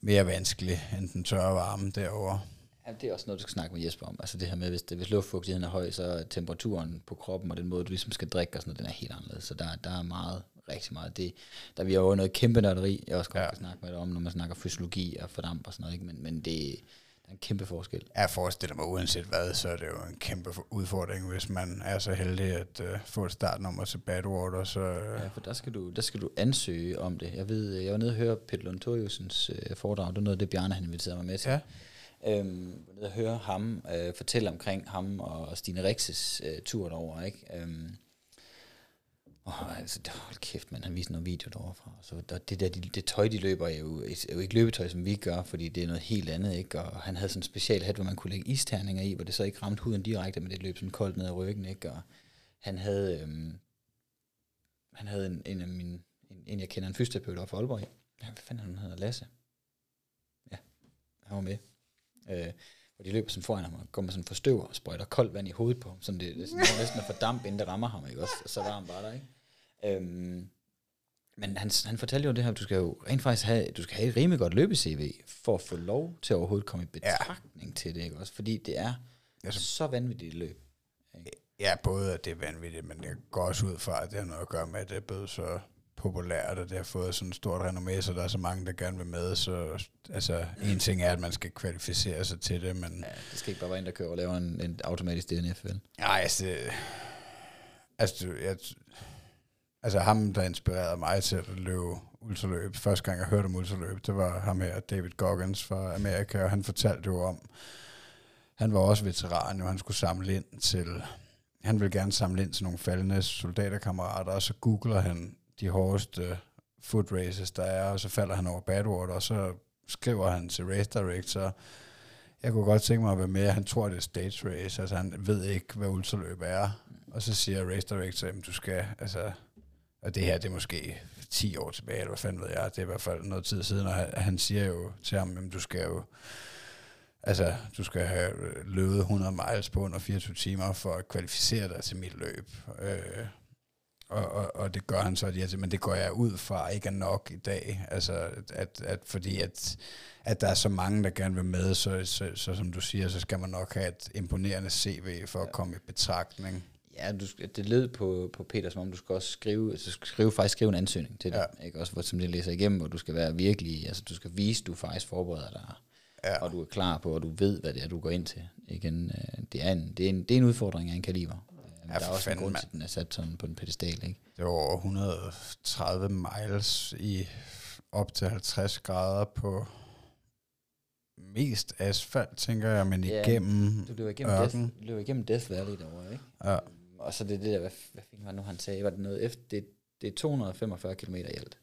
mere vanskelig end den tørre varme derovre. Ja, det er også noget, du skal snakke med Jesper om. Altså det her med, hvis, det, hvis luftfugtigheden er høj, så er temperaturen på kroppen og den måde, du ligesom skal drikke og sådan noget, den er helt anderledes. Så der, der er meget, rigtig meget. Det, der er jo noget kæmpe nørderi, jeg også godt Ja. kan snakke med dig om, når man snakker fysiologi og fordamp og sådan noget. Ikke? Men, men det, der er en kæmpe forskel. Jeg forestiller mig, uanset hvad, så er det jo en kæmpe udfordring, hvis man er så heldig at øh, få et startnummer til Badwater, så øh, Ja, for der skal, du, der skal du ansøge om det. Jeg ved, jeg var nede og høre Peter Luntoriusens øh, foredrag. Det var noget af det, Bjarne han inviterede mig med til. ja. Øhm, og høre ham øh, fortælle omkring ham og Stine Rixes øh, tur derover, ikke? Øhm, og altså, hold kæft, man, han vist nogle videoer derovre. Så der, det der, de, det tøj, de løber, er jo, er jo ikke løbetøj, som vi gør, fordi det er noget helt andet, ikke? Og han havde sådan en special hat, hvor man kunne lægge isterninger i, hvor det så ikke ramte huden direkte, men det løb sådan koldt ned ad ryggen, ikke? Og han havde, øhm, han havde en, en af mine, en, en jeg kender, en fysioterapeut oppe fra Aalborg. Ja, hvad fanden han hedder? Lasse. Ja, han var med. Øh, hvor de løber sådan foran ham og går med sådan forstøver og sprøjter koldt vand i hovedet på ham, sådan det, det er sådan, næsten at få damp, inden det rammer ham, ikke også? Og så var han bare der, ikke? Øhm, men han, han fortalte jo det her, du skal jo rent faktisk have, du skal have et rimelig godt løbe-CV, for at få lov til at overhovedet komme i betragtning ja. til det, ikke også? Fordi det er altså, så vanvittigt et løb. Ikke? Ja, både at det er vanvittigt, men jeg går også ud fra, at det har noget at gøre med, at det er blevet så populært, og det har fået sådan et stort renommé, så der er så mange, der gerne vil med. Så altså, en ting er, at man skal kvalificere sig til det, men... Ja, det skal ikke bare være en, der kører og laver en, en automatisk DNF, vel? Nej, altså... Altså, jeg, altså ham, der inspirerede mig til at løbe ultraløb, første gang jeg hørte om ultraløb, det var ham her, David Goggins fra Amerika, og han fortalte jo om, han var også veteran, og han skulle samle ind til, han ville gerne samle ind til nogle faldende soldaterkammerater, og så googler han de hårdeste foot races, der er, og så falder han over Badwater, og så skriver han til Race Director, jeg kunne godt tænke mig at være med, han tror, det er stage race, altså han ved ikke, hvad ultraløb er, og så siger Race Director, du skal, altså, og det her, det er måske 10 år tilbage, eller hvad fanden ved jeg, det er i hvert fald noget tid siden, og han siger jo til ham, at du skal jo, altså, du skal have løbet 100 miles på under 24 timer for at kvalificere dig til mit løb. Øh, og, og, og det gør han så, ja, men det går jeg ud fra ikke er nok i dag. Altså, at, at fordi at, at der er så mange, der gerne vil med, så, så, så som du siger, så skal man nok have et imponerende CV for at komme i betragtning. Ja, du, det lød på, på Peter, som om du skal også skrive, altså skrive, faktisk skrive en ansøgning til det, ja. ikke? Også hvor, som det læser igennem, hvor du skal være virkelig, altså du skal vise, du faktisk forbereder dig, ja. og du er klar på, og du ved, hvad det er, du går ind til. Igen, øh, det, er en, det, er en, det er en udfordring af en kaliber. Ja, der er også fanden, en grund til, at den er sat sådan på en pedestal, ikke? Det var over 130 miles i op til 50 grader på mest asfalt, tænker jeg, men ja, igennem du løber igennem, Death, løber igennem Death Valley derovre, ikke? Ja. Og så det, det der, hvad, hvad fik man nu, han sagde, var det noget efter, det, det er 245 km i alt.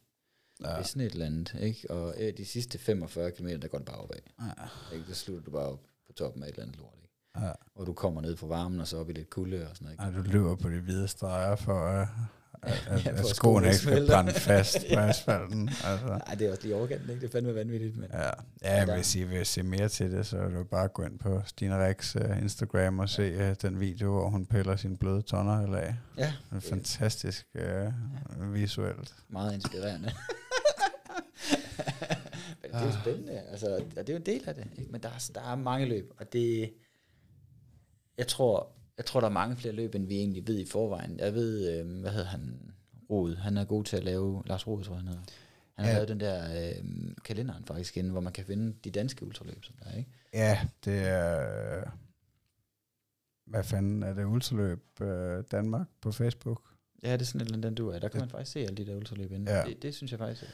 Ja. Det er sådan et eller andet, ikke? Og øh, de sidste 45 km, der går det bare opad. Ja. Ikke? Der slutter du bare op på toppen af et eller andet lort, ikke? Ja. Og du kommer ned fra varmen, og så op i lidt kulde og sådan noget. Ikke? Ja, du løber på de hvide streger for, uh, at, at, ja, at skoene ikke skal brænde fast på asfalten. Altså. Nej, det er også lige overkanten, ikke? Det er fandme vanvittigt. Men ja, ja jeg vil sige, vil se mere til det, så er du bare gå ind på Stine Rex uh, Instagram og se uh, den video, hvor hun piller sine bløde tonner eller af. Ja. Det er fantastisk uh, ja. visuelt. Meget inspirerende. men det er jo spændende, altså, og det er jo en del af det, ikke? men der er, der er mange løb, og det, jeg tror, jeg tror, der er mange flere løb, end vi egentlig ved i forvejen. Jeg ved, øh, hvad hedder han, Rod, han er god til at lave, Lars Rod, tror jeg han hedder. Han har ja. lavet den der øh, kalenderen faktisk inden, hvor man kan finde de danske ultraløb, som der er, ikke? Ja, det er, hvad fanden er det, ultraløb øh, Danmark på Facebook? Ja, det er sådan en den du er. Der kan man faktisk se alle de der ultraløb inden. Ja. Det, det, synes jeg faktisk er,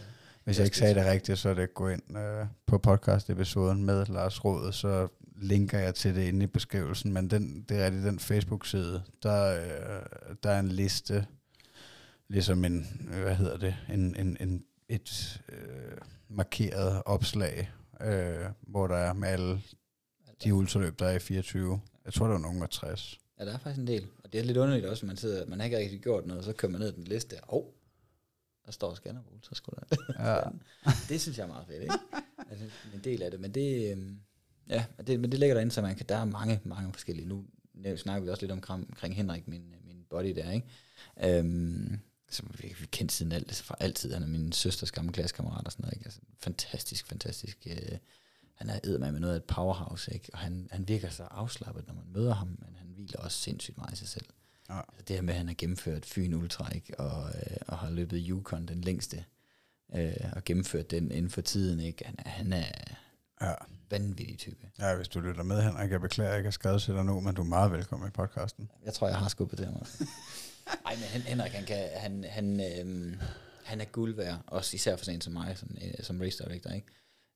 Hvis jeg ikke sagde det rigtigt, så er det gå ind øh, på podcast-episoden med Lars Råd, så linker jeg til det inde i beskrivelsen, men den, det er rigtig den Facebook-side, der, øh, der er en liste, ligesom en, hvad hedder det, en, en, en, et øh, markeret opslag, øh, hvor der er med alle de ultraløb, der er i 24. Jeg tror, der er nogen af 60. Ja, der er faktisk en del. Og det er lidt underligt også, at man, sidder, man har ikke rigtig gjort noget, og så kører man ned den liste. Åh, oh, der står Skanderbold, så skulle der. Ja. det synes jeg er meget fedt, ikke? Altså, en del af det, men det, øhm, Ja, det, men det ligger derinde, så man kan, der er mange, mange forskellige. Nu snakker vi også lidt om, omkring Henrik, min, min body der, ikke? Øhm, som vi har kendt siden alt, fra altid. Han er min søsters gamle klassekammerat og sådan noget. Ikke? Altså, fantastisk, fantastisk. Øh, han er æder med noget af et powerhouse, ikke? og han, han virker så afslappet, når man møder ham, men han hviler også sindssygt meget i sig selv. Ja. Altså, det her med, at han har gennemført Fyn Ultra, ikke? Og, øh, og har løbet Yukon den længste, øh, og gennemført den inden for tiden. Ikke? Han, han er, Ja. Vanvittig type. Ja, hvis du lytter med, Henrik, jeg beklager, at jeg ikke har skrevet til dig nu, men du er meget velkommen i podcasten. Jeg tror, jeg har skubbet det mig. Ej, men Henrik, han, kan, han, han, øhm, han er guld værd, også især for sådan som mig, som, øh, som race director, ikke?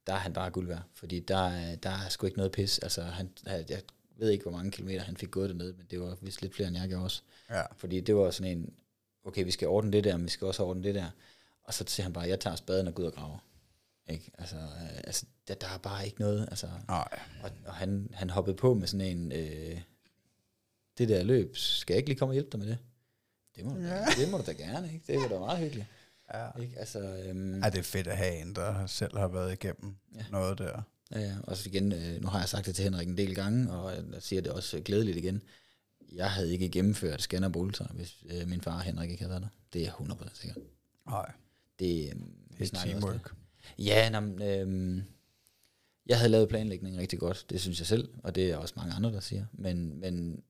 Der er han bare guld værd, fordi der, der er sgu ikke noget pis. Altså, han, jeg ved ikke, hvor mange kilometer han fik gået dernede, men det var vist lidt flere, end jeg gjorde også. Ja. Fordi det var sådan en, okay, vi skal ordne det der, men vi skal også ordne det der. Og så siger han bare, jeg tager spaden og går ud og graver. Ikke? Altså, øh, altså der, der er bare ikke noget. Altså, Nej. Og, og han, han hoppede på med sådan en, øh, det der løb, skal jeg ikke lige komme og hjælpe dig med det? Det må, du, ja. det må du da gerne, ikke? Det er da meget hyggeligt. Ja. Ikke? Altså, øhm, ja, det er fedt at have en, der selv har været igennem Ja. noget der. Ja, ja. Og så igen, øh, nu har jeg sagt det til Henrik en del gange, og jeg siger det også glædeligt igen. Jeg havde ikke gennemført Scanner Ultra, hvis øh, min far Henrik ikke havde været der. Det er jeg 100% sikker. Nej, Det, øh, det er snakkede også teamwork. Ja, nå, men, øhm, jeg havde lavet planlægningen rigtig godt, det synes jeg selv, og det er også mange andre, der siger. Men, men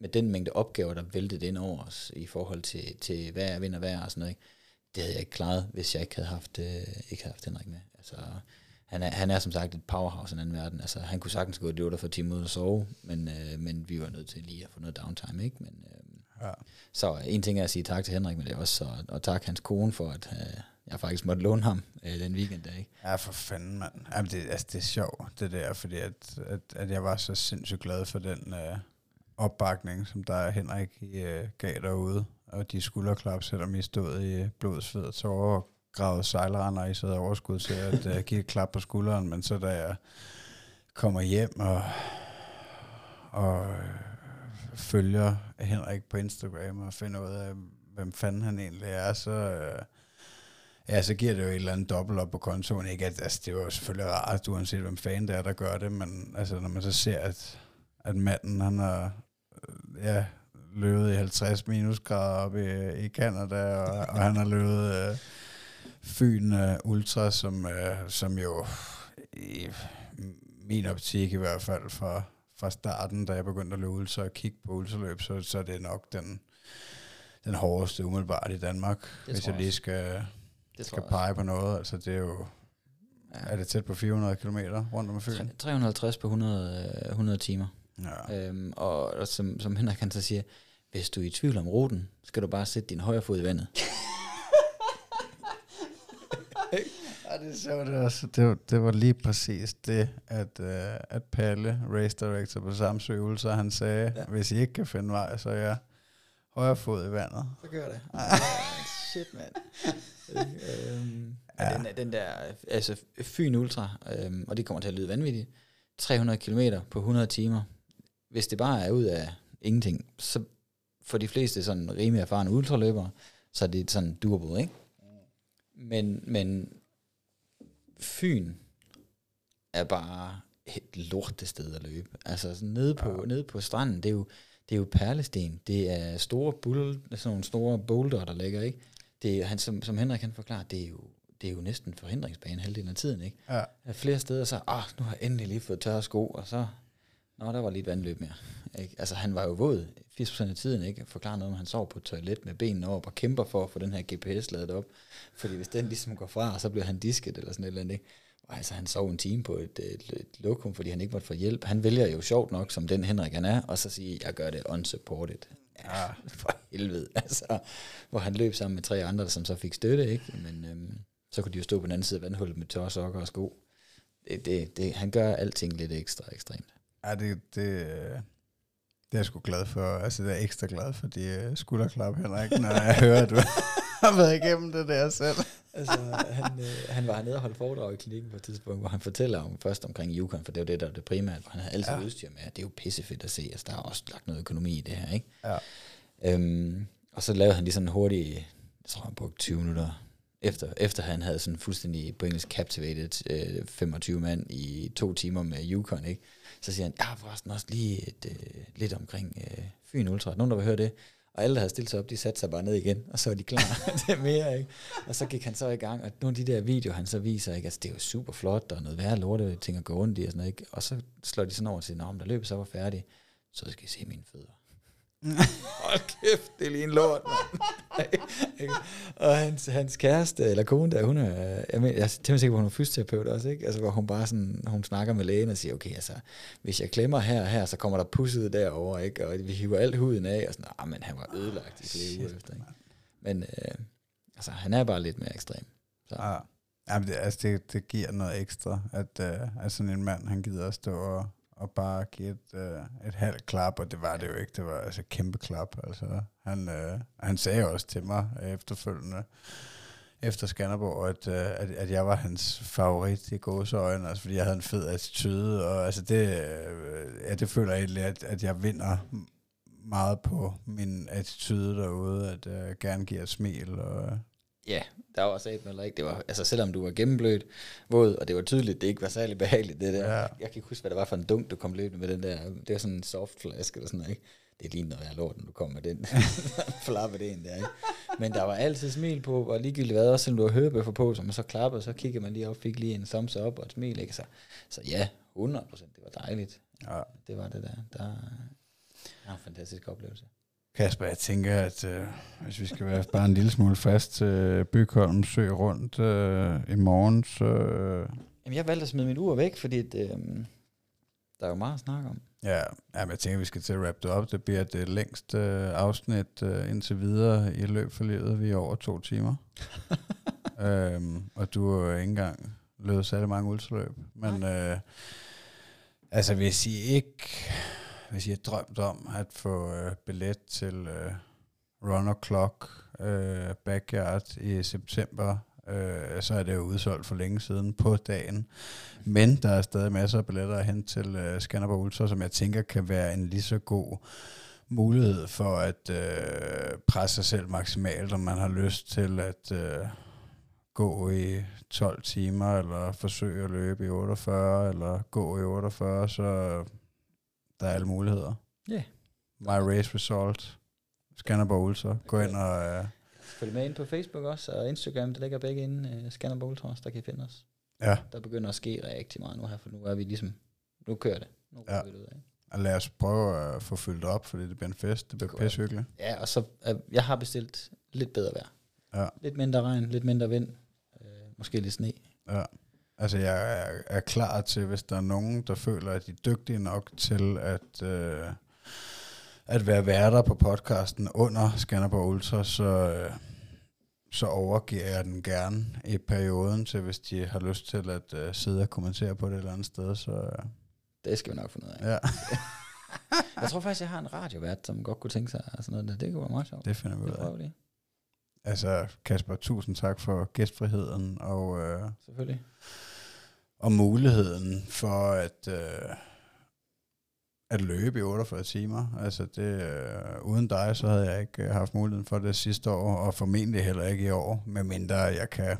med den mængde opgaver, der væltede ind over os i forhold til, til hvad er vind og vejr og sådan noget, ikke? det havde jeg ikke klaret, hvis jeg ikke havde haft, øh, ikke havde haft Henrik med. Altså, han er, han er som sagt et powerhouse i en anden verden. Altså, han kunne sagtens gå i 48 timer ud og sove, men, øh, men vi var nødt til lige at få noget downtime, ikke? Men, øh, Ja. så en ting er at sige tak til Henrik, men det er også at, at takke hans kone for, at øh, jeg faktisk måtte låne ham øh, den weekend der, ikke? Ja, for fanden, mand. Jamen, det, altså, det er sjovt, det der, fordi at, at, at jeg var så sindssygt glad for den øh, opbakning, som der Henrik øh, gav derude, og de skulderklap, selvom I stod i øh, blodsved og tårer og gravede sejlrender, og I sad overskud til at øh, give et klap på skulderen, men så da jeg kommer hjem og, og øh, følger Henrik på Instagram og finder ud af, hvem fanden han egentlig er, så... Øh, Ja, så giver det jo et eller andet dobbelt op på kontoen. Ikke? At, altså, det er jo selvfølgelig rart, uanset hvem fan det er, der gør det, men altså, når man så ser, at, at manden, han har øh, ja, løbet i 50 minusgrader op i, i Canada, og, og han har løbet øh, Fyn øh, Ultra, som, øh, som jo i min optik i hvert fald fra, fra starten, da jeg begyndte at løbe ultra og kigge på ultraløb, så, så er det nok den, den hårdeste umiddelbart i Danmark, Det hvis jeg lige skal, Det skal pege på noget. Altså det er jo, Ja. er det tæt på 400 km rundt om Fyn? Tre- 350 på 100, øh, 100 timer. Ja. Øhm, og, og som, som Henrik han så siger, hvis du er i tvivl om ruten, skal du bare sætte din højre fod i vandet. Ja, det, så det, også, det, var, det var lige præcis det, at, uh, at Palle, race director på Samsø Ultra, han sagde, Ja. hvis I ikke kan finde vej, så er jeg højre fod i vandet. Så gør det. Shit, mand. Øhm, Ja. den, den der, altså Fyn Ultra, øhm, og det kommer til at lyde vanvittigt, 300 km på 100 timer. Hvis det bare er ud af ingenting, så for de fleste sådan rimelig erfarne ultraløbere, så er det sådan doable, ikke? Men, men Fyn er bare et lortested at løbe. Altså sådan nede, på, ja. nede på stranden, det er jo, det er jo perlesten. Det er store bull, sådan nogle store boulder, der ligger, ikke? Det han, som, som Henrik kan forklare, det er jo, det er jo næsten forhindringsbane halvdelen af tiden, ikke? Ja. Er flere steder, så, ah, nu har jeg endelig lige fået tørre sko, og så, nå, der var lige et vandløb mere. Ikke? Altså, han var jo våd 80% af tiden, ikke? Forklarer noget om, at han sov på et toilet med benene op og kæmper for at få den her GPS ladet op. Fordi hvis den ligesom går fra, så bliver han disket eller sådan et eller andet, ikke? Og altså, han sov en time på et, et, et lokum, fordi han ikke måtte få hjælp. Han vælger jo sjovt nok, som den Henrik han er, og så sige, jeg gør det unsupported. Ja, for helvede. Altså, hvor han løb sammen med tre andre, som så fik støtte, ikke? Men øhm, så kunne de jo stå på den anden side af vandhullet med tørre sokker og sko. Det, det, det, han gør alting lidt ekstra ekstremt. Ja, det, det, det er jeg sgu glad for. Altså, det er ekstra glad for de øh, skulderklap, Henrik, når jeg hører, at du har været igennem det der selv. Altså, han, øh, han var nede og holdt foredrag i klinikken på et tidspunkt, hvor han fortæller om først omkring Yukon, for det er jo det, der er det primære, hvor han havde altid ja. Ja. udstyr med, det er jo pissefedt at se, altså der er også lagt noget økonomi i det her, ikke? Ja. Øhm, og så lavede han lige sådan en hurtig, jeg tror han brugte 20 minutter, efter, efter han havde sådan fuldstændig på engelsk captivated øh, 25 mand i to timer med Yukon, ikke? Så siger han, har forresten også lige et, øh, lidt omkring øh, Fyn Ultra. Nogen, der vil høre det? Og alle, der havde stillet sig op, de satte sig bare ned igen, og så var de klar til mere, ikke? Og så gik han så i gang, og nogle af de der videoer, han så viser, ikke? Altså, det er jo super flot, og noget værre lorte ting at gå rundt i, og sådan noget, ikke? Og så slår de sådan over til, at der løbet så var færdig, så skal I se mine fødder. Hold kæft, det er lige en lort, mand. Og hans, hans kæreste, eller kone der, hun er, jeg, men, jeg er temmelig sikker på, hun er fysioterapeut også, ikke? Altså, hvor hun bare sådan, hun snakker med lægen og siger, okay, altså, hvis jeg klemmer her og her, så kommer der pus ud derovre, ikke? Og vi hiver alt huden af, og sådan, ah, men han var ødelagt i flere uger efter, ikke? Men, øh, altså, han er bare lidt mere ekstrem. Så. Ja. Jamen, det, altså, det, det giver noget ekstra, at, uh, at sådan en mand, han gider at stå og, og bare give et, øh, et halvt klap, og det var det jo ikke, det var altså et kæmpe klap. Altså, han, øh, han sagde også til mig efterfølgende, efter Skanderborg, at, øh, at, at jeg var hans favorit i gåseøjne, altså fordi jeg havde en fed attitude, og altså det, øh, ja, det føler jeg egentlig, at, at jeg vinder meget på min attitude derude, at jeg gerne giver et smil. Og, Ja, der var også eller ikke. Det var, altså selvom du var gennemblødt, våd, og det var tydeligt, det ikke var særlig behageligt, det der. Ja. Jeg kan ikke huske, hvad det var for en dunk, du kom løbende med den der. Det var sådan en softflaske eller sådan noget, ikke? Det ligner noget, jeg lort, når du kom med den. Flappe det der, ikke? Men der var altid smil på, og ligegyldigt hvad, også selvom du har hørebøffer på, så man så klappede, så kiggede man lige op, fik lige en thumbs up og et smil, ikke? Så, så ja, 100% det var dejligt. ja. Det var det der. Der var en fantastisk oplevelse. Kasper, jeg tænker, at øh, hvis vi skal være bare en lille smule fast til øh, Bygholm Sø rundt øh, i morgen, så... Øh, Jamen, jeg valgte at smide mit ur væk, fordi det, øh, der er jo meget at snakke om. ja, jamen, jeg tænker, at vi skal til at wrap det op. Det bliver det længste øh, afsnit øh, indtil videre i løb for livet. Vi er over to timer. øhm, og du har jo ikke engang løbet særlig mange ultraløb. Men øh, altså, hvis I ikke hvis I har drømt om at få øh, billet til øh, Runner Clock øh, Backyard i september, øh, så er det jo udsolgt for længe siden på dagen. Men der er stadig masser af billetter hen til øh, Skanderborg Ultra, som jeg tænker kan være en lige så god mulighed for at øh, presse sig selv maksimalt, om man har lyst til at øh, gå i 12 timer, eller forsøge at løbe i 48, eller gå i 48, så der er alle muligheder. Ja. Yeah. My Race Result, Skanderborg Ultra. Gå ind og... Øh, Følg med ind på Facebook også, og Instagram, der ligger begge inde, uh, Skanderborg Ultras, der kan I finde os. ja, Der begynder at ske rigtig meget nu her, for nu er vi ligesom, nu kører det. Nu Ja. vi det ud af. og lad os prøve at få fyldt op, fordi det bliver en fest. Det bliver Det pissehyggeligt. Ja, og så, uh, jeg har bestilt lidt bedre vejr. Ja. Lidt mindre regn, lidt mindre vind, uh, måske lidt sne. Ja. Altså, jeg er, er klar til, hvis der er nogen, der føler, at de er dygtige nok til at, øh, at være værter på podcasten under Skanderborg Ultra, så, øh, så overgiver jeg den gerne i perioden til, hvis de har lyst til at øh, sidde og kommentere på det et eller andet sted. Så, øh, Det skal vi nok finde ud af. ja, Jeg tror faktisk, jeg har en radiovært, som godt kunne tænke sig sådan noget. der. Det kunne være meget sjovt. det finder vi ud af. Altså, Kasper, tusind tak for gæstfriheden og, øh, Selvfølgelig. Og muligheden for at, øh, at løbe i 48 timer. Altså, det, øh, uden dig, så havde jeg ikke øh, haft muligheden for det sidste år, og formentlig heller ikke i år, medmindre jeg kan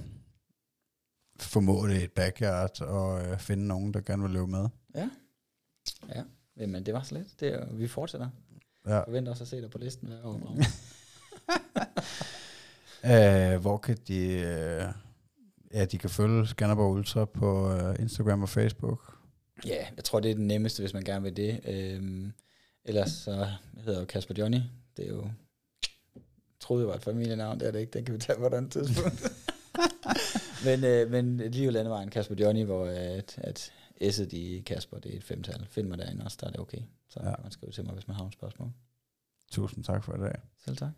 formå det i et backyard og øh, finde nogen, der gerne vil løbe med. Ja. Ja. Jamen, det var så lidt. Det vi fortsætter. Ja. Forventer også at se dig på listen hver år. Øh, hvor kan de... Øh, ja, de kan følge Skanderborg Ultra på øh, Instagram og Facebook. Ja, jeg tror, det er det nemmeste, hvis man gerne vil det. Øhm, ellers så hedder jeg jo Kasper Johnny. Det er jo... Jeg troede, det var et familienavn, det er det ikke. Den kan vi tage på et andet tidspunkt. men, øh, men lige landevejen Kasper Johnny, hvor at, at S'et i Kasper, det er et femtal. Find mig derinde også, der er det okay. Så Ja. man skrive til mig, hvis man har nogle spørgsmål. Tusind tak for i dag. Selv tak.